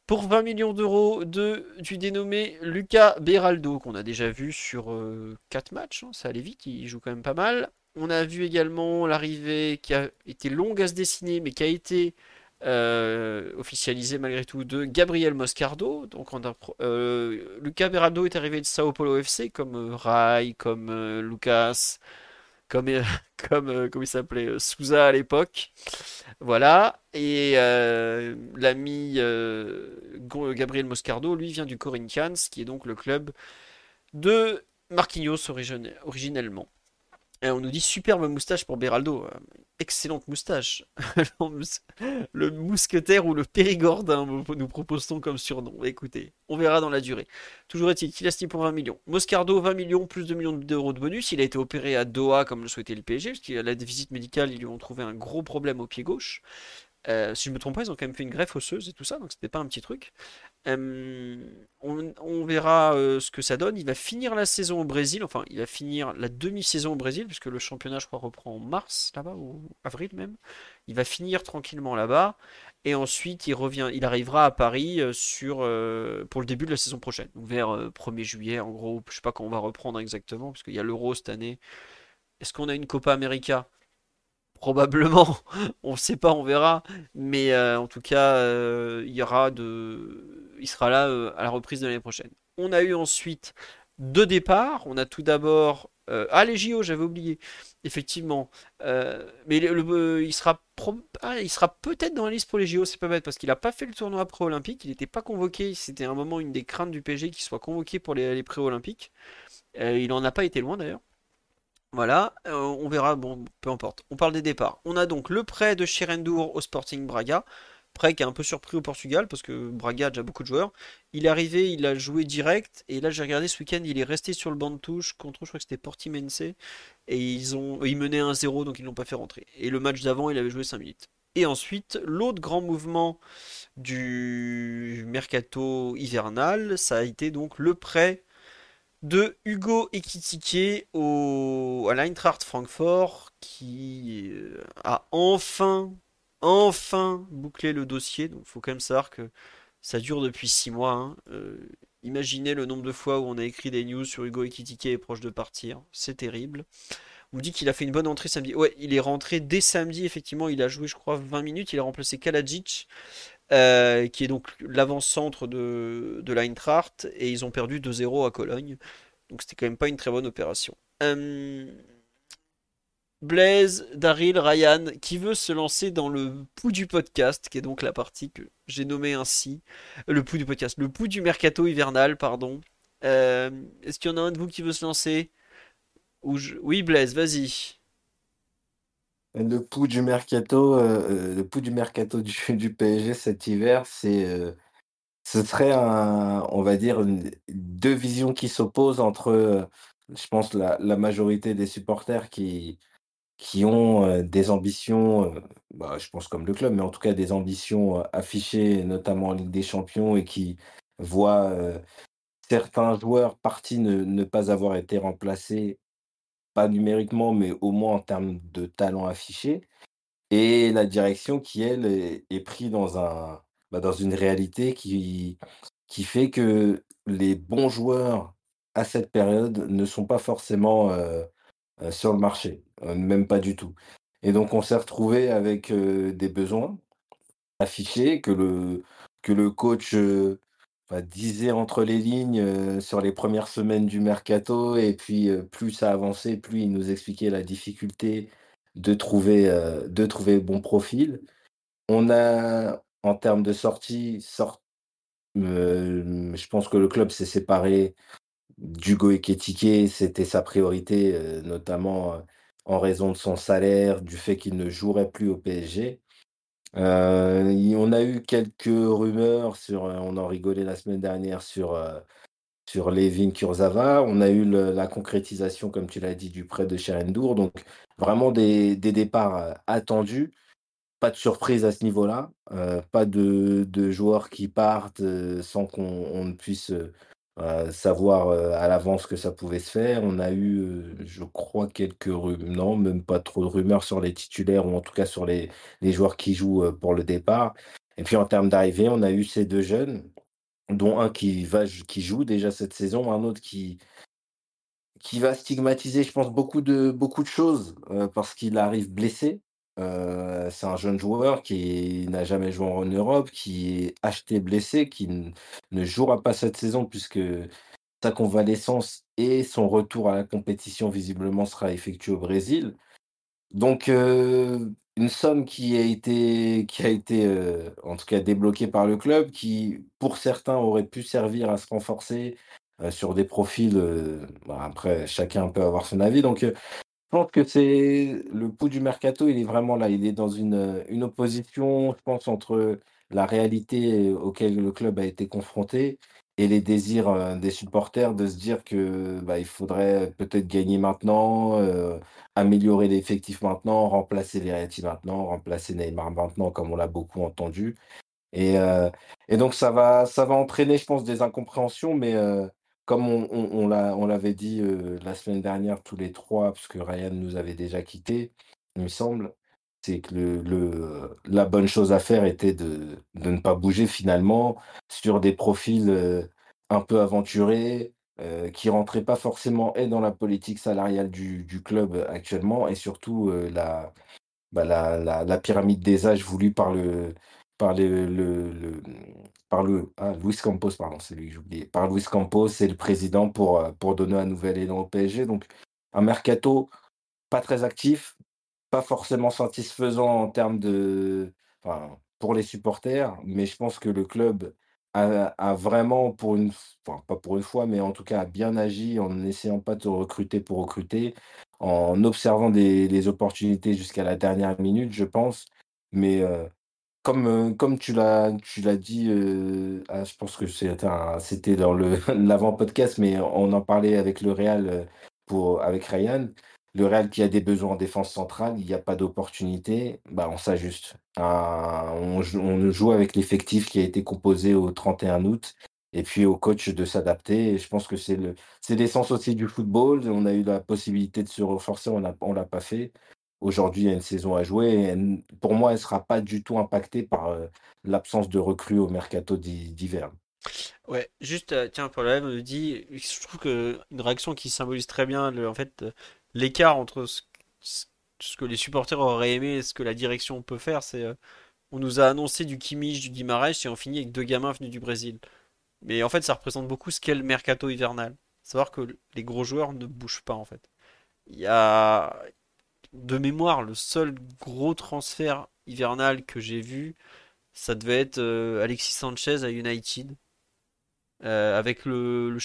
Pour 20 millions d'euros de, du dénommé Lucas Beraldo, qu'on a déjà vu sur 4 euh, matchs, hein, ça allait vite, il joue quand même pas mal. On a vu également l'arrivée qui a été longue à se dessiner, mais qui a été euh, officialisée malgré tout de Gabriel Moscardo. Donc on euh, Lucas Berardo est arrivé de Sao Paulo FC comme euh, Rai, comme Lucas, comme [LAUGHS] comme il s'appelait Souza à l'époque. Voilà. Et l'ami Gabriel Moscardo, lui, vient du Corinthians, qui est donc le club de Marquinhos originellement. On nous dit superbe moustache pour Beraldo. Euh, excellente moustache. [LAUGHS] le mousquetaire ou le périgordin, nous proposons comme surnom. Écoutez, on verra dans la durée. Toujours est-il qu'il a pour 20 millions. Moscardo, 20 millions, plus de millions d'euros de bonus. Il a été opéré à Doha comme le souhaitait le PSG, parce qu'à la visite médicale, ils lui ont trouvé un gros problème au pied gauche. Euh, si je me trompe pas, ils ont quand même fait une greffe osseuse et tout ça, donc c'était pas un petit truc. Euh, on, verra euh, ce que ça donne. Il va finir la saison au Brésil, enfin, il va finir la demi-saison au Brésil, puisque le championnat, je crois, reprend en mars là-bas, ou avril même. Il va finir tranquillement là-bas, et ensuite il revient, il arrivera à Paris sur, pour le début de la saison prochaine, vers 1er juillet, en gros. Je sais pas quand on va reprendre exactement, parce qu'il y a l'Euro cette année. Est-ce qu'on a une Copa América? Probablement, [LAUGHS] on ne sait pas, on verra. Mais euh, en tout cas, euh, il y aura de, il sera là euh, à la reprise de l'année prochaine. On a eu ensuite deux départs. On a tout d'abord ah les JO, j'avais oublié. Effectivement, mais il sera, ah, il sera peut-être dans la liste pour les JO. C'est pas bête parce qu'il n'a pas fait le tournoi pré-olympique. Il n'était pas convoqué. C'était un moment une des craintes du PG qu'il soit convoqué pour les, les pré-olympiques. il n'en a pas été loin d'ailleurs. Voilà, euh, on verra, bon, peu importe. On parle des départs. On a donc le prêt de Chirendour au Sporting Braga. Prêt qui a un peu surpris au Portugal parce que Braga a déjà beaucoup de joueurs. Il est arrivé, il a joué direct. Et là, j'ai regardé ce week-end, il est resté sur le banc de touche contre, je crois que c'était Portimense. Et ils, ont, ils menaient 1-0, donc ils l'ont pas fait rentrer. Et le match d'avant, il avait joué 5 minutes. Et ensuite, l'autre grand mouvement du mercato hivernal, ça a été donc le prêt de Hugo Ekitike à l'Eintracht Francfort qui euh, a enfin, enfin bouclé le dossier. Donc il faut quand même savoir que ça dure depuis 6 mois. Hein. Euh, imaginez le nombre de fois où on a écrit des news sur Hugo Ekitike est proche de partir. C'est terrible. On me dit qu'il a fait une bonne entrée samedi. Ouais, il est rentré dès samedi, effectivement. Il a joué, je crois, 20 minutes. Il a remplacé Kalajic, euh, qui est donc l'avant-centre de, de l'Eintracht. Et ils ont perdu 2-0 à Cologne. Donc c'était quand même pas une très bonne opération. Euh, Blaise, Daryl, Ryan, qui veut se lancer dans le pouls du podcast, qui est donc la partie que j'ai nommée ainsi. Le pouls du podcast, le pouls du mercato hivernal, pardon. Euh, est-ce qu'il y en a un de vous qui veut se lancer? Oui, Blaise, vas-y. Le pouls du mercato, le pouls du [LAUGHS] PSG cet hiver, c'est ce serait un, on va dire, deux visions qui s'opposent entre, je pense, la, majorité des supporters qui, qui ont des ambitions, bah, je pense comme le club, mais en tout cas des ambitions affichées, notamment en Ligue des Champions, et qui voient certains joueurs partis ne, pas avoir été remplacés, numériquement, mais au moins en termes de talent affiché, et la direction qui, elle, est prise dans un bah, dans une réalité qui, qui fait que les bons joueurs à cette période ne sont pas forcément sur le marché, même pas du tout. Et donc on s'est retrouvé avec des besoins affichés que le, que le coach disait entre les lignes sur les premières semaines du mercato, et puis plus ça avançait, plus il nous expliquait la difficulté de trouver, de trouver bon profil. On a, en termes de sortie, sort, je pense que le club s'est séparé d'Hugo Eketike, c'était sa priorité, notamment en raison de son salaire, du fait qu'il ne jouerait plus au PSG. On a eu quelques rumeurs sur, on en rigolait la semaine dernière sur, sur Levin Kurzawa. On a eu la concrétisation, comme tu l'as dit, du prêt de Cherendour. Donc vraiment des départs attendus pas de surprise à ce niveau-là, pas de, joueurs qui partent sans qu'on ne puisse savoir à l'avance que ça pouvait se faire. On a eu, je crois, quelques rumeurs, non, même pas trop de rumeurs sur les titulaires ou en tout cas sur les, les joueurs qui jouent pour le départ. Et puis en termes d'arrivée, on a eu ces deux jeunes, dont un qui, va, qui joue déjà cette saison, un autre qui, qui va stigmatiser, je pense, beaucoup de, beaucoup de choses parce qu'il arrive blessé. Euh, c'est un jeune joueur qui n'a jamais joué en Europe, qui est acheté blessé, qui ne jouera pas cette saison puisque sa convalescence et son retour à la compétition visiblement sera effectué au Brésil. Donc euh, une somme qui a été, qui a été euh, en tout cas débloquée par le club, qui pour certains aurait pu servir à se renforcer sur des profils. Bah, après, chacun peut avoir son avis. Donc je pense que c'est le pouls du mercato, il est vraiment là. Il est dans une, une opposition, je pense, entre la réalité auquel le club a été confronté et les désirs euh, des supporters de se dire que bah, il faudrait peut-être gagner maintenant, euh, améliorer l'effectif maintenant, remplacer Verratti maintenant, remplacer Neymar maintenant, comme on l'a beaucoup entendu. Et, euh, et donc ça va, ça va entraîner, je pense, des incompréhensions, mais comme on, l'avait dit la semaine dernière, tous les trois, parce que Ryan nous avait déjà quittés, il me semble, c'est que la bonne chose à faire était de, ne pas bouger finalement sur des profils un peu aventurés, qui rentraient pas forcément et dans la politique salariale du, club actuellement, et surtout bah, la, la, pyramide des âges voulue par le, par le, le, par le ah, Luis Campos, pardon, c'est lui que oublié, par Luis Campos et le président pour, euh, pour donner un nouvel élan au PSG. Donc un mercato pas très actif, pas forcément satisfaisant en termes de enfin, pour les supporters, mais je pense que le club a, vraiment pour une enfin, pas pour une fois, mais en tout cas a bien agi en n'essayant pas de recruter pour recruter, en observant des, opportunités jusqu'à la dernière minute, je pense. Mais euh, comme, comme tu l'as tu l'as dit, ah, je pense que c'était dans le [LAUGHS] l'avant-podcast, mais on en parlait avec le Real, pour avec Ryan. Le Real qui a des besoins en défense centrale, il n'y a pas d'opportunité, bah, on s'ajuste. Ah, on joue avec l'effectif qui a été composé au 31 août et puis au coach de s'adapter. Je pense que c'est le, c'est l'essence aussi du football. On a eu la possibilité de se renforcer, on ne l'a pas fait. Aujourd'hui, il y a une saison à jouer. Et pour moi, elle ne sera pas du tout impactée par euh, l'absence de recrues au mercato d'hiver. Ouais, juste, euh, tiens, pour la me dit, je trouve que une réaction qui symbolise très bien en fait euh, l'écart entre ce, que les supporters auraient aimé et ce que la direction peut faire, c'est on nous a annoncé du Kimmich, du Guimaraes et on finit avec deux gamins venus du Brésil. Mais en fait, ça représente beaucoup ce qu'est le mercato hivernal. Savoir que les gros joueurs ne bougent pas en fait. Il y a de mémoire le seul gros transfert hivernal que j'ai vu, ça devait être euh, Alexis Sanchez à United. Euh, avec le, le,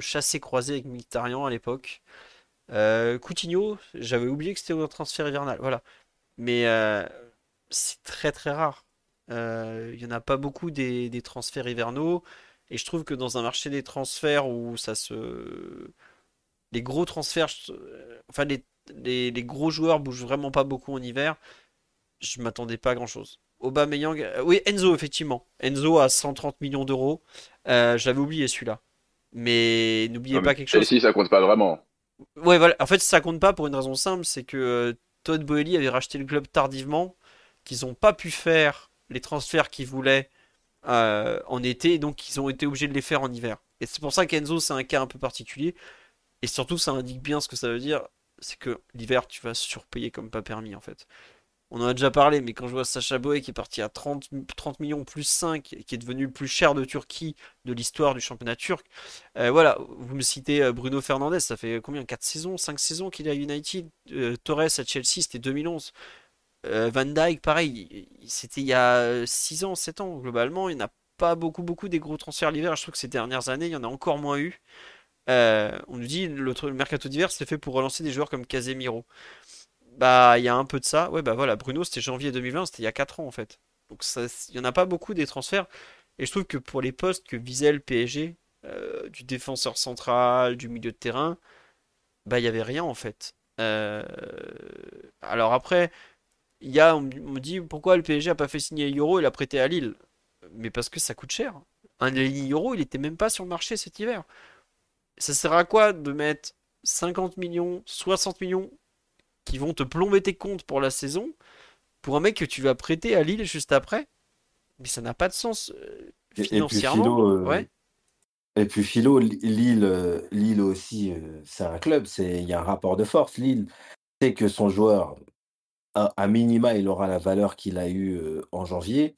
chassé croisé avec Mkhitaryan à l'époque. Euh, Coutinho, j'avais oublié que c'était un transfert hivernal. Voilà. Mais c'est très très rare. Il n'y en a pas beaucoup des, transferts hivernaux. Et je trouve que dans un marché des transferts où ça se. Les gros transferts. Enfin, les, les, gros joueurs bougent vraiment pas beaucoup en hiver. Je m'attendais pas à grand chose. Aubameyang. Euh, oui, Enzo, effectivement. Enzo à 130 millions d'euros. Euh, je l'avais oublié celui-là. Mais n'oubliez pas quelque chose. Ici, ça compte pas vraiment. Ouais, voilà. En fait, ça compte pas pour une raison simple c'est que Todd Boehly avait racheté le club tardivement. Qu'ils n'ont pas pu faire les transferts qu'ils voulaient euh, en été, donc ils ont été obligés de les faire en hiver. Et c'est pour ça qu'Enzo, c'est un cas un peu particulier. Et surtout, ça indique bien ce que ça veut dire, c'est que l'hiver, tu vas surpayer comme pas permis en fait. On en a déjà parlé, mais quand je vois Sacha Boé qui est parti à 30, 30 millions plus 5, qui est devenu le plus cher de Turquie de l'histoire du championnat turc, euh, voilà, vous me citez euh, Bruno Fernandez, ça fait combien 4 saisons 5 saisons qu'il est à United Torres à Chelsea, c'était 2011. Euh, Van Dyke, pareil, c'était il y a 6 ans, 7 ans, globalement. Il n'y a pas beaucoup, beaucoup des gros transferts l'hiver. Je trouve que ces dernières années, il y en a encore moins eu. Euh, on nous dit le, le mercato d'hiver, c'est fait pour relancer des joueurs comme Casemiro. Bah, il y a un peu de ça. Ouais, bah voilà, Bruno, c'était janvier 2020, c'était il y a 4 ans en fait. Donc, il n'y en a pas beaucoup des transferts. Et je trouve que pour les postes que visait le PSG, euh, du défenseur central, du milieu de terrain, bah, il n'y avait rien en fait. alors après, y a, on me dit pourquoi le PSG a pas fait signer Euro et l'a prêté à Lille? Mais parce que ça coûte cher. Un Euro, il était même pas sur le marché cet hiver. Ça sert à quoi de mettre 50 millions, 60 millions qui vont te plomber tes comptes pour la saison pour un mec que tu vas prêter à Lille juste après? Mais ça n'a pas de sens euh, financièrement. Et puis Philo, euh, et puis Philo Lille, euh, Lille aussi, c'est un club, il y a un rapport de force. Lille sait que son joueur, à, minima, il aura la valeur qu'il a eue en janvier.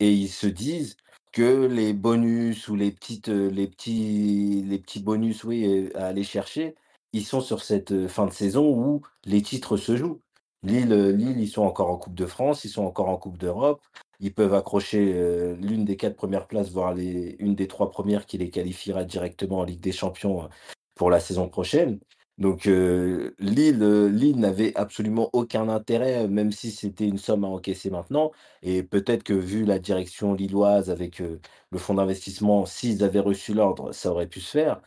Et ils se disent que les bonus ou les, petites, les, petits, les petits bonus oui, à aller chercher, ils sont sur cette fin de saison où les titres se jouent. Lille, Lille, ils sont encore en Coupe de France, ils sont encore en Coupe d'Europe. Ils peuvent accrocher l'une des quatre premières places, voire les, une des trois premières qui les qualifiera directement en Ligue des Champions pour la saison prochaine. Donc Lille, Lille n'avait absolument aucun intérêt, même si c'était une somme à encaisser maintenant. Et peut-être que vu la direction lilloise avec le fonds d'investissement, s'ils avaient reçu l'ordre, ça aurait pu se faire.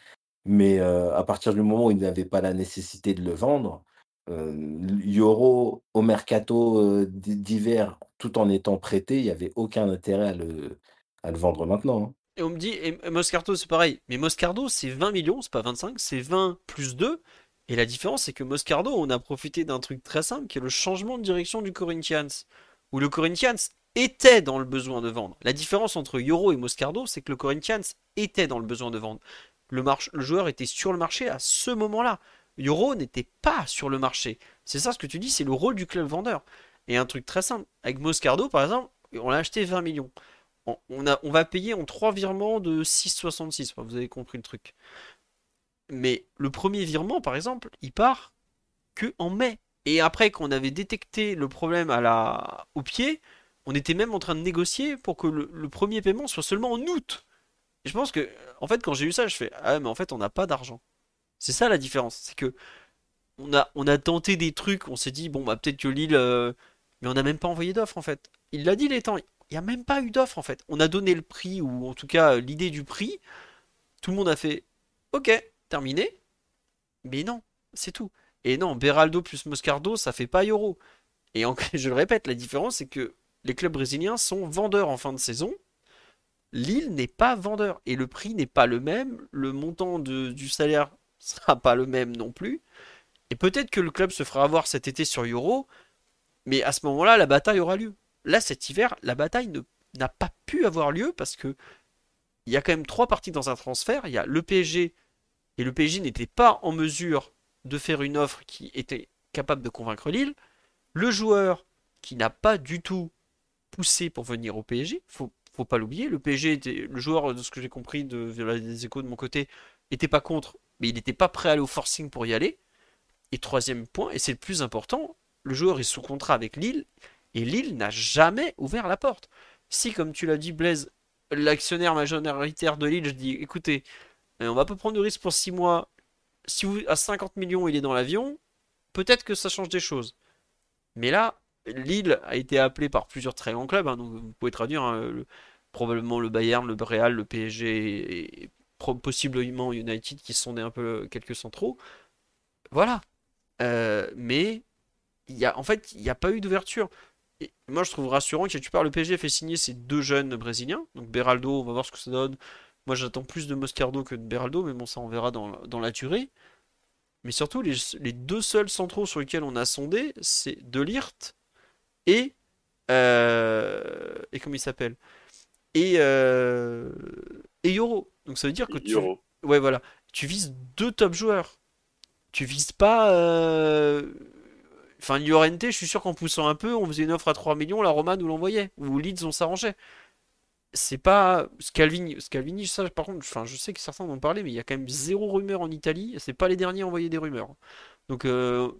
Mais à partir du moment où ils n'avaient pas la nécessité de le vendre, Euro au mercato d'hiver, tout en étant prêté, il n'y avait aucun intérêt à le, à le vendre maintenant. Hein. Et on me dit, et Moscardo c'est pareil, mais Moscardo c'est 20 millions, c'est pas 25, c'est 20 plus 2. Et la différence c'est que Moscardo, on a profité d'un truc très simple qui est le changement de direction du Corinthians. Où le Corinthians était dans le besoin de vendre. La différence entre Euro et Moscardo, c'est que le Corinthians était dans le besoin de vendre. Le, joueur était sur le marché à ce moment-là. Euro n'était pas sur le marché. C'est ça ce que tu dis, c'est le rôle du club vendeur. Et un truc très simple, avec Moscardo par exemple, on l'a acheté 20 millions on, va payer en trois virements de 6,66. vous avez compris le truc. Mais le premier virement, par exemple, il part que en mai. Et après qu'on avait détecté le problème au pied, on était même en train de négocier pour que le, premier paiement soit seulement en août. Et je pense que, en fait, quand j'ai eu ça, je fais Ah, mais en fait, on n'a pas d'argent. C'est ça la différence. C'est que on a, on a tenté des trucs, on s'est dit, bon, bah peut-être que Lille. Euh, mais on n'a même pas envoyé d'offre en fait. Il l'a dit les temps. Il n'y a même pas eu d'offre en fait. On a donné le prix, ou en tout cas euh, l'idée du prix. Tout le monde a fait Ok, terminé. Mais non, c'est tout. Et non, Beraldo plus Moscardo, ça fait pas euro. Et [LAUGHS] je le répète, la différence c'est que les clubs brésiliens sont vendeurs en fin de saison. Lille n'est pas vendeur et le prix n'est pas le même, le montant du salaire [LAUGHS] sera pas le même non plus. Et peut-être que le club se fera avoir cet été sur Euro, mais à ce moment-là, la bataille aura lieu. Là, cet hiver, la bataille n'a pas pu avoir lieu parce que il y a quand même trois parties dans un transfert. Il y a le PSG et le PSG n'était pas en mesure de faire une offre qui était capable de convaincre Lille. Le joueur qui n'a pas du tout poussé pour venir au PSG, faut, faut pas l'oublier. Le PSG était le joueur de ce que j'ai compris de, des échos de mon côté était pas contre, mais il n'était pas prêt à aller au forcing pour y aller. Et troisième point, et c'est le plus important, le joueur est sous contrat avec Lille et Lille n'a jamais ouvert la porte. Si, comme tu l'as dit, Blaise, l'actionnaire majoritaire de Lille, je dis écoutez, euh, on va pas prendre de risque pour 6 mois. Si vous, à 50 millions il est dans l'avion, peut-être que ça change des choses. Mais là, Lille a été appelé par plusieurs très grands clubs, hein, donc vous pouvez traduire hein, probablement le Bayern, le Real, le PSG et, possiblement United qui sont un peu quelques centraux. Voilà. Euh, mais y a, en fait, il n'y a pas eu d'ouverture. Et moi, je trouve rassurant que tu parles, le PSG fait signer ces deux jeunes brésiliens. Donc Beraldo, on va voir ce que ça donne. Moi, j'attends plus de Moscardo que de Beraldo, mais bon, ça, on verra dans, la durée. Mais surtout, les, deux seuls centraux sur lesquels on a sondé, c'est Delirte et. Euh, et comment il s'appelle? Et, euh, et Yoro. Donc ça veut dire que tu. Ouais, voilà. Tu vises deux top joueurs. Tu vises pas. Euh... Enfin, Llorente, je suis sûr qu'en poussant un peu, on faisait une offre à 3 millions, la Roma nous l'envoyait. Ou Leeds, on s'arrangeait. C'est pas. Scalvini, Scalvini, ça, par contre, enfin, je sais que certains en ont parlé, mais il y a quand même zéro rumeur en Italie. C'est pas les derniers à envoyer des rumeurs. Donc, euh,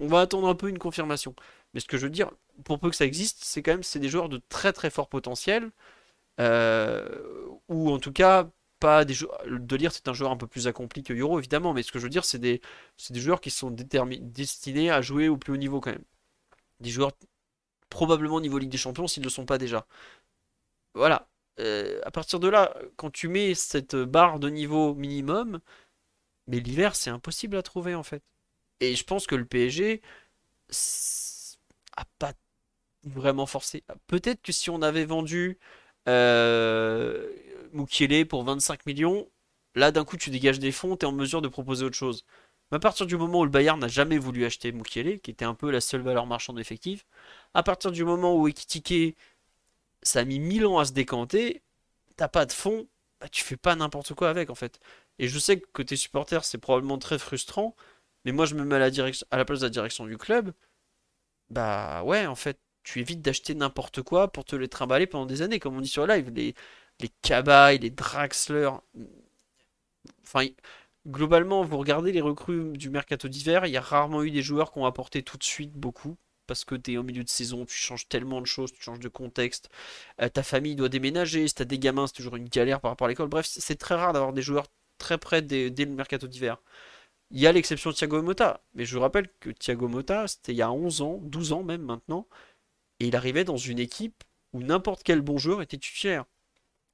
on va attendre un peu une confirmation. Mais ce que je veux dire, pour peu que ça existe, c'est quand même c'est des joueurs de très très fort potentiel. Euh, ou en tout cas, pas des joueurs. De lire, c'est un joueur un peu plus accompli que Euro, évidemment, mais ce que je veux dire, c'est des, des joueurs qui sont destinés à jouer au plus haut niveau quand même. Des joueurs probablement au niveau Ligue des Champions s'ils ne le sont pas déjà. Voilà. Euh, à partir de là, quand tu mets cette barre de niveau minimum, mais l'hiver, c'est impossible à trouver en fait. Et je pense que le PSG a pas vraiment forcé. Peut-être que si on avait vendu euh, pour 25 millions, là d'un coup tu dégages des fonds, tu es en mesure de proposer autre chose. Mais à partir du moment où le Bayern n'a jamais voulu acheter Mukiele, qui était un peu la seule valeur marchande effective, à partir du moment où Ekitike, ça a mis 1000 ans à se décanter, t'as pas de fonds, bah, tu fais pas n'importe quoi avec en fait. Et je sais que côté supporter, c'est probablement très frustrant, mais moi je me mets à la, à la place de la direction du club, bah ouais, en fait, tu évites d'acheter n'importe quoi pour te les trimballer pendant des années, comme on dit sur live. Les, les les Draxler. Enfin, globalement, vous regardez les recrues du mercato d'hiver, il y a rarement eu des joueurs qui ont apporté tout de suite beaucoup. Parce que tu es au milieu de saison, tu changes tellement de choses, tu changes de contexte. Euh, ta famille doit déménager, si tu as des gamins, c'est toujours une galère par rapport à l'école. Bref, c'est très rare d'avoir des joueurs très près dès, le mercato d'hiver. Il y a l'exception de Thiago Motta. Mais je vous rappelle que Thiago Motta, c'était il y a 11 ans, 12 ans même maintenant. Et il arrivait dans une équipe où n'importe quel bon joueur était titulaire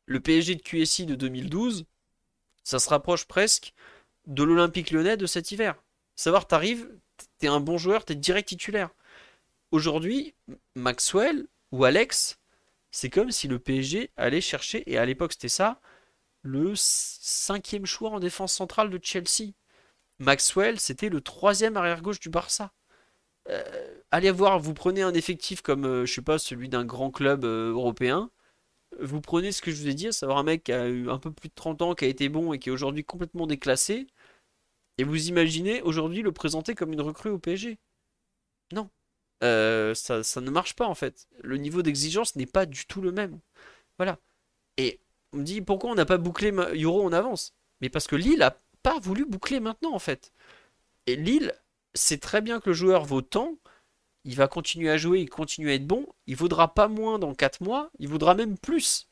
le PSG de QSI de 2012, ça se rapproche presque de l'Olympique lyonnais de cet hiver. Savoir, t'arrives, t'es un bon joueur, t'es direct titulaire. Aujourd'hui, Maxwell ou Alex, c'est comme si le PSG allait chercher, et à l'époque c'était ça, le cinquième choix en défense centrale de Chelsea. Maxwell, c'était le troisième arrière-gauche du Barça. Euh, allez voir, vous prenez un effectif comme, euh, je sais pas, celui d'un grand club euh, européen, vous prenez ce que je vous ai dit, à savoir un mec qui a eu un peu plus de 30 ans, qui a été bon et qui est aujourd'hui complètement déclassé, et vous imaginez aujourd'hui le présenter comme une recrue au PSG. Non. Euh, ça, ne marche pas en fait. Le niveau d'exigence n'est pas du tout le même. Voilà. Et on me dit pourquoi on n'a pas bouclé Euro en avance? Mais parce que Lille a pas voulu boucler maintenant en fait. Et Lille sait très bien que le joueur vaut tant il va continuer à jouer, il continue à être bon, il vaudra pas moins dans 4 mois, il vaudra même plus.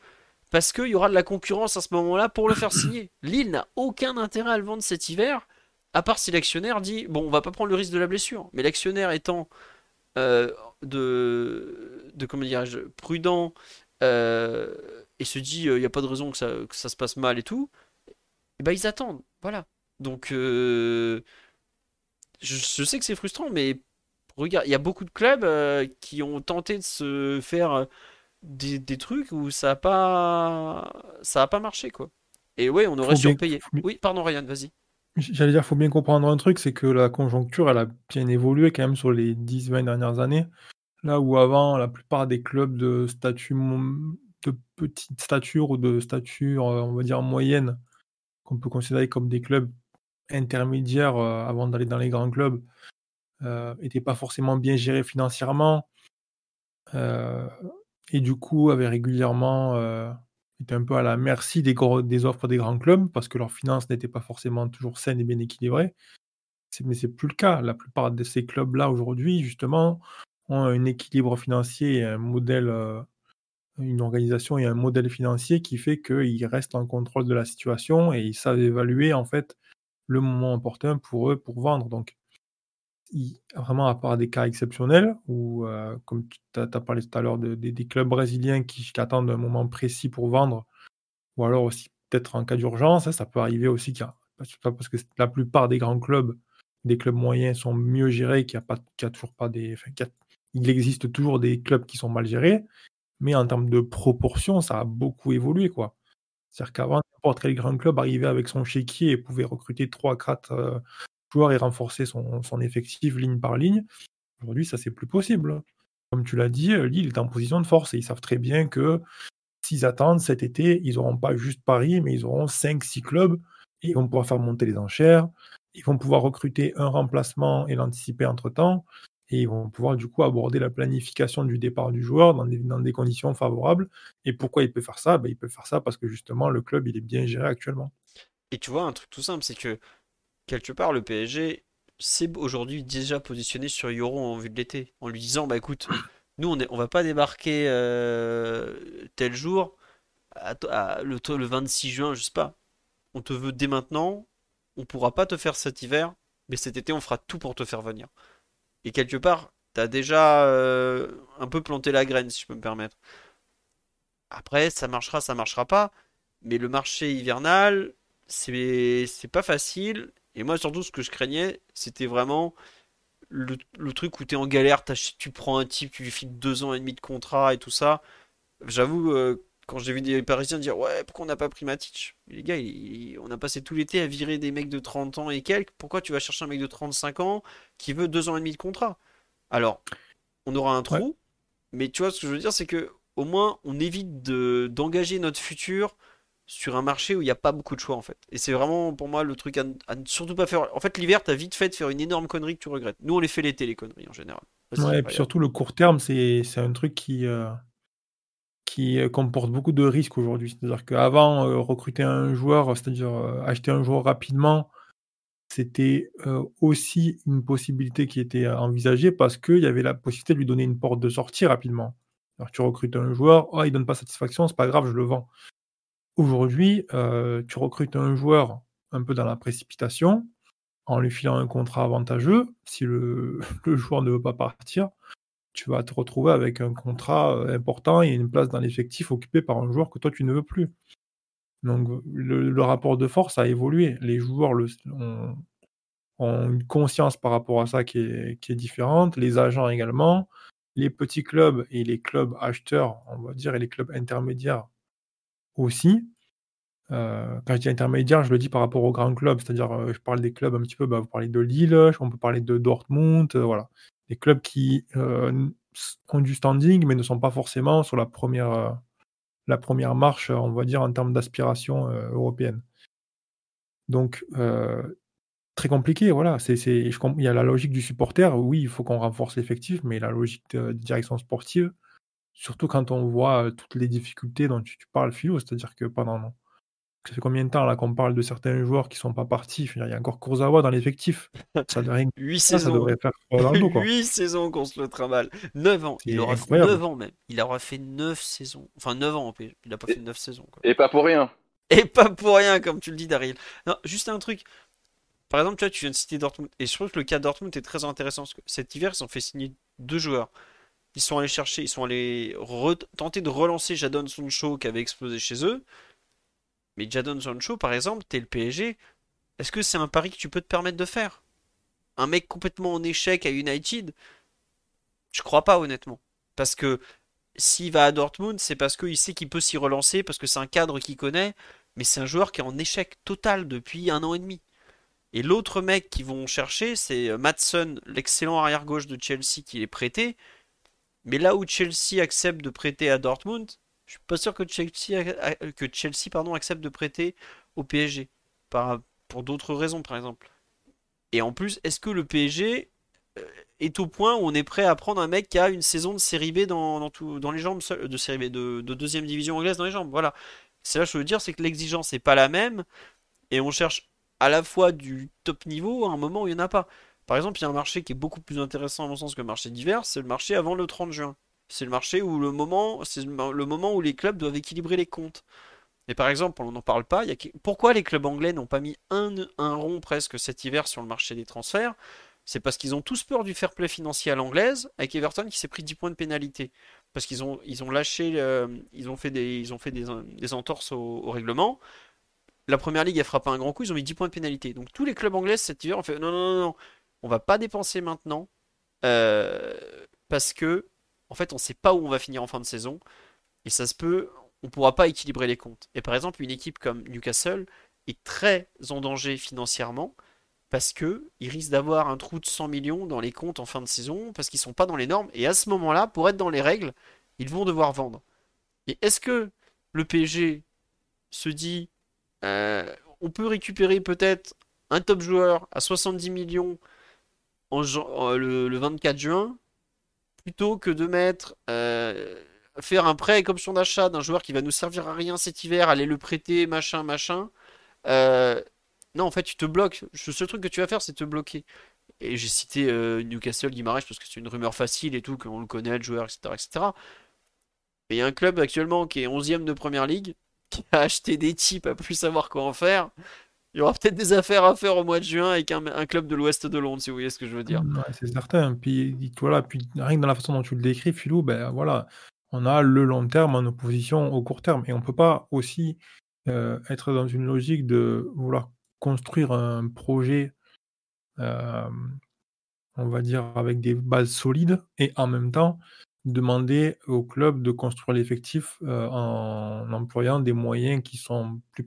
Parce qu'il y aura de la concurrence à ce moment-là pour le faire [COUGHS] signer. Lille n'a aucun intérêt à le vendre cet hiver, à part si l'actionnaire dit bon, on va pas prendre le risque de la blessure. Mais l'actionnaire étant de, de comment dirais-je, prudent euh, et se dit il n'y a pas de raison que ça, se passe mal et tout, et eh ben ils attendent. Voilà. Donc euh, je, je, sais que c'est frustrant, mais Regarde, il y a beaucoup de clubs euh, qui ont tenté de se faire euh, des, des trucs où ça a pas ça a pas marché quoi. Et ouais, on aurait surpayé. Oui, pardon Ryan, vas-y. J'allais dire, faut bien comprendre un truc, c'est que la conjoncture, elle a bien évolué quand même sur les 10-20 dernières années. Là où avant, la plupart des clubs de statut de petite stature ou de stature, euh, on va dire moyenne, qu'on peut considérer comme des clubs intermédiaires euh, avant d'aller dans les grands clubs, n'étaient pas forcément bien gérés financièrement. euh, et du coup, avaient régulièrement étaient un peu à la merci des, offres des grands clubs parce que leurs finances n'étaient pas forcément toujours saines et bien équilibrées. Mais c'est plus le cas. La plupart de ces clubs-là aujourd'hui, justement, ont un équilibre financier et un modèle, euh, une organisation et un modèle financier qui fait qu'ils restent en contrôle de la situation et ils savent évaluer en fait le moment opportun pour eux pour vendre vraiment à part des cas exceptionnels, où, euh, comme tu as, parlé tout à l'heure, des clubs brésiliens qui, attendent un moment précis pour vendre, ou alors aussi peut-être en cas d'urgence, hein, ça peut arriver aussi qu'il parce que la plupart des grands clubs, des clubs moyens sont mieux gérés, qu'il n'y a, toujours pas des. Il existe toujours des clubs qui sont mal gérés, mais en termes de proportion, ça a beaucoup évolué. quoi. C'est-à-dire qu'avant, n'importe quel grand club arrivait avec son chéquier et pouvait recruter 3 4 et renforcer son, effectif ligne par ligne. Aujourd'hui, ça, c'est plus possible. Comme tu l'as dit, euh, Lille est en position de force et ils savent très bien que s'ils attendent cet été, ils n'auront pas juste Paris, mais ils auront 5-6 clubs et ils vont pouvoir faire monter les enchères. Ils vont pouvoir recruter un remplacement et l'anticiper entre temps. Et ils vont pouvoir du coup aborder la planification du départ du joueur dans des, dans des conditions favorables. Et pourquoi il peut faire ça? Ben, Il peut faire ça parce que justement le club il est bien géré actuellement. Et tu vois, un truc tout simple, c'est que quelque part, le PSG s'est aujourd'hui déjà positionné sur Euro en vue de l'été, en lui disant, bah écoute, [COUGHS] nous on est, on va pas débarquer euh, tel jour, à to- à- le, to- le 26 juin, je sais pas. On te veut dès maintenant, on pourra pas te faire cet hiver, mais cet été on fera tout pour te faire venir. Et quelque part, t'as déjà euh, un peu planté la graine, si je peux me permettre. Après, ça marchera, ça marchera pas. Mais le marché hivernal, c'est pas facile. Et moi, surtout, ce que je craignais, c'était vraiment le, le truc où t'es en galère, tu prends un type, tu lui files deux ans et demi de contrat et tout ça. J'avoue, euh, quand j'ai vu des Parisiens dire ouais, pourquoi on n'a pas pris Matic? Les gars, il- on a passé tout l'été à virer des mecs de 30 ans et quelques. Pourquoi tu vas chercher un mec de 35 ans qui veut deux ans et demi de contrat? Alors, on aura un Ouais. trou, mais tu vois ce que je veux dire, c'est que au moins on évite de d'engager notre futur sur un marché où il n'y a pas beaucoup de choix en fait. Et c'est vraiment pour moi le truc à, ne à ne surtout pas faire. En fait, l'hiver, t'as vite fait de faire une énorme connerie que tu regrettes. Nous, on les fait l'été, les conneries en général. Ouais, et puis surtout le court terme, c'est un truc qui, euh, qui euh, comporte beaucoup de risques aujourd'hui. C'est-à-dire qu'avant, euh, recruter un joueur, c'est-à-dire euh, acheter un joueur rapidement, c'était aussi une possibilité qui était envisagée parce qu'il y avait la possibilité de lui donner une porte de sortie rapidement. Alors tu recrutes un joueur, oh, il donne pas satisfaction, c'est pas grave, je le vends. Aujourd'hui, euh, tu recrutes un joueur un peu dans la précipitation, en lui filant un contrat avantageux. Si [LAUGHS] le, joueur ne veut pas partir, tu vas te retrouver avec un contrat euh, important et une place dans l'effectif occupée par un joueur que toi tu ne veux plus. Donc le, rapport de force a évolué. Les joueurs ont, une conscience par rapport à ça qui est différente, les agents également, les petits clubs et les clubs acheteurs, on va dire, et les clubs intermédiaires aussi. Euh, quand je dis intermédiaire, je le dis par rapport aux grands clubs, c'est-à-dire euh, je parle des clubs un petit peu, bah, vous parlez de Lille, on peut parler de Dortmund, euh, voilà. Des clubs qui ont du standing mais ne sont pas forcément sur la première, la première marche, on va dire, en termes d'aspiration européenne. Donc, très compliqué, voilà. Il y a la logique du supporter, oui, il faut qu'on renforce l'effectif, mais la logique de direction sportive, surtout quand on voit toutes les difficultés dont tu, tu parles, Philo, c'est-à-dire que pendant ça fait combien de temps là qu'on parle de certains joueurs qui sont pas partis? Il y a encore Kurzawa dans l'effectif. Ça devrait, 8 ça, ça saisons. devrait faire dos, quoi. [LAUGHS] 8 saisons qu'on se le trimballe. 9 ans. Il aura fait incroyable. 9 ans même. Il aura fait 9 saisons. Enfin 9 ans. Il a pas fait 9 saisons quoi. Et pas pour rien. Et pas pour rien, comme tu le dis, Daryl. Non, juste un truc. Par exemple, tu vois, tu viens de citer Dortmund. Et je trouve que le cas de Dortmund est très intéressant. Parce que cet hiver, ils ont fait signer deux joueurs. Ils sont allés chercher, ils sont allés tenter de relancer Jadon Sancho qui avait explosé chez eux. Mais Jadon Sancho, par exemple, t'es le PSG. Est-ce que c'est un pari que tu peux te permettre de faire? Un mec complètement en échec à United? Je crois pas, honnêtement. Parce que s'il va à Dortmund, c'est parce qu'il sait qu'il peut s'y relancer, parce que c'est un cadre qu'il connaît, mais c'est un joueur qui est en échec total depuis un an et demi. Et l'autre mec qu'ils vont chercher, c'est Matson, l'excellent arrière-gauche de Chelsea qui est prêté. Mais là où Chelsea accepte de prêter à Dortmund, je suis pas sûr que Chelsea, que Chelsea accepte de prêter au PSG. pour d'autres raisons, par exemple. Et en plus, est-ce que le PSG euh, est au point où on est prêt à prendre un mec qui a une saison de série B dans, dans les jambes, de série B, de, de, deuxième division anglaise dans les jambes Voilà. C'est là que je veux dire, c'est que l'exigence n'est pas la même. Et on cherche à la fois du top niveau à un moment où il n'y en a pas. Par exemple, il y a un marché qui est beaucoup plus intéressant à mon sens que le marché d'hiver, c'est le marché avant le 30 juin. C'est le marché où le moment, c'est le moment où les clubs doivent équilibrer les comptes. Et par exemple, on n'en parle pas, pourquoi les clubs anglais n'ont pas mis un, rond presque cet hiver sur le marché des transferts? C'est parce qu'ils ont tous peur du fair play financier à l'anglaise, avec Everton qui s'est pris 10 points de pénalité. Parce qu'ils ont, lâché, des, ils ont fait des, entorses au règlement la première ligue a frappé un grand coup, ils ont mis 10 points de pénalité. Donc tous les clubs anglais cet hiver ont fait non, non, non, non, on va pas dépenser maintenant euh, parce que en fait on sait pas où on va finir en fin de saison et ça se peut, on pourra pas équilibrer les comptes. Et par exemple, une équipe comme Newcastle est très en danger financièrement parce que ils risquent d'avoir un trou de 100 millions dans les comptes en fin de saison parce qu'ils sont pas dans les normes et à ce moment-là, pour être dans les règles, ils vont devoir vendre. Et est-ce que le PSG se dit euh, on peut récupérer peut-être un top joueur à 70 millions euh, le, 24 juin, plutôt que de mettre euh, faire un prêt avec option d'achat d'un joueur qui va nous servir à rien cet hiver, aller le prêter, machin, machin. non, en fait, tu te bloques. Le seul truc que tu vas faire, c'est te bloquer. Et j'ai cité Newcastle, Guimarães, parce que c'est une rumeur facile et tout, qu'on le connaît, le joueur, etc. etc. Mais il y a un club actuellement qui est 11ème de première ligue, qui a acheté des types à plus savoir quoi en faire. Il y aura peut-être des affaires à faire au mois de juin avec un, club de l'ouest de Londres, si vous voyez ce que je veux dire. c'est certain. Puis, voilà, puis rien que dans la façon dont tu le décris, Philou, ben voilà, on a le long terme en opposition au court terme. Et on ne peut pas aussi euh, être dans une logique de vouloir construire un projet, euh, on va dire, avec des bases solides et en même temps demander au club de construire l'effectif euh, en employant des moyens qui sont plus,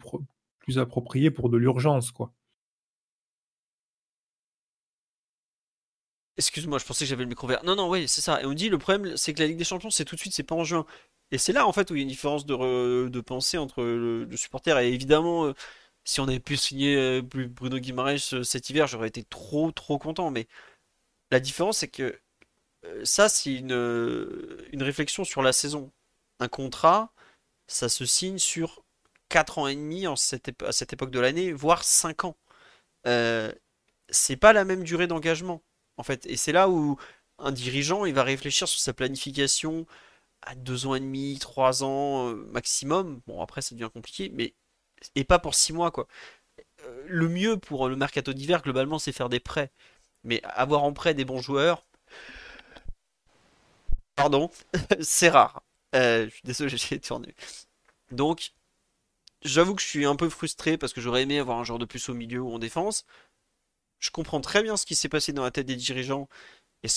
plus appropriés pour de l'urgence, quoi. Excuse-moi, je pensais que j'avais le micro vert. Non, non, oui, c'est ça. Et on dit le problème, c'est que la Ligue des Champions, c'est tout de suite, c'est pas en juin. Et c'est là, en fait, où il y a une différence de, de pensée entre le, supporter. Et évidemment, euh, si on avait pu signer euh, Bruno Guimaraes cet hiver, j'aurais été trop, trop content. Mais la différence, c'est que euh, ça, c'est une, euh, une réflexion sur la saison. Un contrat, ça se signe sur 4 ans et demi à cette époque de l'année, voire 5 ans. Euh, c'est pas la même durée d'engagement, en fait. Et c'est là où un dirigeant, il va réfléchir sur sa planification à 2 ans et demi, 3 ans maximum. Bon, après, ça devient compliqué, mais et pas pour 6 mois, quoi. Le mieux pour le mercato d'hiver, globalement, c'est faire des prêts. Mais avoir en prêt des bons joueurs, Pardon, [LAUGHS] c'est rare. Euh, je suis désolé, [LAUGHS] j'ai tourné. Donc, j'avoue que je suis un peu frustré parce que j'aurais aimé avoir un joueur de plus au milieu ou en défense. Je comprends très bien ce qui s'est passé dans la tête des dirigeants et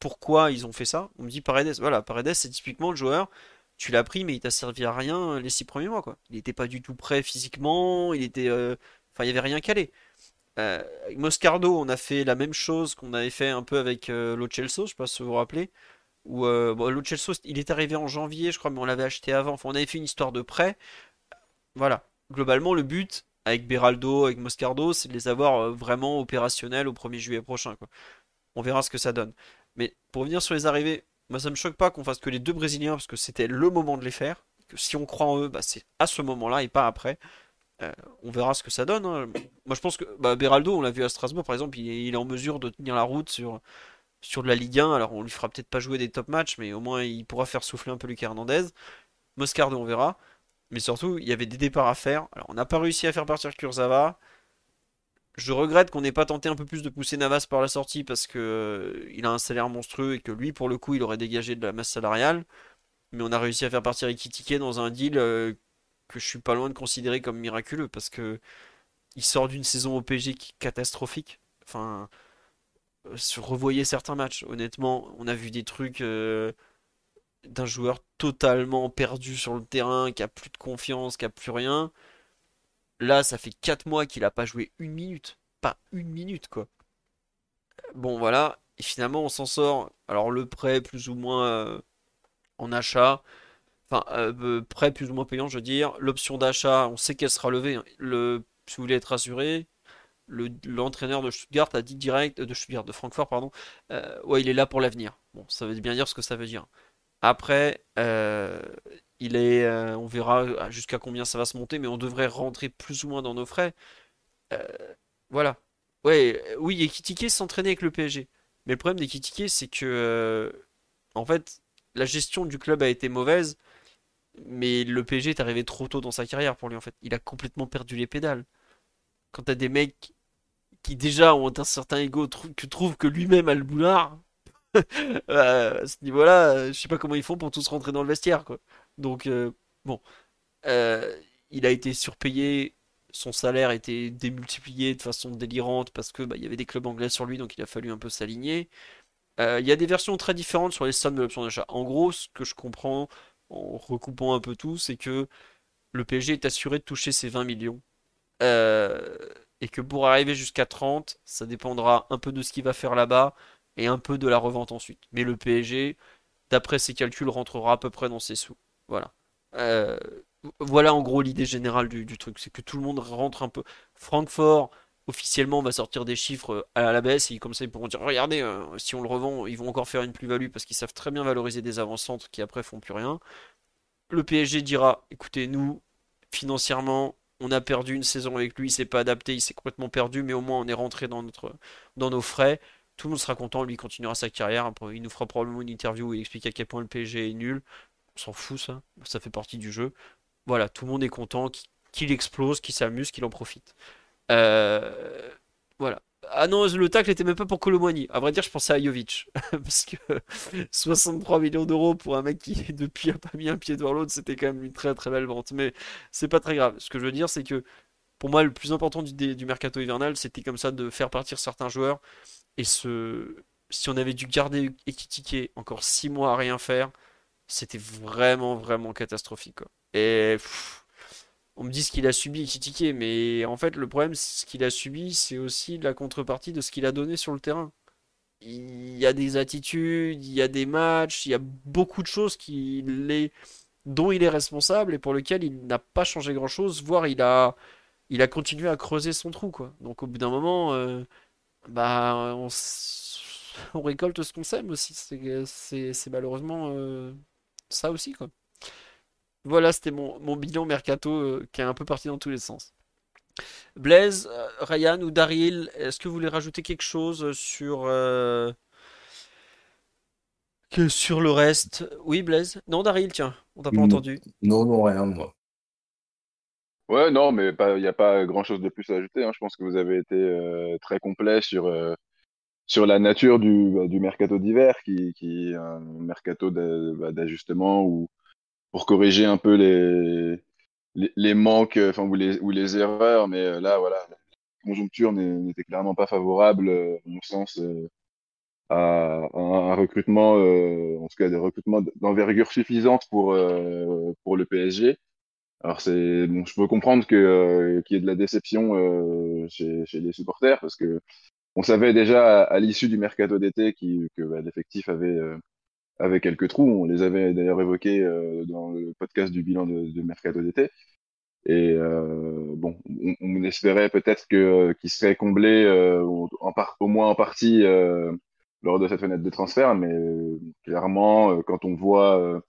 pourquoi ils ont fait ça? On me dit Paredes, voilà, Paredes c'est typiquement le joueur, tu l'as pris mais il t'a servi à rien les six premiers mois quoi. Il n'était pas du tout prêt physiquement, il était, euh, enfin il y avait rien calé. Euh, Moscardo, on a fait la même chose qu'on avait fait un peu avec euh, Lo Celso, je sais pas si vous vous rappelez. Ou euh, bon, il est arrivé en janvier, je crois, mais on l'avait acheté avant. Enfin, on avait fait une histoire de prêt. Voilà. Globalement, le but avec Beraldo, avec Moscardo, c'est de les avoir euh, vraiment opérationnels au 1er juillet prochain. Quoi. On verra ce que ça donne. Mais pour revenir sur les arrivées, moi ça me choque pas qu'on fasse que les deux Brésiliens parce que c'était le moment de les faire. Que si on croit en eux, bah, c'est à ce moment-là et pas après. Euh, on verra ce que ça donne. Hein. Moi je pense que bah, Beraldo, on l'a vu à Strasbourg par exemple, il est, en mesure de tenir la route sur, de la Ligue 1. Alors on lui fera peut-être pas jouer des top matchs, mais au moins il pourra faire souffler un peu Lucas Hernandez. Moscardo, on verra. Mais surtout, il y avait des départs à faire. Alors on n'a pas réussi à faire partir Kurzawa. Je regrette qu'on n'ait pas tenté un peu plus de pousser Navas par la sortie parce que euh, il a un salaire monstrueux et que lui, pour le coup, il aurait dégagé de la masse salariale. Mais on a réussi à faire partir Ikitike dans un deal euh, que je suis pas loin de considérer comme miraculeux parce que il sort d'une saison au PG qui catastrophique. Enfin, revoyez certains matchs. Honnêtement, on a vu des trucs. Euh, d'un joueur totalement perdu sur le terrain, qui a plus de confiance, qui a plus rien. Là, ça fait 4 mois qu'il a pas joué une minute. Pas une minute, quoi. Bon, voilà. Et finalement, on s'en sort. Alors, le prêt, plus ou moins euh, en achat. Enfin, euh, prêt plus ou moins payant, je veux dire. L'option d'achat, on sait qu'elle sera levée. Hein. Si vous voulez être rassuré, l'entraîneur de Stuttgart a dit direct, de Stuttgart, de Francfort, pardon, euh, ouais, il est là pour l'avenir. Bon, ça veut bien dire ce que ça veut dire. Après, euh, il est, euh, on verra jusqu'à combien ça va se monter, mais on devrait rentrer plus ou moins dans nos frais. voilà. Ouais, oui, Ekitike s'entraîner avec le PSG. Mais le problème d'Ekitike, c'est que, en fait, la gestion du club a été mauvaise, mais le PSG est arrivé trop tôt dans sa carrière pour lui, en fait. Il a complètement perdu les pédales. Quand t'as des mecs qui déjà ont un certain ego, que trouvent que lui-même a le boulard, euh, [LAUGHS] à ce niveau-là, euh, je sais pas comment ils font pour tous rentrer dans le vestiaire, quoi. Donc, euh, bon. il a été surpayé, son salaire a été démultiplié de façon délirante parce que bah, il y avait des clubs anglais sur lui, donc il a fallu un peu s'aligner. Il y a des versions très différentes sur les sommes de l'option d'achat. En gros, ce que je comprends en recoupant un peu tout, c'est que le PSG est assuré de toucher ses 20 millions. Euh, et que pour arriver jusqu'à 30, ça dépendra un peu de ce qu'il va faire là-bas et un peu de la revente ensuite. Mais le PSG, d'après ses calculs, rentrera à peu près dans ses sous. Voilà. Euh, voilà en gros l'idée générale du, truc, c'est que tout le monde rentre un peu. Francfort, officiellement, va sortir des chiffres à la baisse et comme ça ils pourront dire regardez, euh, si on le revend, ils vont encore faire une plus-value parce qu'ils savent très bien valoriser des avant-centres qui après font plus rien. Le PSG dira écoutez, nous, financièrement, on a perdu une saison avec lui, il s'est pas adapté, il s'est complètement perdu, mais au moins on est rentré dans nos frais. Tout le monde sera content, lui continuera sa carrière. il nous fera probablement une interview où il explique à quel point le PSG est nul. On s'en fout ça, ça fait partie du jeu. Voilà, tout le monde est content, qu'il explose, qu'il s'amuse, qu'il en profite. Euh, voilà. Ah non, le tacle n'était même pas pour Colomboigny. À vrai dire, je pensais à Jovic. [LAUGHS] Parce que [LAUGHS] 63 millions d'euros pour un mec qui, depuis, a pas mis un pied devant l'autre, c'était quand même une très très belle vente. Mais c'est pas très grave. Ce que je veux dire, c'est que pour moi, le plus important du, du mercato hivernal, c'était comme ça de faire partir certains joueurs. Et si on avait dû garder Ekitike encore 6 mois à rien faire, c'était vraiment vraiment catastrophique. Et. on me dit ce qu'il a subi critiqué, mais en fait, le problème, ce qu'il a subi, c'est aussi la contrepartie de ce qu'il a donné sur le terrain. Il y a des attitudes, il y a des matchs, il y a beaucoup de choses dont il est responsable et pour lesquelles il n'a pas changé grand-chose, voire il a, il a continué à creuser son trou, quoi. Donc au bout d'un moment, euh, bah, on, [LAUGHS] récolte ce qu'on sème aussi. C'est malheureusement euh, ça aussi, quoi. Voilà, c'était mon, mon, bilan mercato euh, qui est un peu parti dans tous les sens. Blaise, Ryan ou Daryl, est-ce que vous voulez rajouter quelque chose sur, que sur le reste? Oui, Blaise? Non, Daryl, tiens, on t'a pas entendu. Non, non, rien, moi. Ouais, non, mais il n'y a pas grand-chose de plus à ajouter. Hein. Je pense que vous avez été très complet sur, sur la nature du, bah, du mercato d'hiver, qui, qui est un mercato bah, d'ajustement ou pour corriger un peu les, les, manques enfin, ou, les, ou les erreurs. Mais euh, là, voilà, la conjoncture n'était clairement pas favorable, euh, à mon sens, euh, à, un recrutement, en tout cas des recrutements d'envergure suffisante pour, pour le PSG. Alors c'est bon, je peux comprendre que qu'il y ait de la déception chez, chez, les supporters parce que on savait déjà à, l'issue du mercato d'été que bah, l'effectif avait avec quelques trous. On les avait d'ailleurs évoqués euh, dans le podcast du bilan de, de Mercato d'été. Et euh, bon, on, espérait peut-être que euh, qu'il serait comblé en au moins en partie lors de cette fenêtre de transfert, mais clairement, quand on voit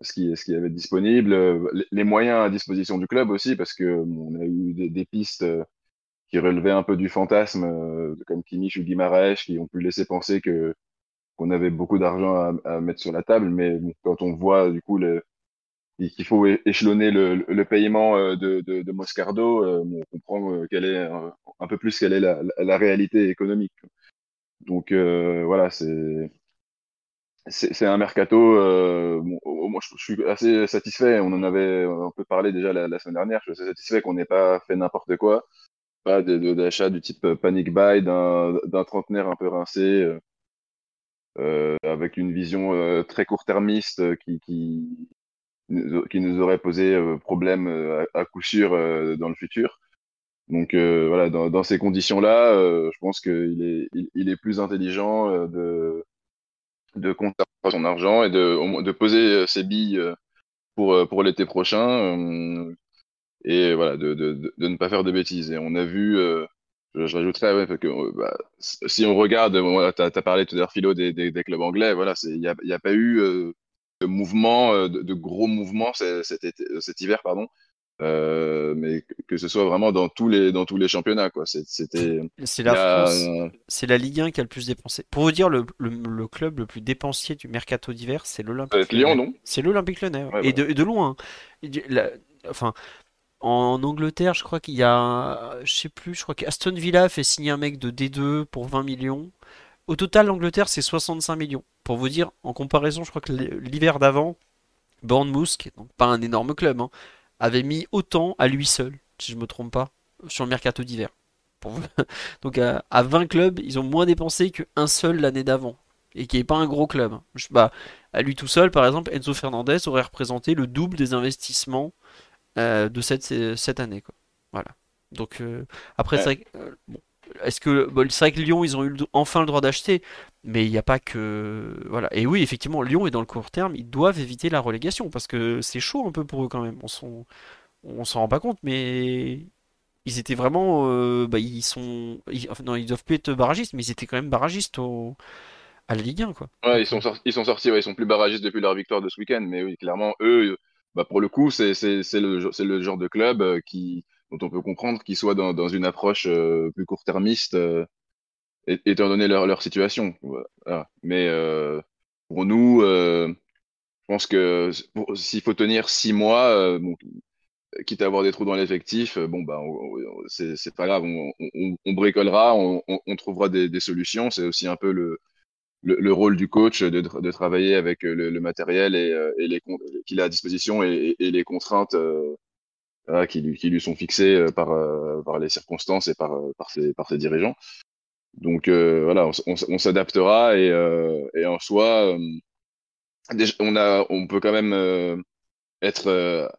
ce qui, ce qui avait disponible, les, moyens à disposition du club aussi, parce que on a eu des, des pistes qui relevaient un peu du fantasme, comme Kimmich ou Guimaraes, qui ont pu laisser penser que qu'on avait beaucoup d'argent à, mettre sur la table, mais quand on voit du coup le, qu'il faut échelonner le, le paiement euh, de, de, de Moscardo, euh, on comprend euh, quelle est un, peu plus quelle est la, la, réalité économique. Donc voilà, c'est c'est un mercato. bon, moi, je, suis assez satisfait. On en avait un peu parlé déjà la, la semaine dernière. Je suis assez satisfait qu'on n'ait pas fait n'importe quoi, pas d'achat du type panic buy d'un trentenaire un peu rincé avec une vision très court-termiste qui, qui, qui, nous aurait posé problème à, coup sûr dans le futur. Donc voilà, dans, dans ces conditions-là, je pense qu'il est, il, est plus intelligent de de compter son argent et de, de poser ses billes pour, pour l'été prochain et voilà, de, ne pas faire de bêtises. Et on a vu, euh, je, rajouterais, euh, bah, si on regarde, tu as, parlé tout à l'heure, Philo, des, clubs anglais, voilà, il n'y a, pas eu euh, de mouvement, euh, de, gros mouvements cet, été, cet hiver, pardon. Euh, mais que ce soit vraiment dans tous les dans tous les championnats quoi c'était c'est la France c'est la Ligue 1 qui a le plus dépensé pour vous dire le, le, le club le plus dépensier du mercato d'hiver c'est l'Olympique Lyon non? C'est l'Olympique Lyonnais ouais. et, de, loin hein. la, enfin en Angleterre, je crois qu'il y a, je sais plus, je crois qu'Aston Villa fait signer un mec de D2 pour 20 millions. Au total, l'Angleterre, c'est 65 millions. Pour vous dire, en comparaison, je crois que l'hiver d'avant, Bournemouth, qui donc pas un énorme club, hein, avait mis autant à lui seul, si je me trompe pas, sur le mercato d'hiver. [LAUGHS] donc à, 20 clubs, ils ont moins dépensé qu'un seul l'année d'avant. Et qui n'est pas un gros club. Bah, à lui tout seul, par exemple, Enzo Fernandez aurait représenté le double des investissements euh, de cette, cette année. Quoi. Voilà. Donc euh, après, c'est euh, bon, est-ce que bon, c'est vrai que Lyon ils ont eu enfin le droit d'acheter, mais il n'y a pas que voilà. Et oui, effectivement, Lyon est dans le court terme, ils doivent éviter la relégation parce que c'est chaud un peu pour eux quand même. On s'en on s'en rend pas compte, mais ils étaient vraiment, euh, bah, ils sont, non, ils doivent plus être barragistes, mais ils étaient quand même barragistes à la Ligue 1 quoi. Ils sont ils sont sortis, ils sont plus barragistes depuis leur victoire de ce week-end, mais oui, clairement eux bah pour le coup, c'est le, le genre de club euh, qui, dont on peut comprendre qu'ils soient dans, dans une approche euh, plus court-termiste, étant donné leur, leur situation. Mais euh, pour nous, euh, je pense que s'il faut tenir six mois, bon, quitte à avoir des trous dans l'effectif, bon bah c'est pas grave, on, on, on bricolera, on, on, trouvera des, des solutions. C'est aussi un peu le, le, rôle du coach de, de travailler avec euh, le, le matériel et, euh, et les qu'il a à disposition et, et les contraintes euh, qui, lui, qui lui sont fixées par, par les circonstances et par, par, ses, par ses dirigeants. Donc voilà, on, s'adaptera et, et en soi, on, a, on peut quand même être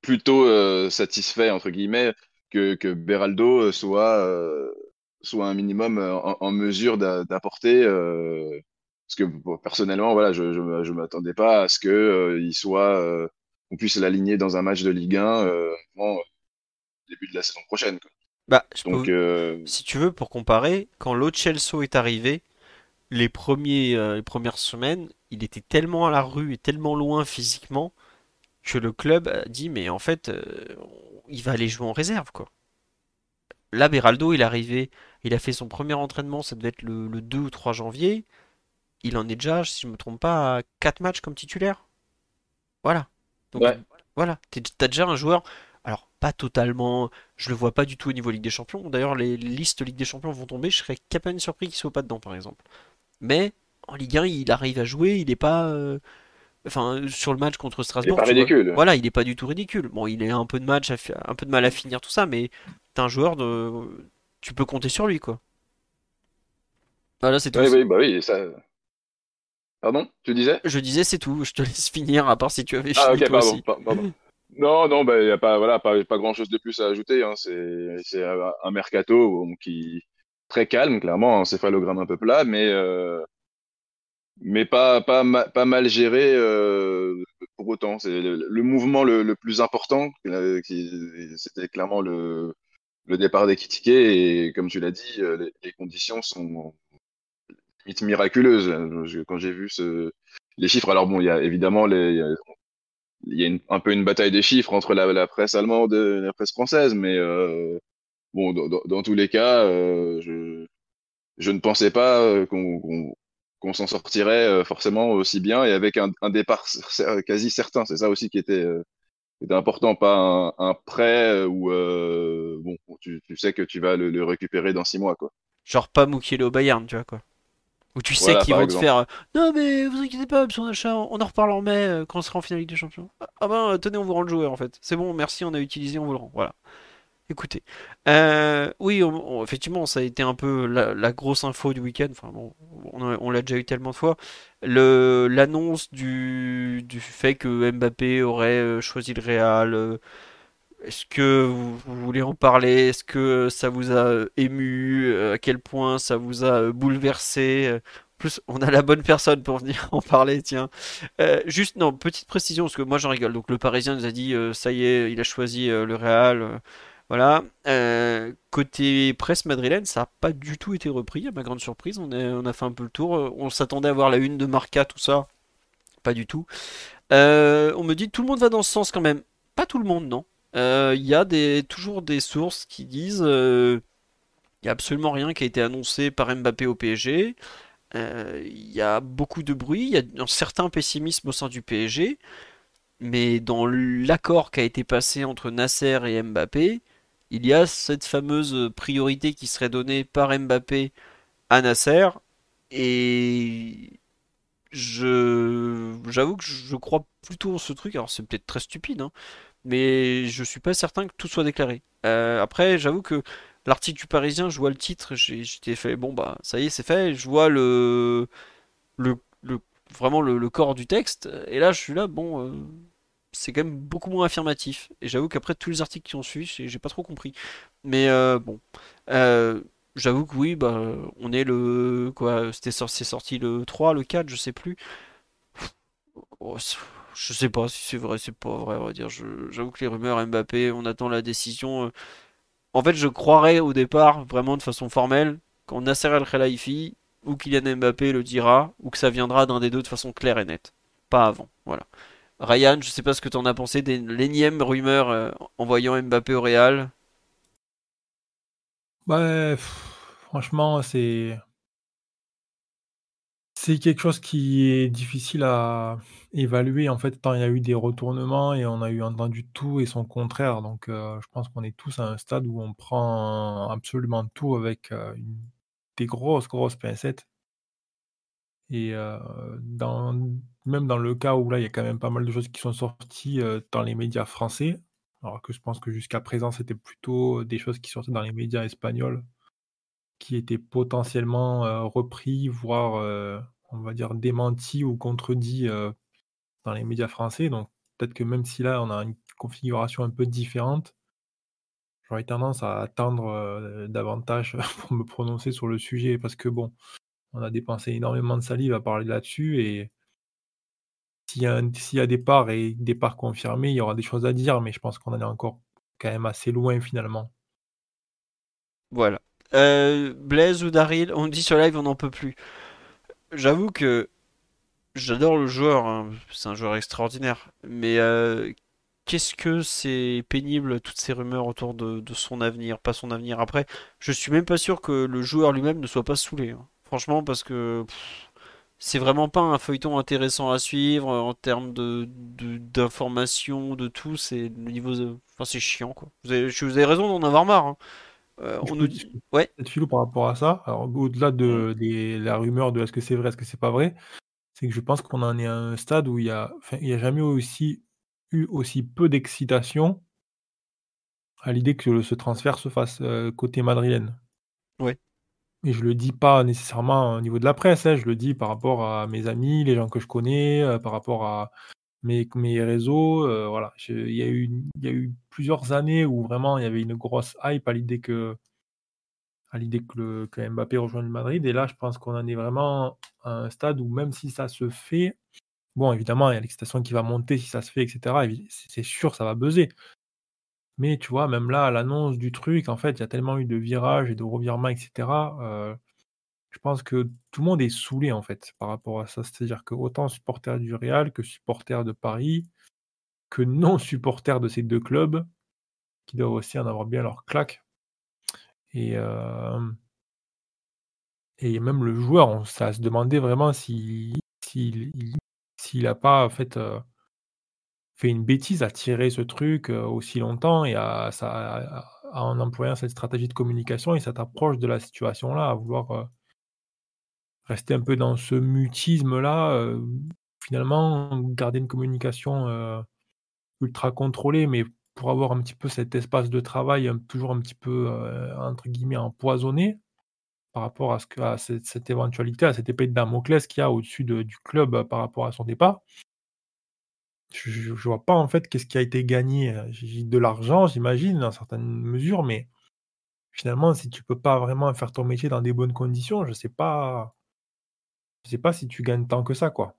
plutôt satisfait entre guillemets que, que Beraldo soit soit un minimum euh, en, mesure d'apporter. Euh, parce que personnellement, voilà, je ne je, m'attendais pas à ce que euh, soit, euh, on puisse l'aligner dans un match de Ligue 1 euh, avant début de la saison prochaine. Bah, Donc, peux, si tu veux, pour comparer, quand Lo Celso est arrivé, les, premiers, les premières semaines, il était tellement à la rue et tellement loin physiquement que le club a dit mais en fait, il va aller jouer en réserve quoi. Là, Beraldo, il est arrivé, il a fait son premier entraînement, ça devait être le, 2 ou 3 janvier. Il en est déjà, si je ne me trompe pas, à 4 matchs comme titulaire. Voilà. Donc, voilà. T'as déjà un joueur. Pas totalement. Je le vois pas du tout au niveau Ligue des Champions. D'ailleurs, les listes Ligue des Champions vont tomber. Je serais capable surpris qu'il soit pas dedans, par exemple. Mais en Ligue 1, il arrive à jouer. Il n'est pas. Euh, enfin, sur le match contre Strasbourg. Il est pas ridicule. voilà, il n'est pas du tout ridicule. Bon, il est un peu de match, un peu de mal à finir tout ça, mais t'es un joueur de, tu peux compter sur lui, quoi. Voilà, c'est tout. Oui, oui, bah oui, ça. Pardon, tu disais? Je disais c'est tout. Je te laisse finir, à part si tu avais ah, fini toi aussi. Pardon. Non, non, bah, il n'y a pas, voilà, pas, pas grand chose de plus à ajouter. Hein. C'est un mercato qui très calme, clairement, un céphalogramme un peu plat, mais euh, mais pas, pas, pas mal géré euh, pour autant. C'est le, mouvement le, le, plus important, c'était clairement le, le départ des Kitiké, et comme tu l'as dit, euh, les, les, conditions sont limite miraculeuses. Quand j'ai vu ce, les chiffres, alors bon, il y a évidemment les, il y a, une, un peu une bataille des chiffres entre la, la presse allemande et la presse française, mais euh, bon, dans, dans, tous les cas, euh, je, je ne pensais pas qu'on qu'on s'en sortirait euh, forcément aussi bien et avec un, un départ quasi certain. C'est ça aussi qui était, euh, était important, pas un, un prêt euh, où bon, tu, tu, sais que tu vas le, le, récupérer dans six mois, quoi. Genre pas Mukiele au Bayern, tu vois quoi. Où tu sais qu'ils vont te faire non mais vous inquiétez pas, son achat, on en reparle en mai quand on sera en finale des Champions. Ah ben tenez, on vous rend le joueur en fait. C'est bon, merci, on a utilisé, on vous le rend. Voilà. Écoutez, euh, oui, on- on- effectivement, ça a été un peu la, la grosse info du week-end. Enfin bon, on, l'a déjà eu tellement de fois. Le, l'annonce du, du fait que Mbappé aurait euh, choisi le Real. euh, est-ce que vous, voulez en parler? Est-ce que ça vous a euh, ému? Euh, À quel point ça vous a euh, bouleversé? Plus, on a la bonne personne pour [LAUGHS] venir en parler, tiens. Juste, non, petite précision, parce que moi j'en rigole. Donc le Parisien nous a dit, ça y est, il a choisi le Real. voilà. Côté presse madrilène, ça n'a pas du tout été repris, à ma grande surprise. On a, fait un peu le tour. On s'attendait à voir la une de Marca, tout ça. Pas du tout. On me dit tout le monde va dans ce sens quand même. Pas tout le monde, non. Euh, Il y a toujours des sources qui disent euh, il n'y a absolument rien qui a été annoncé par Mbappé au PSG. Euh, Il y a beaucoup de bruit, il y a un certain pessimisme au sein du PSG. Mais dans l'accord qui a été passé entre Nasser et Mbappé, il y a cette fameuse priorité qui serait donnée par Mbappé à Nasser. Et j'avoue que je crois plutôt en ce truc. Alors c'est peut-être très stupide, hein, mais je suis pas certain que tout soit déclaré. Euh, après, j'avoue que l'article du Parisien, je vois le titre, j'étais fait bon bah ça y est, c'est fait. Je vois le le, le vraiment le, corps du texte, et là je suis là bon. euh, c'est quand même beaucoup moins affirmatif. Et j'avoue qu'après tous les articles qui ont suivi, j'ai pas trop compris. Mais euh, bon, j'avoue que oui, bah, on est le quoi, c'était sorti, le 3, le 4, je sais plus. Oh, je sais pas si c'est vrai, c'est pas vrai, on va dire. J'avoue que les rumeurs Mbappé, on attend la décision. euh. En fait, je croirais au départ, vraiment de façon formelle, quand Nasser El Khelaifi ou Kylian Mbappé le dira, ou que ça viendra d'un des deux de façon claire et nette. Pas avant, voilà. Ryan, je sais pas ce que t'en as pensé des l'énième rumeur euh, envoyant Mbappé au Real. Ouais, pff, franchement, c'est c'est quelque chose qui est difficile à évaluer, en fait, tant il y a eu des retournements et on a eu entendu tout et son contraire. Donc, heu, je pense qu'on est tous à un stade où on prend absolument tout avec, une des grosses, grosses pincettes et dans même dans le cas où là, il y a quand même pas mal de choses qui sont sorties, dans les médias français, alors que je pense que jusqu'à présent, c'était plutôt des choses qui sortaient dans les médias espagnols. Qui étaient potentiellement, heu, repris, voire, heu, on va dire démentis ou contredits, heu, dans les médias français. Donc peut-être que même si là, on a une configuration un peu différente, j'aurais tendance à attendre, davantage [LAUGHS] pour me prononcer sur le sujet. Parce que bon, on a dépensé énormément de salive à parler là-dessus et s'il y y a des parts et des parts confirmées, il y aura des choses à dire, mais je pense qu'on en est encore quand même assez loin finalement. Voilà. Euh, Blaise ou Daryl, on dit sur live on n'en peut plus. J'avoue que j'adore le joueur, hein, c'est un joueur extraordinaire. Mais euh, qu'est-ce que c'est pénible toutes ces rumeurs autour de, son avenir, pas son avenir. Après, je suis même pas sûr que le joueur lui-même ne soit pas saoulé. hein. Franchement, parce que c'est vraiment pas un feuilleton intéressant à suivre en termes d'informations, de tout. C'est niveau, de- enfin c'est chiant quoi. Vous avez, je- vous avez raison d'en avoir marre. hein. Euh, on nous dit, ouais. filou par rapport à ça. Alors au-delà de des la rumeur de est-ce que c'est vrai, est-ce que c'est pas vrai, c'est que je pense qu'on en est à un stade où il y a enfin, il y a jamais aussi eu aussi peu d'excitation à l'idée que le ce transfert se fasse, heu, côté madrilène. Ouais. Et je le dis pas nécessairement au niveau de la presse, hein, je le dis par rapport à mes amis, les gens que je connais, heu, par rapport à mes mes réseaux, heu, voilà. Il y a eu y a eu plusieurs années où vraiment il y avait une grosse hype à l'idée que à l'idée que Mbappé rejoigne Madrid et là, je pense qu'on en est vraiment à un stade où même si ça se fait, bon évidemment, il y a l'excitation qui va monter si ça se fait et cetera, évi c'est sûr, ça va buzzer. Mais tu vois, même là, à l'annonce du truc, en fait, il y a tellement eu de virages et de revirements et cetera, heu, je pense que tout le monde est saoulé, en fait, par rapport à ça. C'est-à-dire que autant supporters du Real que supporters de Paris, que non supporters de ces 2 clubs, qui doivent aussi en avoir bien leur claque et hem et même le joueur, on ça se demandait vraiment si s'il il s'il a pas, en fait, heu, fait une bêtise à tirer ce truc, heu, aussi longtemps et à en employant cette stratégie de communication et cette approche de la situation-là, à vouloir, rester un peu dans ce mutisme-là, heu, finalement garder une communication, heu, ultra contrôlée mais pour avoir un petit peu cet espace de travail toujours un petit peu, entre guillemets «empoisonné» par rapport à ce que à cette éventualité, à cette épée de Damoclès qu'il y a au-dessus du club, par rapport à son départ. Je ne vois pas, en fait, qu'est-ce qui a été gagné, de l'argent, j'imagine, dans certaines mesures, mais finalement, si tu peux pas vraiment faire ton métier dans des bonnes conditions, je sais pas je sais pas si tu gagnes tant que ça, quoi.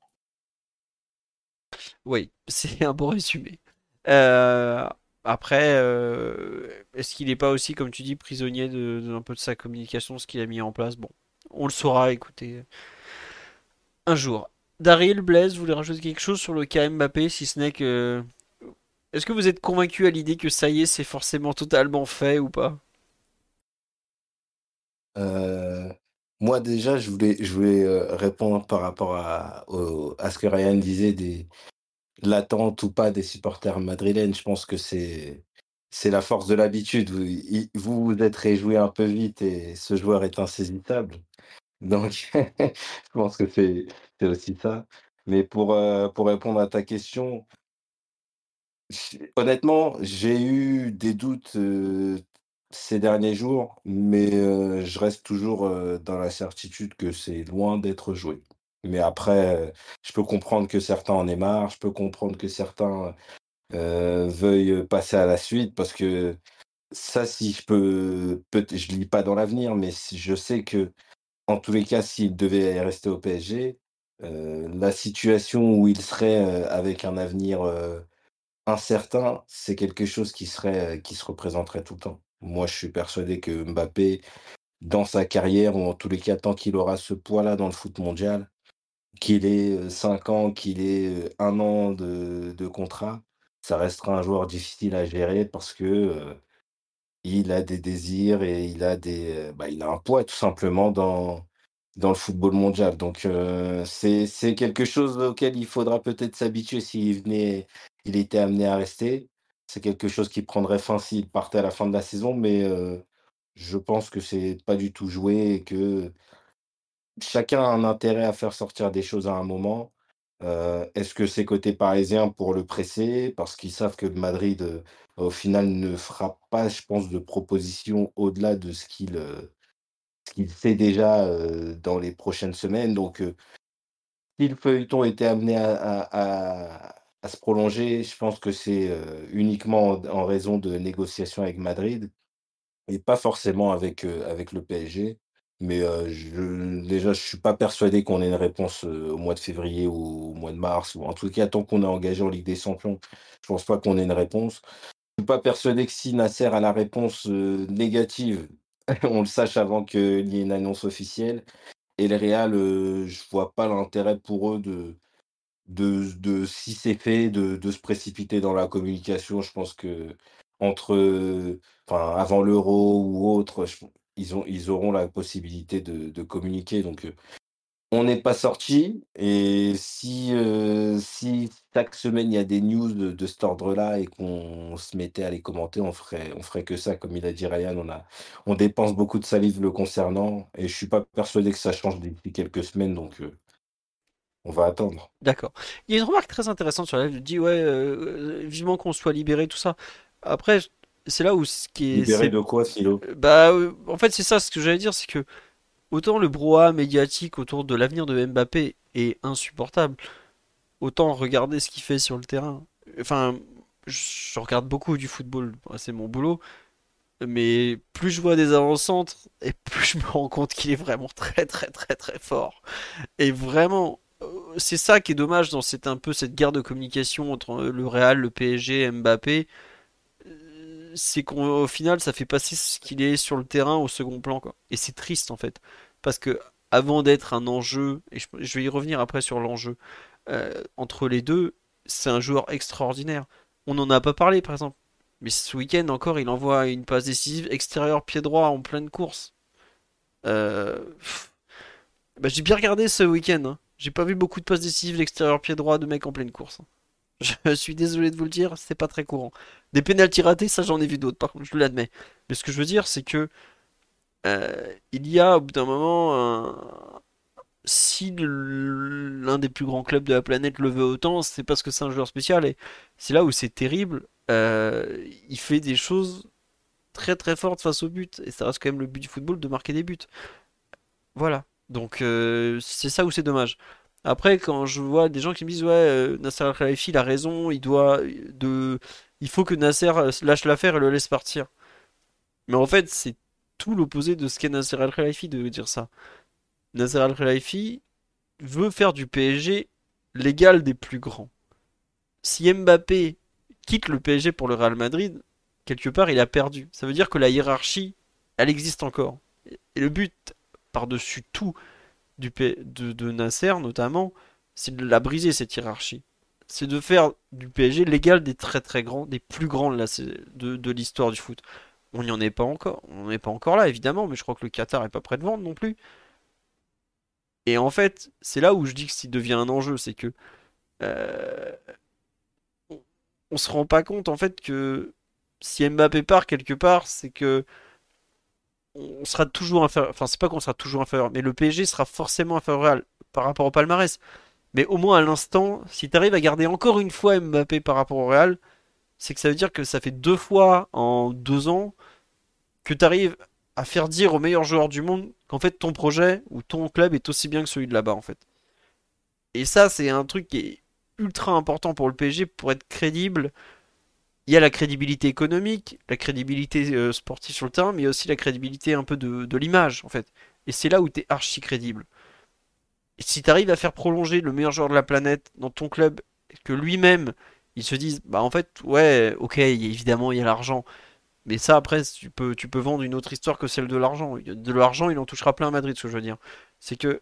Oui, [LAUGHS] c'est un bon résumé. Euh, après, euh, est-ce qu'il n'est pas aussi, comme tu dis, prisonnier de, un peu de sa communication, ce qu'il a mis en place? Bon, on le saura, écoutez, un jour. Daryl, Blaise, vous voulez rajouter quelque chose sur le cas Mbappé, si ce n'est que... Est-ce que vous êtes convaincu à l'idée que ça y est, c'est forcément totalement fait ou pas? Euh, moi déjà, je voulais, voulais répondre par rapport à, ce que Ryan disait des l'attente ou pas des supporters madrilènes. Je pense que c'est c'est la force de l'habitude. Vous, vous êtes réjoui un peu vite et ce joueur est insaisissable. Donc, [LAUGHS] je pense que c'est c'est aussi ça. Mais pour, pour répondre à ta question, honnêtement, j'ai eu des doutes ces derniers jours, mais je reste toujours dans la certitude que c'est loin d'être joué. Mais après, je peux comprendre que certains en aient marre, je peux comprendre que certains veuillent passer à la suite parce que ça, si je peux, peut je lis pas dans l'avenir, mais je sais que en tous les cas, s'il devait rester au PSG, la situation où il serait avec un avenir incertain, c'est quelque chose qui serait, qui se représenterait tout le temps. Moi, je suis persuadé que Mbappé, dans sa carrière, ou en tous les cas, tant qu'il aura ce poids-là dans le foot mondial, qu'il ait 5 ans, qu'il ait un an de, contrat, ça restera un joueur difficile à gérer parce que il a des désirs et il a des, bah, il a un poids tout simplement dans, dans le football mondial. Donc c'est quelque chose auquel il faudra peut-être s'habituer s'il venait, il était amené à rester. C'est quelque chose qui prendrait fin s'il partait à la fin de la saison, mais je pense que c'est pas du tout joué et que chacun a un intérêt à faire sortir des choses à un moment. est-ce que c'est côté parisien pour le presser? Parce qu'ils savent que Madrid, au final, ne fera pas, je pense, de proposition au-delà de ce qu'il, fait déjà, dans les prochaines semaines. Donc, si le feuilleton était amené à se prolonger, je pense que c'est uniquement en, raison de négociations avec Madrid et pas forcément avec, avec le PSG. Mais déjà, je ne suis pas persuadé qu'on ait une réponse au mois de février ou au mois de mars, ou en tout cas, tant qu'on est engagé en Ligue des Champions, je ne pense pas qu'on ait une réponse. Je ne suis pas persuadé que si Nasser a la réponse négative, [LAUGHS] on le sache avant qu'il y ait une annonce officielle. Et le Real, je ne vois pas l'intérêt pour eux de, de, de si c'est fait, de, de, se précipiter dans la communication. Je pense que entre, enfin, avant l'euro ou autre, ils, ont, ils auront la possibilité de, de communiquer. Donc, on n'est pas sorti. Et si, si chaque semaine il y a des news de, cet ordre-là et qu'on se mettait à les commenter, on ferait, on ferait que ça. Comme il a dit Ryan, on, a, on dépense beaucoup de salive le concernant. Et je suis pas persuadé que ça change depuis quelques semaines. Donc, on va attendre. D'accord. Il y a une remarque très intéressante sur la live. dit ouais, euh, vivement qu'on soit libéré, tout ça. Après, c'est là où ce qui est. Libéré de quoi, Philo euh, Bah, euh, en fait, c'est ça. Ce que j'allais dire, c'est que autant le brouhaha médiatique autour de l'avenir de Mbappé est insupportable, autant regarder ce qu'il fait sur le terrain. Enfin, je regarde beaucoup du football, c'est mon boulot. Mais plus je vois des avant-centres, et [LAUGHS] plus je me rends compte qu'il est vraiment très très très très fort. Et vraiment, c'est ça qui est dommage dans cette un peu cette guerre de communication entre le Real, le PSG, Mbappé. Euh, c'est qu'au final, ça fait passer ce qu'il est sur le terrain au second plan, quoi. Et c'est triste en fait, parce que avant d'être un enjeu, et je, vais y revenir après sur l'enjeu euh, entre les deux, c'est un joueur extraordinaire. On n'en a pas parlé par exemple, mais ce week-end encore, il envoie une passe décisive extérieur pied droit en pleine course. Euh... Bah, j'ai bien regardé ce week-end. Hein. J'ai pas vu beaucoup de passes décisives l'extérieur pied droit de mecs en pleine course. Je [LAUGHS] suis désolé de vous le dire, c'est pas très courant. Des pénalties ratés, ça j'en ai vu d'autres, par contre, je l'admets. Mais ce que je veux dire, c'est que euh, il y a au bout d'un moment si l'un des plus grands clubs de la planète le veut autant, c'est parce que c'est un joueur spécial et c'est là où c'est terrible. euh, il fait des choses très très fortes face au but. Et ça reste quand même le but du football de marquer des buts. Voilà. Donc euh, c'est ça où c'est dommage. Après, quand je vois des gens qui me disent ouais, euh, Nasser Al-Khelaifi il a raison, il doit de, il faut que Nasser lâche l'affaire et le laisse partir. Mais en fait, c'est tout l'opposé de ce qu'est Nasser Al-Khelaifi de dire ça. Nasser Al-Khelaifi veut faire du PSG l'égal des plus grands. Si Mbappé quitte le PSG pour le Real Madrid, quelque part il a perdu. Ça veut dire que la hiérarchie, elle existe encore. Et le but, par-dessus tout, du de, de Nasser notamment, c'est de la briser cette hiérarchie. C'est de faire du PSG l'égal des très très grands, des plus grands de, l'histoire du foot. On n'y en est pas encore. On n'est pas encore là, évidemment, mais je crois que le Qatar est pas prêt de vendre non plus. Et en fait, c'est là où je dis que s'il devient un enjeu, c'est que euh, on se rend pas compte en fait que si Mbappé part quelque part, c'est que on sera toujours inférieur. Enfin, c'est pas qu'on sera toujours inférieur, mais le PSG sera forcément inférieur par rapport au palmarès. Mais au moins à l'instant, si tu arrives à garder encore une fois Mbappé par rapport au Real, c'est que ça veut dire que ça fait deux fois en deux ans que tu arrives à faire dire aux meilleurs joueurs du monde qu'en fait ton projet ou ton club est aussi bien que celui de là-bas en fait. Et ça, c'est un truc qui est ultra important pour le PSG pour être crédible. Il y a la crédibilité économique, la crédibilité euh, sportive sur le terrain, mais il aussi la crédibilité un peu de, l'image en fait. Et c'est là où tu es archi crédible. Si tu arrives à faire prolonger le meilleur joueur de la planète dans ton club, que lui-même ils se disent bah en fait ouais ok évidemment il y a l'argent mais ça après tu peux vendre une autre histoire que celle de l'argent de l'argent il en touchera plein à Madrid ce que je veux dire c'est que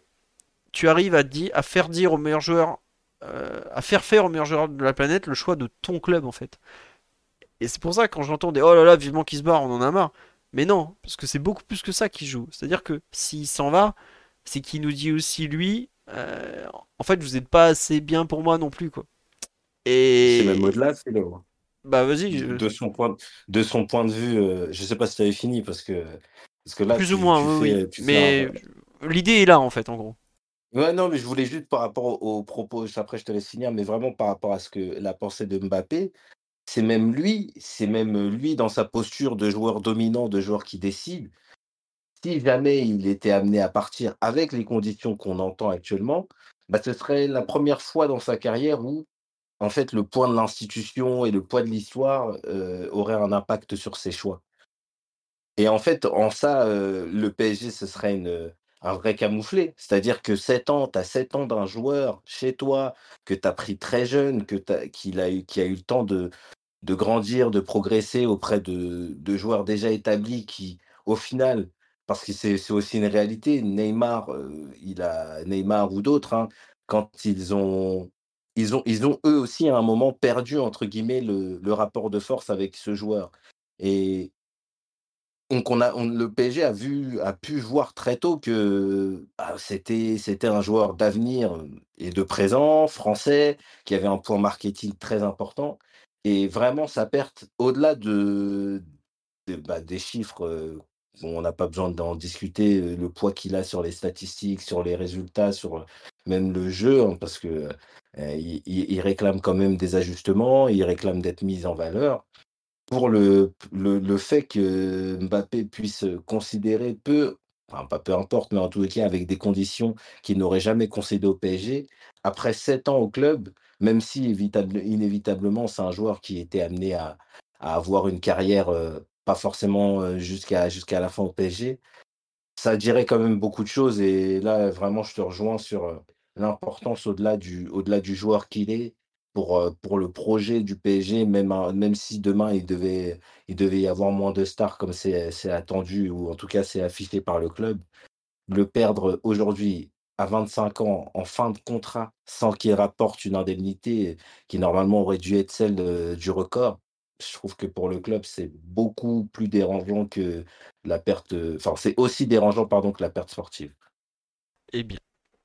tu arrives à dire à faire dire aux meilleurs joueurs euh, à faire faire aux meilleurs joueurs de la planète le choix de ton club en fait et c'est pour ça que quand j'entends des oh là là vivement qu'il se barre on en a marre mais non parce que c'est beaucoup plus que ça qui joue c'est à dire que s'il s'en va c'est qu'il nous dit aussi lui euh, en fait vous n'êtes pas assez bien pour moi non plus quoi c'est même au-delà, c'est le. Bah vas-y. De, son point, de son point de vue, euh, je sais pas si tu avais fini parce que, parce que là. Plus ou moins, oui. mais l'idée est là en fait, en gros. Ouais, non, mais je voulais juste par rapport aux propos, après je te laisse finir, mais vraiment par rapport à ce que la pensée de Mbappé, c'est même lui, c'est même lui dans sa posture de joueur dominant, de joueur qui décide. Si jamais il était amené à partir avec les conditions qu'on entend actuellement, bah, ce serait la première fois dans sa carrière où en fait, le poids de l'institution et le poids de l'histoire auraient un impact sur ses choix. Et en fait, en ça, le PSG, ce serait un vrai camouflé. C'est-à-dire que 7 ans, tu as 7 ans d'un joueur chez toi que tu as pris très jeune, que a, qui a eu le temps de, de grandir, de progresser auprès de, joueurs déjà établis qui, au final, parce que c'est aussi une réalité, Neymar, euh, il a Neymar ou d'autres, hein, quand ils ont eux aussi à un moment perdu, entre guillemets, le, rapport de force avec ce joueur. Et donc on le PSG a, vu, a pu voir très tôt que c'était, c'était un joueur d'avenir et de présent, français, qui avait un point marketing très important. Et vraiment, sa perte, au-delà de, bah, des chiffres, on n'a pas besoin d'en discuter, le poids qu'il a sur les statistiques, sur les résultats, sur même le jeu, hein, parce que il, réclame quand même des ajustements, il réclame d'être mis en valeur. Pour le, le, fait que Mbappé puisse considérer peu, enfin pas peu importe, mais en tout cas avec des conditions qu'il n'aurait jamais concédé au PSG, après sept ans au club, même si inévitablement c'est un joueur qui était amené à, avoir une carrière euh, pas forcément euh, jusqu'à jusqu'à la fin au PSG, ça dirait quand même beaucoup de choses. Et là, vraiment, je te rejoins sur l'importance au-delà du, au-delà du joueur qu'il est pour, euh, pour le projet du PSG, même, même si demain il devait, il devait y avoir moins de stars comme c'est attendu, ou en tout cas c'est affiché par le club. Le perdre aujourd'hui à 25 ans en fin de contrat sans qu'il rapporte une indemnité qui normalement aurait dû être celle du record, je trouve que pour le club, c'est beaucoup plus dérangeant que la perte. Enfin, c'est aussi dérangeant pardon, que la perte sportive. Eh bien,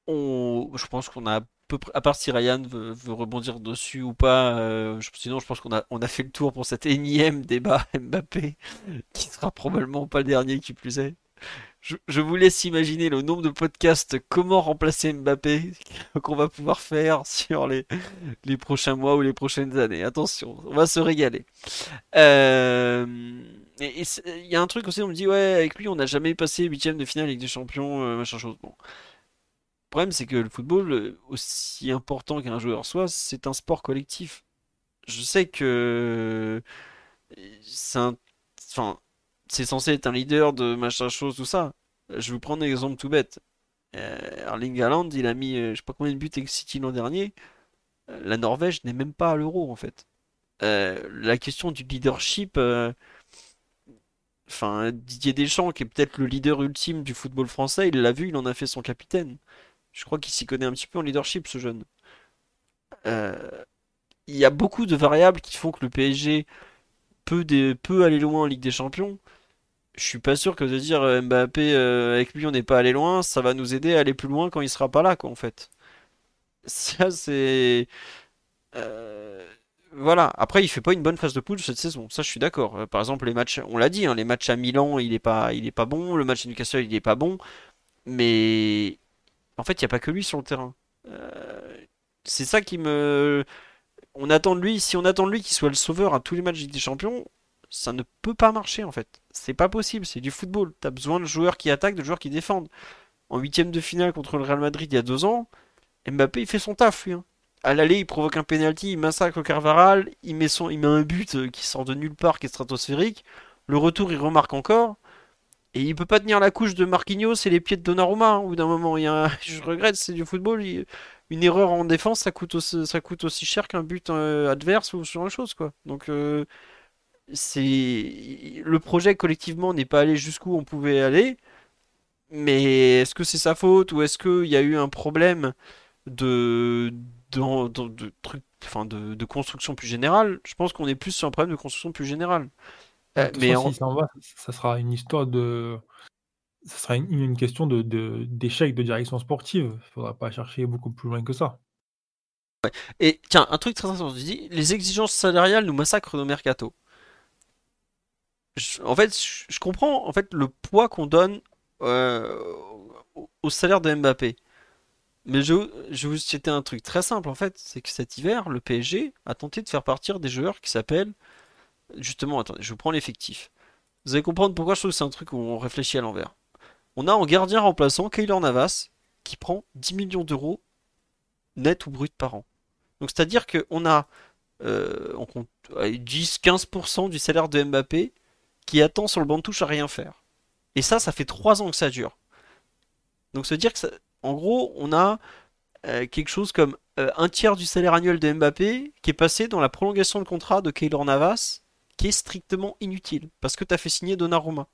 je pense qu'on a à peu près, à part si Ryan veut, rebondir dessus ou pas, euh, sinon je pense qu'on a, on a fait le tour pour cet énième débat [LAUGHS] Mbappé, qui sera probablement pas le dernier qui plus est. je, vous laisse imaginer le nombre de podcasts comment remplacer Mbappé [LAUGHS] qu'on va pouvoir faire sur les, les prochains mois ou les prochaines années. Attention, on va se régaler. Euh, il y a un truc aussi, on me dit, ouais, avec lui, on n'a jamais passé huitième de finale avec des champions, euh, machin chose. Bon. Le problème, c'est que le football, aussi important qu'un joueur soit, c'est un sport collectif. Je sais que c'est enfin, c'est censé être un leader de machin chose, tout ça. Je vous prendre un exemple tout bête. Euh, Erling Haaland, il a mis, euh, je sais pas combien de buts avec City l'an dernier. Euh, la Norvège n'est même pas à l'euro, en fait. la question du leadership, enfin, Didier Deschamps, qui est peut-être le leader ultime du football français, il l'a vu, il en a fait son capitaine. Je crois qu'il s'y connaît un petit peu en leadership, ce jeune. Il y a beaucoup de variables qui font que le PSG peut aller loin en Ligue des Champions je suis pas sûr que de dire euh, Mbappé euh, avec lui on n'est pas allé loin, ça va nous aider à aller plus loin quand il sera pas là quoi en fait. [LAUGHS] Ça c'est euh, voilà. Après il fait pas une bonne phase de poule cette saison, ça je suis d'accord. Par exemple les matchs, on l'a dit, hein, les matchs à Milan il est pas, bon, le match à Newcastle il est pas bon, mais en fait il y a pas que lui sur le terrain. c'est ça qui me on attend de lui, si on attend de lui qu'il soit le sauveur à tous les matchs des Champions, ça ne peut pas marcher en fait. C'est pas possible, c'est du football. T'as besoin de joueurs qui attaquent, de joueurs qui défendent. En huitième de finale contre le Real Madrid il y a deux ans, Mbappé il fait son taf lui. Hein. À l'aller, il provoque un penalty, il massacre Carvaral, il met, son, il met un but euh, qui sort de nulle part, qui est stratosphérique. Le retour, il remarque encore. Et il peut pas tenir la couche de Marquinhos et les pieds de Donnarumma. Hein, d'un moment, il y a [LAUGHS] je regrette, c'est du football. Une erreur en défense, ça coûte aussi, cher qu'un but euh, adverse ou ce genre de choses. Donc, euh, c'est le projet collectivement n'est pas allé jusqu'où on pouvait aller. Mais est-ce que c'est sa faute ou est-ce qu'il y a eu un problème de, de, de, enfin de, de, construction plus générale? Je pense qu'on est plus sur un problème de construction plus générale. Euh, mais si ça, va, ça sera une histoire de. Ça sera une, question de, d'échec de, direction sportive. Il faudra pas chercher beaucoup plus loin que ça. Et tiens, un truc très intéressant, tu dis les exigences salariales nous massacrent nos mercato en fait, je, comprends en fait le poids qu'on donne euh, au, salaire de Mbappé. Mais je, vous citer un truc très simple en fait, c'est que cet hiver, le PSG a tenté de faire partir des joueurs qui s'appellent justement, attendez, je vous prends l'effectif. Vous allez comprendre pourquoi je trouve que c'est un truc où on réfléchit à l'envers. On a en gardien remplaçant Kaylor Navas qui prend 10 millions d'euros net ou brut par an. Donc c'est-à-dire qu'on a euh, on compte 10-15% du salaire de Mbappé qui attend sur le banc de touche à rien faire. Et ça, ça fait trois ans que ça dure. Donc, se dire que, en gros, on a euh, quelque chose comme euh, un tiers du salaire annuel de Mbappé qui est passé dans la prolongation de contrat de Keylor Navas, qui est strictement inutile, parce que tu as fait signer Donnarumma.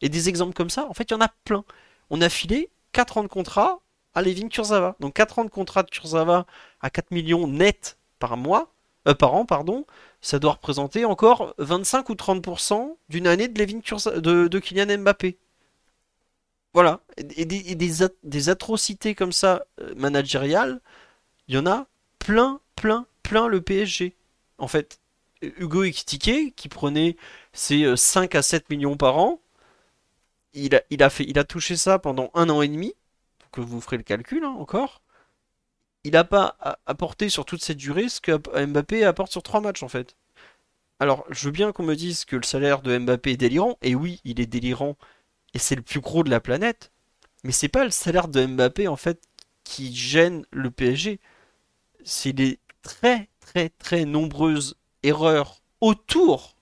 Et des exemples comme ça, en fait, il y en a plein. On a filé 4 ans de contrat à Levin Kurzawa. Donc 4 ans de contrat de Kurzawa à 4 millions net par mois, euh, par an, pardon, ça doit représenter encore 25 ou 30% d'une année de, de, Kylian Mbappé. Voilà. Et, des, atrocités comme ça, euh, managériales, il y en a plein, plein, plein le PSG. En fait, Hugo Ekitike, qui prenait ses 5 euh, à 7 millions par an, il a touché ça pendant un an et demi, que vous ferez le calcul hein, encore il n'a pas apporté sur toute cette durée ce que Mbappé apporte sur trois matchs en fait. Alors, je veux bien qu'on me dise que le salaire de Mbappé est délirant, et oui, il est délirant, et c'est le plus gros de la planète, mais c'est pas le salaire de Mbappé en fait qui gêne le PSG, c'est les très très très nombreuses erreurs autour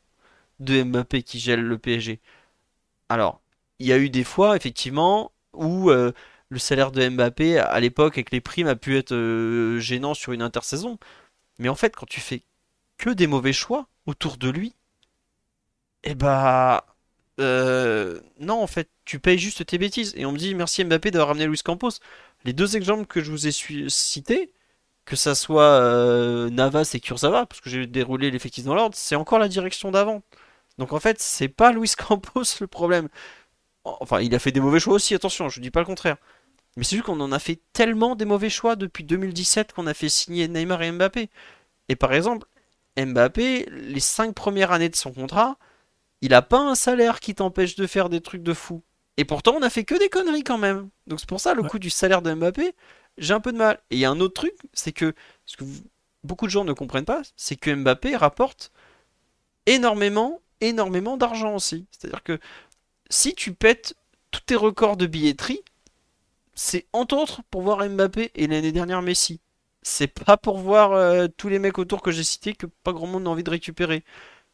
de Mbappé qui gênent le PSG. Alors, il y a eu des fois effectivement où euh, le salaire de Mbappé à l'époque avec les primes a pu être euh, gênant sur une intersaison. Mais en fait, quand tu fais que des mauvais choix autour de lui, eh bah. Euh, non, en fait, tu payes juste tes bêtises. Et on me dit merci Mbappé d'avoir ramené Luis Campos. Les deux exemples que je vous ai cités, que ça soit euh, Navas et Kurzawa, parce que j'ai déroulé l'effectif dans l'ordre, c'est encore la direction d'avant. Donc en fait, c'est pas Luis Campos le problème. Enfin, il a fait des mauvais choix aussi, attention, je dis pas le contraire. Mais c'est juste qu'on en a fait tellement des mauvais choix depuis 2017 qu'on a fait signer Neymar et Mbappé. Et par exemple, Mbappé, les 5 premières années de son contrat, il n'a pas un salaire qui t'empêche de faire des trucs de fou. Et pourtant, on a fait que des conneries quand même. Donc c'est pour ça, le Ouais. coût du salaire de Mbappé, j'ai un peu de mal. Et il y a un autre truc, c'est que ce que vous- beaucoup de gens ne comprennent pas, c'est que Mbappé rapporte énormément, énormément d'argent aussi. C'est-à-dire que si tu pètes tous tes records de billetterie, c'est entre autres pour voir Mbappé et l'année dernière Messi. C'est pas pour voir euh, tous les mecs autour que j'ai cités que pas grand monde n'a envie de récupérer.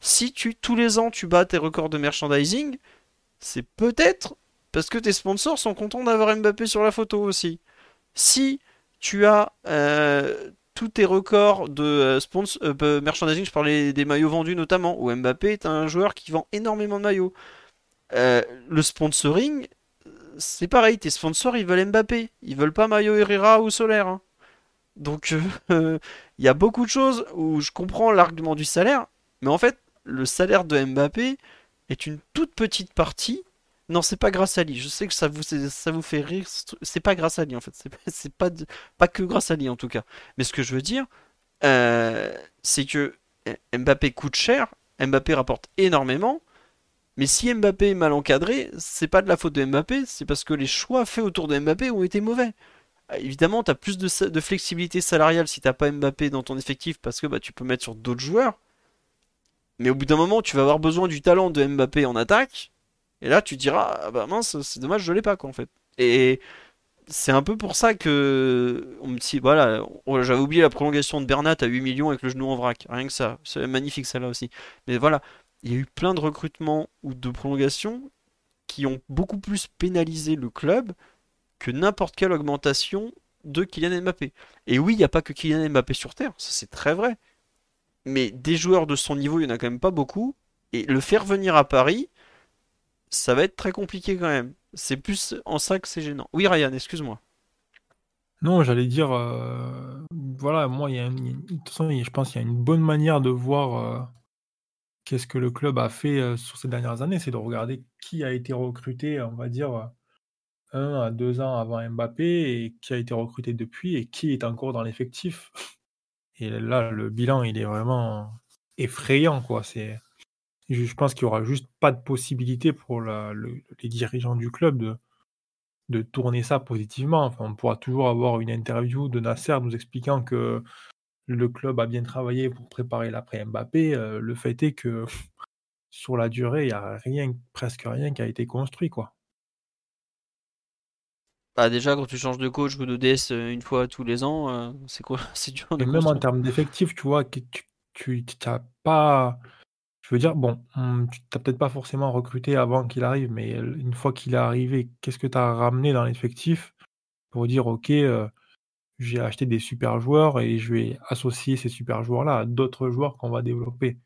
Si tu tous les ans tu bats tes records de merchandising, c'est peut-être parce que tes sponsors sont contents d'avoir Mbappé sur la photo aussi. Si tu as euh, tous tes records de euh, de merchandising, je parlais des maillots vendus notamment, où Mbappé est un joueur qui vend énormément de maillots. Le sponsoring, c'est pareil, tes sponsors ils veulent Mbappé, ils veulent pas Mario Herrera ou Solaire. hein. Donc euh, [LAUGHS] il y a beaucoup de choses où je comprends l'argument du salaire, mais en fait le salaire de Mbappé est une toute petite partie. Non, c'est pas grâce à lui. Je sais que ça vous, ça vous fait rire. C'est pas grâce à lui en fait. C'est pas, [LAUGHS] pas que grâce à lui en tout cas. Mais ce que je veux dire, euh, c'est que Mbappé coûte cher, Mbappé rapporte énormément. Mais si Mbappé est mal encadré, c'est pas de la faute de Mbappé, c'est parce que les choix faits autour de Mbappé ont été mauvais. Euh, Évidemment, tu plus de, flexibilité salariale si t'as pas Mbappé dans ton effectif parce que bah, tu peux mettre sur d'autres joueurs. Mais au bout d'un moment, tu vas avoir besoin du talent de Mbappé en attaque. Et là, tu diras, ah bah mince, c'est dommage, je l'ai pas quoi en fait. Et c'est un peu pour ça que on voilà, j'avais oublié la prolongation de Bernat à 8 millions avec le genou en vrac. Rien que ça, c'est magnifique celle-là aussi. Mais voilà, il y a eu plein de recrutements ou de prolongations qui ont beaucoup plus pénalisé le club que n'importe quelle augmentation de Kylian Mbappé. Et oui, il n'y a pas que Kylian Mbappé sur Terre, ça c'est très vrai. Mais des joueurs de son niveau, il n'y en a quand même pas beaucoup. Et le faire venir à Paris, ça va être très compliqué quand même. C'est plus en ça c'est gênant. Oui, Ryan, excuse-moi. Non, j'allais dire, euh, voilà, moi, il je pense qu'il y a une bonne manière de voir euh, qu'est-ce que le club a fait sur ces dernières années, c'est de regarder qui a été recruté, on va dire, un à deux ans avant Mbappé et qui a été recruté depuis et qui est encore dans l'effectif. [LAUGHS] Et là, le bilan, il est vraiment effrayant, quoi. C'est, je pense qu'il y aura juste pas de possibilité pour les dirigeants du club de, de tourner ça positivement. On pourra toujours avoir une interview de Nasser nous expliquant que le club a bien travaillé pour préparer l'après Mbappé. Euh, le fait est que [LAUGHS] sur la durée, il n'y a rien, presque rien qui a été construit, quoi. Bah déjà, quand tu changes de coach ou de DS euh, une fois tous les ans, euh, c'est quoi? [LAUGHS] C'est dur de Et même en termes d'effectifs, tu vois, tu t'as pas. Je veux dire, bon, hum, tu n'as peut-être pas forcément recruté avant qu'il arrive, mais une fois qu'il est arrivé, qu'est-ce que tu as ramené dans l'effectif pour dire, OK, euh, j'ai acheté des super joueurs et je vais associer ces super joueurs-là à d'autres joueurs qu'on va développer.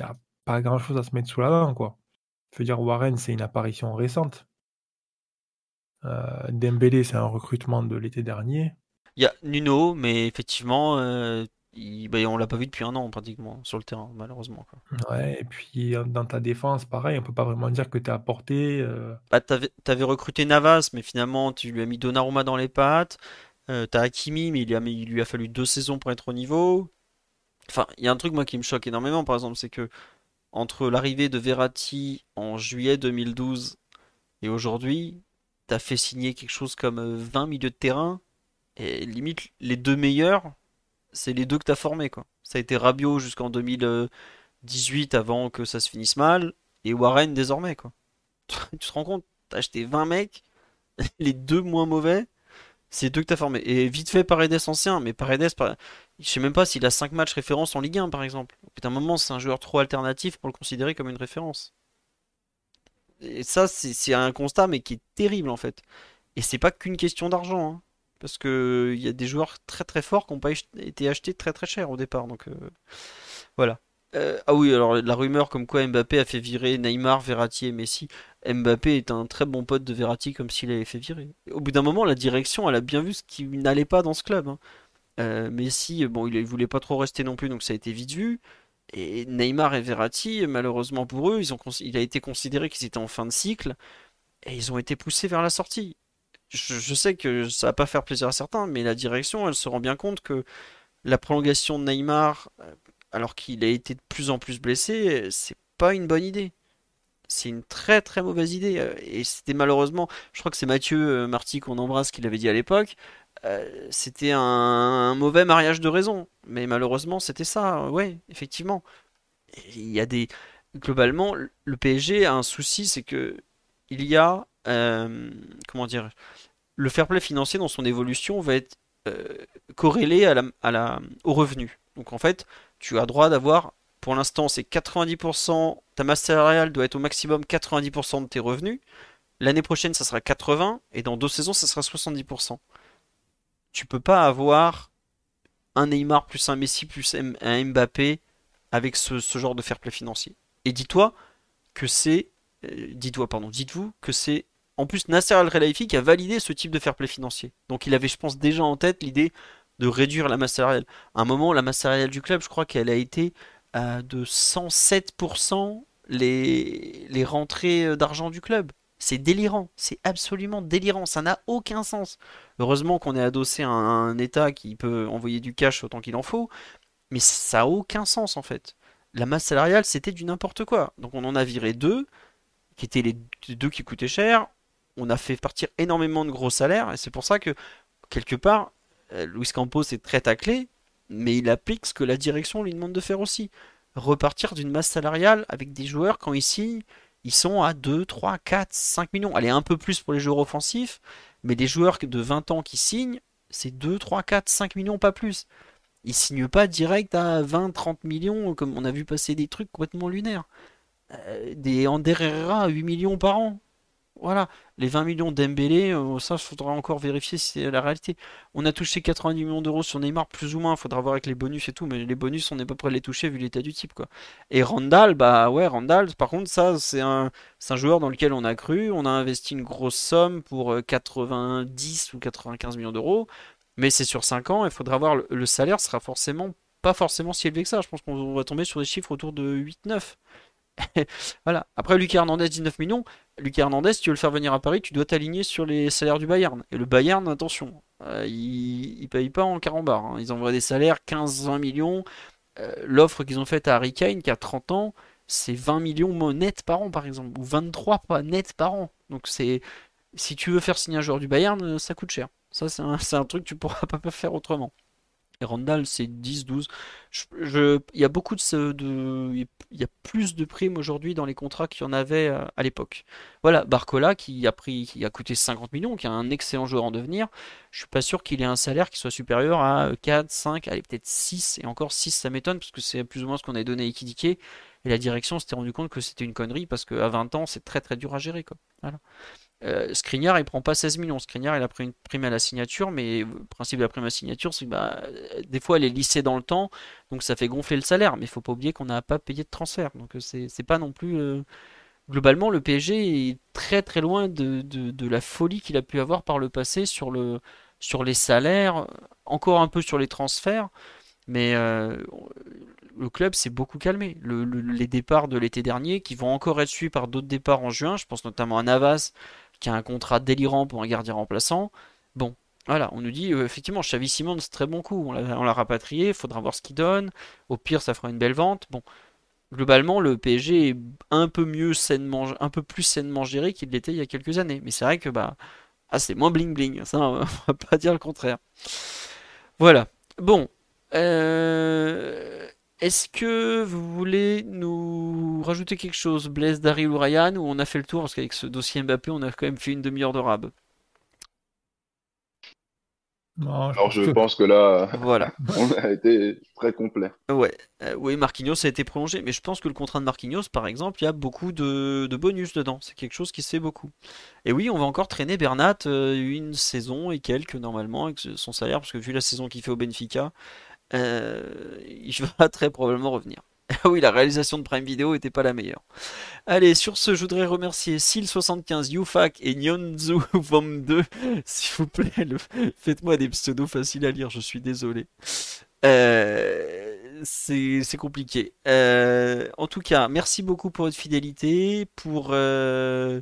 Il n'y a pas grand-chose à se mettre sous la dent, quoi. Je veux dire, Warren, c'est une apparition récente. Euh, Dembélé, c'est un recrutement de l'été dernier. Il y a Nuno, mais effectivement, euh, il- bah, on l'a pas vu depuis un an pratiquement sur le terrain, malheureusement. quoi. Ouais, et puis euh, dans ta défense, pareil, on peut pas vraiment dire que tu as apporté. euh, Bah, t'avais, t'avais recruté Navas, mais finalement, tu lui as mis Donnarumma dans les pattes. Euh, t'as Hakimi, mais il, lui a, fallu deux saisons pour être au niveau. Enfin, il y a un truc, moi, qui me choque énormément, par exemple, c'est que entre l'arrivée de Verratti en juillet 2012 et aujourd'hui, t'as fait signer quelque chose comme euh, 20 milieux de terrain, et limite, les deux meilleurs, c'est les deux que t'as formés, quoi. Ça a été Rabiot jusqu'en 2018 avant que ça se finisse mal, et Warren désormais, quoi. [LAUGHS] Tu te rends compte, t'as acheté 20 mecs, [LAUGHS] les deux moins mauvais, c'est deux que t'as formés. Et vite fait Paredes ancien, mais Paredes, par- je sais même pas s'il a 5 matchs référence en Ligue 1 par exemple. Au d'un moment, c'est un joueur trop alternatif pour le considérer comme une référence. Et ça, c'est un constat, mais qui est terrible en fait. Et c'est pas qu'une question d'argent, hein. Parce que il y a des joueurs très très forts qui n'ont pas été achetés très très cher au départ. Donc euh, voilà. Euh, ah oui, alors la rumeur comme quoi Mbappé a fait virer Neymar, Verratti et Messi. Mbappé est un très bon pote de Verratti comme s'il avait fait virer. Au bout d'un moment, la direction, elle a bien vu ce qui n'allait pas dans ce club. hein. Euh, Messi, bon, il, il voulait pas trop rester non plus, donc ça a été vite vu. Et Neymar et Verratti, malheureusement pour eux, il a été considéré qu'ils étaient en fin de cycle et ils ont été poussés vers la sortie. Je, je sais que ça va pas faire plaisir à certains, mais la direction, elle se rend bien compte que la prolongation de Neymar, euh, alors qu'il a été de plus en plus blessé, c'est pas une bonne idée. c'est une très très mauvaise idée. Euh, et c'était malheureusement, je crois que c'est Mathieu euh, Marty qu'on embrasse qui l'avait dit à l'époque. Euh, c'était un, mauvais mariage de raison. Mais malheureusement, c'était ça. Ouais, effectivement. Il y a des. Globalement, le PSG a un souci, c'est que il y a. comment dire Le fair play financier dans son évolution va être corrélé à la, au revenu. Donc en fait, tu as droit d'avoir pour l'instant, c'est 90%, ta masse salariale doit être au maximum 90% de tes revenus. L'année prochaine, ça sera 80%, et dans deux saisons, ça sera 70%. Tu peux pas avoir un Neymar plus un Messi plus un Mbappé avec ce, genre de fair play financier. Et dis-toi que c'est, euh, dis-toi pardon, dites-vous que c'est en plus Nasser Al-Khelaifi qui a validé ce type de fair play financier. Donc il avait, je pense, déjà en tête l'idée de réduire la masse salariale. À un moment, la masse salariale du club, je crois qu'elle a été de 107% les, les rentrées euh, d'argent du club. C'est délirant, c'est absolument délirant, ça n'a aucun sens. Heureusement qu'on est adossé à un, État qui peut envoyer du cash autant qu'il en faut, mais ça n'a aucun sens en fait. La masse salariale, c'était du n'importe quoi. Donc on en a viré deux, qui étaient les deux qui coûtaient cher. On a fait partir énormément de gros salaires, et c'est pour ça que, quelque part, Luis Campos est très taclé, mais il applique ce que la direction lui demande de faire aussi. Repartir d'une masse salariale avec des joueurs quand ils signent, ils sont à 2, 3, 4, 5 millions. Allez, un peu plus pour les joueurs offensifs, mais les joueurs de 20 ans qui signent, c'est 2, 3, 4, 5 millions, pas plus. Ils signent pas direct à 20, 30 millions, comme on a vu passer des trucs complètement lunaires. Euh, des Ander à 8 millions par an. Voilà, les 20 millions d'Embélé, euh, ça, il faudra encore vérifier si c'est la réalité. On a touché 90 millions d'euros sur Neymar, plus ou moins, il faudra voir avec les bonus et tout, mais les bonus, on n'est pas prêt de les toucher vu l'état du type, quoi. Et Randall, bah ouais, Randall, par contre, ça, c'est un, un joueur dans lequel on a cru, on a investi une grosse somme pour 90 euh, ou 95 millions d'euros, mais c'est sur 5 ans, il faudra voir, le, le salaire sera forcément pas forcément si élevé que ça, je pense qu'on va tomber sur des chiffres autour de 8-9. [LAUGHS] voilà. Après, Lucas Hernandez, 19 millions. Lucas Hernandez, tu veux le faire venir à Paris, tu dois t'aligner sur les salaires du Bayern. Et le Bayern, attention, euh, il, ne paye pas en carambar. Hein. Ils envoient des salaires 15-20 millions. Euh, l'offre qu'ils ont faite à Harry Kane, qui a 30 ans, c'est 20 millions net par an, par exemple. Ou 23 pas net par an. Donc, c'est si tu veux faire signer un joueur du Bayern, euh, ça coûte cher. Ça, c'est un, [LAUGHS] un, truc que tu pourras pas faire autrement. Et Randall, c'est 10, 12. Je, il y a beaucoup de, il y a plus de primes aujourd'hui dans les contrats qu'il y en avait euh, à l'époque. Voilà, Barcola qui a pris, qui a coûté 50 millions, qui est un excellent joueur en devenir. Je suis pas sûr qu'il ait un salaire qui soit supérieur à 4, 5, allez peut-être 6 et encore 6 ça m'étonne parce que c'est plus ou moins ce qu'on a donné à Ikidike et la direction s'était rendu compte que c'était une connerie parce qu'à 20 ans c'est très très dur à gérer. Voilà. Euh, Skriniar, il prend pas 16 millions. Skriniar, il a pris une prime à la signature, mais le principe de la prime à la signature, c'est que bah, des fois, elle est lissée dans le temps, donc ça fait gonfler le salaire. Mais il faut pas oublier qu'on n'a pas payé de transfert. Donc euh, c'est pas non plus. Euh, globalement, le PSG est très très loin de, de, la folie qu'il a pu avoir par le passé sur, le, sur les salaires, encore un peu sur les transferts. Mais euh, le club s'est beaucoup calmé. les départs de l'été dernier, qui vont encore être suivis par d'autres départs en juin, je pense notamment à Navas, qui a un contrat délirant pour un gardien remplaçant. Bon, voilà, on nous dit euh, effectivement, Xavi c'est très bon coup. On l'a rapatrié, il faudra voir ce qu'il donne. Au pire, ça fera une belle vente. Bon, globalement, le PSG est un peu mieux un peu plus sainement géré qu'il l'était il y a quelques années. Mais c'est vrai que bah, ah, c'est moins bling bling. Ça, on va pas dire le contraire. Voilà. Bon. Euh, est-ce que vous voulez nous rajouter quelque chose, Blaise, Daryl ou Ryan, ou on a fait le tour Parce qu'avec ce dossier Mbappé, on a quand même fait une demi-heure de rab. Alors je pense que là, voilà. [LAUGHS] on a été très complet. Ouais, euh, oui, Marquinhos a été prolongé, mais je pense que le contrat de Marquinhos, par exemple, il y a beaucoup de, bonus dedans. C'est quelque chose qui se fait beaucoup. Et oui, on va encore traîner Bernat euh, une saison et quelques normalement avec son salaire, parce que vu la saison qu'il fait au Benfica, il [LAUGHS] va très probablement revenir. [LAUGHS] Ah oui, la réalisation de Prime Video était pas la meilleure. Allez, sur ce, je voudrais remercier Sil75, Yufak et Nyonzu [LAUGHS] Vom 2. S'il vous plaît, faites-moi des pseudos faciles à lire, je suis désolé. Euh, c'est compliqué. Euh, en tout cas, merci beaucoup pour votre fidélité. Pour euh,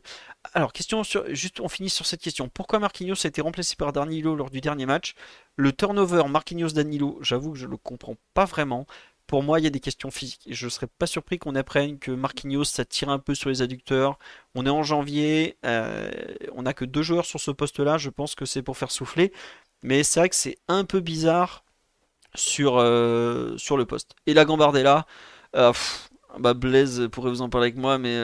alors question sur juste, on finit sur cette question. Pourquoi Marquinhos a été remplacé par Danilo lors du dernier match? Le turnover Marquinhos Danilo, j'avoue que je le comprends pas vraiment. pour moi, il y a des questions physiques. Je serais pas surpris qu'on apprenne que Marquinhos, ça tire un peu sur les adducteurs. On est en janvier, euh, on n'a que deux joueurs sur ce poste-là. Je pense que c'est pour faire souffler. Mais c'est vrai que c'est un peu bizarre sur, euh, le poste. Et la Gambardella, euh, bah Blaise pourrait vous en parler avec moi, mais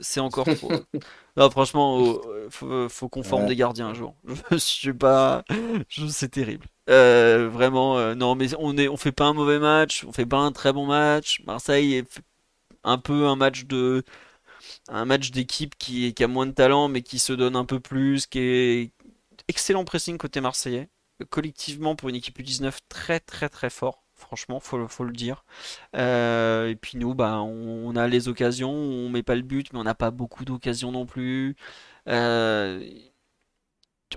c'est encore trop. [LAUGHS] Non, franchement, oh, faut, qu'on forme des gardiens un jour. [LAUGHS] Je suis pas. C'est terrible. Euh, vraiment, euh, non, mais on est, on fait pas un mauvais match, on fait pas un très bon match. Marseille est un peu un match de, un match d'équipe qui, qui a moins de talent, mais qui se donne un peu plus, qui est excellent pressing côté marseillais. Collectivement, pour une équipe U19, très très très fort franchement, faut, faut le dire. Euh, et puis nous, bah, on, a les occasions, on met pas le but, mais on n'a pas beaucoup d'occasions non plus. Euh,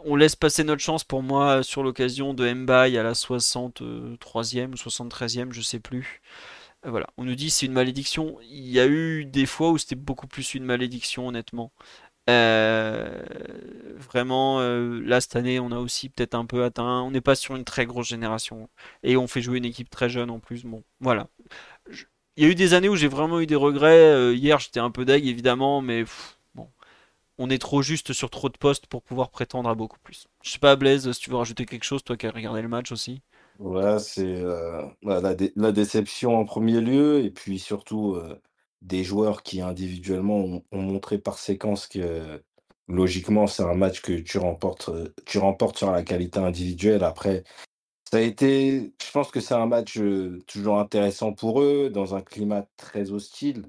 on laisse passer notre chance pour moi sur l'occasion de Mbaye à la 63e ou 73e, je sais plus. Euh, voilà, on nous dit c'est une malédiction. Il y a eu des fois où c'était beaucoup plus une malédiction, honnêtement. Euh, vraiment, euh, là cette année, on a aussi peut-être un peu atteint. On n'est pas sur une très grosse génération et on fait jouer une équipe très jeune en plus. Bon, voilà. Il y a eu des années où j'ai vraiment eu des regrets. hier, j'étais un peu deg évidemment, mais on est trop juste sur trop de postes pour pouvoir prétendre à beaucoup plus. Je sais pas, Blaise, si tu veux rajouter quelque chose, toi qui as regardé le match aussi. Ouais, c'est euh, la, déception en premier lieu, et puis surtout euh, des joueurs qui individuellement ont, montré par séquence que logiquement c'est un match que tu remportes, euh, tu remportes sur la qualité individuelle. Après, ça a été, je pense que c'est un match toujours intéressant pour eux, dans un climat très hostile.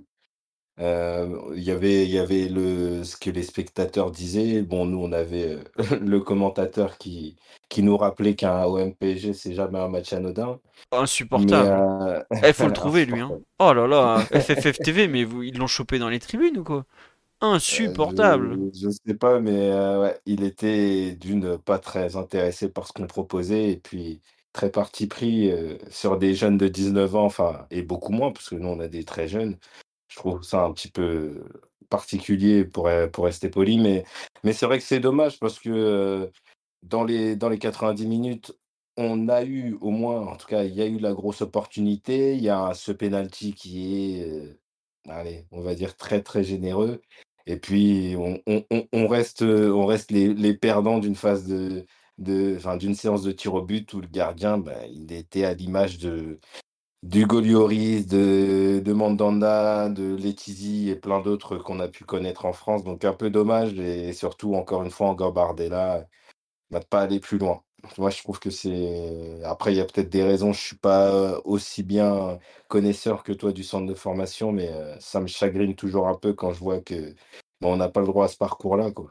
Euh, il y avait il y avait le ce que les spectateurs disaient. Bon, nous, on avait, euh, [LAUGHS] le commentateur qui qui nous rappelait qu'un OM-PSG, c'est jamais un match anodin. Insupportable. Euh, eh, faut le [LAUGHS] trouver lui, hein. Oh là là, [LAUGHS] FFF TV, mais vous ils l'ont chopé dans les tribunes ou quoi? Insupportable! je sais pas, mais ouais, il était d'une pas très intéressé par ce qu'on proposait et puis très parti pris, sur des jeunes de 19 ans, enfin et beaucoup moins parce que nous, on a des très jeunes. Je trouve ça un petit peu particulier pour, pour rester poli, mais, mais c'est vrai que c'est dommage parce que dans les, dans les 90 minutes, on a eu au moins, en tout cas, il y a eu la grosse opportunité. Il y a ce penalty qui est, allez, on va dire très très généreux. Et puis on, on, reste, on reste les, les perdants d'une phase de, de, d'une séance de tir au but où le gardien, ben, il était à l'image de, d'Hugo Lloris, de, Mandanda, de Letizy et plein d'autres qu'on a pu connaître en France. Donc un peu dommage et surtout encore une fois encore Bardella va pas aller plus loin. Moi je trouve que c'est. Après il y a peut-être des raisons. Je suis pas aussi bien connaisseur que toi du centre de formation, mais euh, ça me chagrine toujours un peu quand je vois que bon, on n'a pas le droit à ce parcours-là quoi.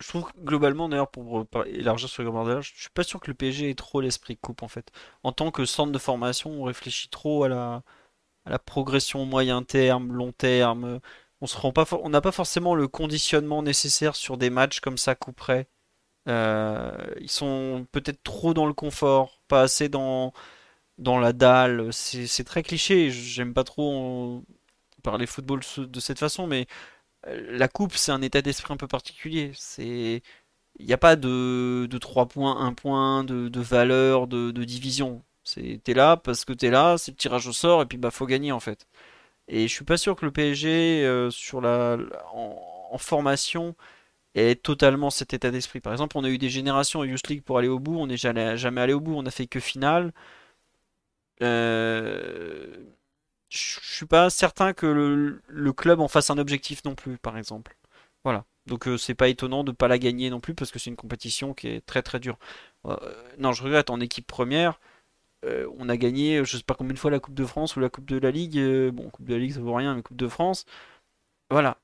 Je trouve que globalement, d'ailleurs, pour élargir sur le grand je suis pas sûr que le PSG ait trop l'esprit coupe en fait. En tant que centre de formation, on réfléchit trop à la, progression moyen terme, long terme. On pas, n'a pas forcément le conditionnement nécessaire sur des matchs comme ça couperait. Euh, ils sont peut-être trop dans le confort, pas assez dans, dans la dalle. C'est très cliché. J'aime pas trop parler football de cette façon, mais la coupe, c'est un état d'esprit un peu particulier. C'est, il n'y a pas de, de 3 points, 1 point, de, valeur, de, division. T'es là parce que t'es là, c'est le tirage au sort et puis bah faut gagner en fait. Et je suis pas sûr que le PSG euh, sur la, en, formation ait totalement cet état d'esprit. Par exemple, on a eu des générations Youth League pour aller au bout, on n'est jamais, jamais allé au bout, on a fait que finale. Euh, je suis pas certain que le, club en fasse un objectif non plus, par exemple. Voilà. Donc euh, c'est pas étonnant de pas la gagner non plus parce que c'est une compétition qui est très très dure. Euh, non, je regrette en équipe première. Euh, on a gagné, je sais pas combien de fois la Coupe de France ou la Coupe de la Ligue. bon, Coupe de la Ligue ça vaut rien, mais Coupe de France. Voilà.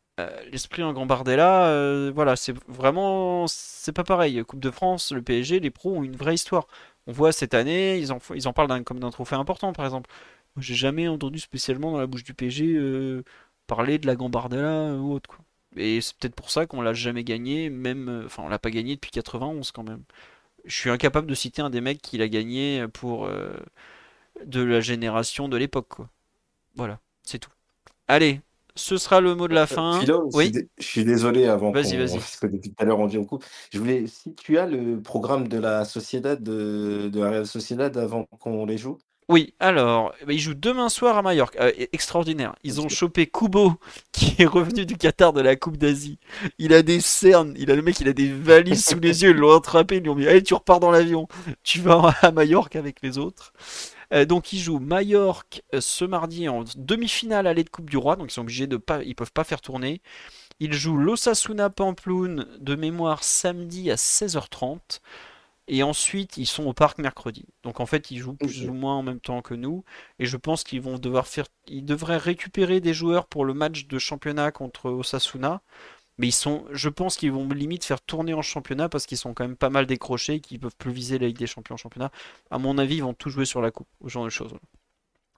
L'esprit en Gambardella, voilà, c'est vraiment, c'est pas pareil. Coupe de France, le PSG, les pros ont une vraie histoire. On voit cette année, ils en, ils en parlent comme d'un trophée important, par exemple. J'ai jamais entendu spécialement dans la bouche du PG euh, parler de la Gambardella ou autre. Quoi. Et c'est peut-être pour ça qu'on l'a jamais gagné, même. Euh, enfin, on l'a pas gagné depuis 91 quand même. Je suis incapable de citer un des mecs qui l'a gagné pour. Euh, de la génération de l'époque, quoi. Voilà, c'est tout. Allez, ce sera le mot de la fin. oui. Je suis désolé avant. Vas-y, vas-y. [LAUGHS] Parce que depuis tout à l'heure on dit au coup. Je voulais, si tu as le programme de la Sociedad de, de la Real Sociedad avant qu'on les joue. Oui, alors, bah, ils jouent demain soir à Majorque. Euh, extraordinaire. Ils ont chopé Kubo, [LAUGHS] qui est revenu du Qatar de la Coupe d'Asie. Il a des cernes, il a le mec, il a des valises sous les yeux. Ils l'ont attrapé, ils lui ont dit Allez, tu repars dans l'avion. Tu vas à Majorque avec les autres. Euh, donc ils jouent Majorque euh, ce mardi en demi-finale allée de Coupe du Roi. Donc ils sont obligés de pas, ils peuvent pas faire tourner. Ils jouent l'Osasuna Pamploune de mémoire samedi à 16h30. Et ensuite, ils sont au parc mercredi. Donc en fait, ils jouent plus ou moins en même temps que nous. Et je pense qu'ils vont devoir faire. Ils devraient récupérer des joueurs pour le match de championnat contre Osasuna. Mais ils sont. Je pense qu'ils vont limite faire tourner en championnat parce qu'ils sont quand même pas mal décrochés et qu'ils peuvent plus viser la Ligue des Champions en championnat. À mon avis, ils vont tout jouer sur la coupe, ce genre de choses.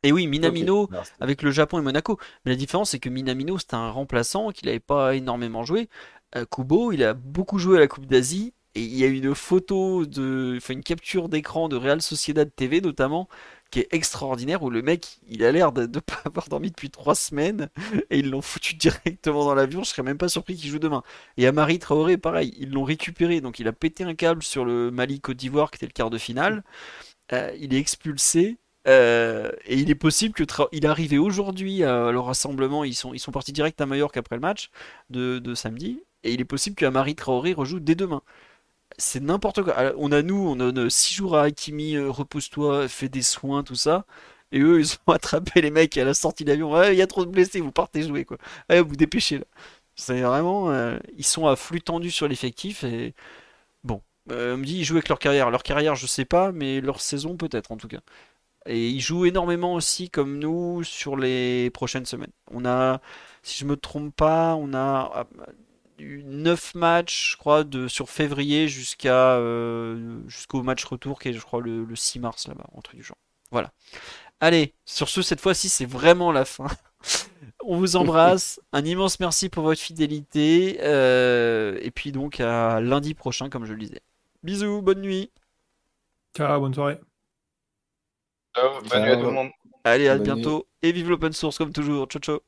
Et oui, Minamino avec le Japon et Monaco. Mais la différence, c'est que Minamino, c'était un remplaçant qu'il n'avait pas énormément joué. Euh, Kubo, il a beaucoup joué à la Coupe d'Asie. Et il y a une photo, de, une capture d'écran de Real Sociedad TV notamment, qui est extraordinaire, où le mec, il a l'air de ne pas avoir dormi depuis trois semaines. Et ils l'ont foutu [LAUGHS] directement dans l'avion. Je serais même pas surpris qu'il joue demain. Et Amari Traoré, pareil, ils l'ont récupéré. Donc il a pété un câble sur le Mali-Côte d'Ivoire, qui était le quart de finale. Euh, il est expulsé. Euh, et il est possible que Tra- il aujourd'hui à le rassemblement. Ils sont, ils sont partis direct à Majorque après le match de, de samedi. Et il est possible qu'Amari Traoré rejoue dès demain. C'est n'importe quoi. On a nous, on donne 6 jours à Hakimi, euh, repose-toi, fais des soins, tout ça. Et eux, ils ont [LAUGHS] attrapé les mecs à la sortie de l'avion. Il y a trop de blessés, vous partez jouer quoi. Vous dépêchez là. C'est vraiment. euh, ils sont à flux tendu sur l'effectif. Et bon, Euh, on me dit ils jouent avec leur carrière. Leur carrière, je sais pas, mais leur saison peut-être en tout cas. Et ils jouent énormément aussi comme nous sur les prochaines semaines. On a, si je me trompe pas, on a ah, eu 9 matchs, je crois, de, sur février jusqu'à euh, jusqu'au match retour qui est, je crois, le, le 6 mars là-bas, un truc du genre. Voilà. Allez, sur ce, cette fois-ci, c'est vraiment la fin. [LAUGHS] On vous embrasse. Un immense merci pour votre fidélité. euh, et puis donc à lundi prochain, comme je le disais. Bisous, bonne nuit. Ciao, bonne soirée. Ciao, bonne nuit à tout le monde. Allez, à Bonne nuit. bientôt. Et vive l'open source comme toujours. Ciao, ciao.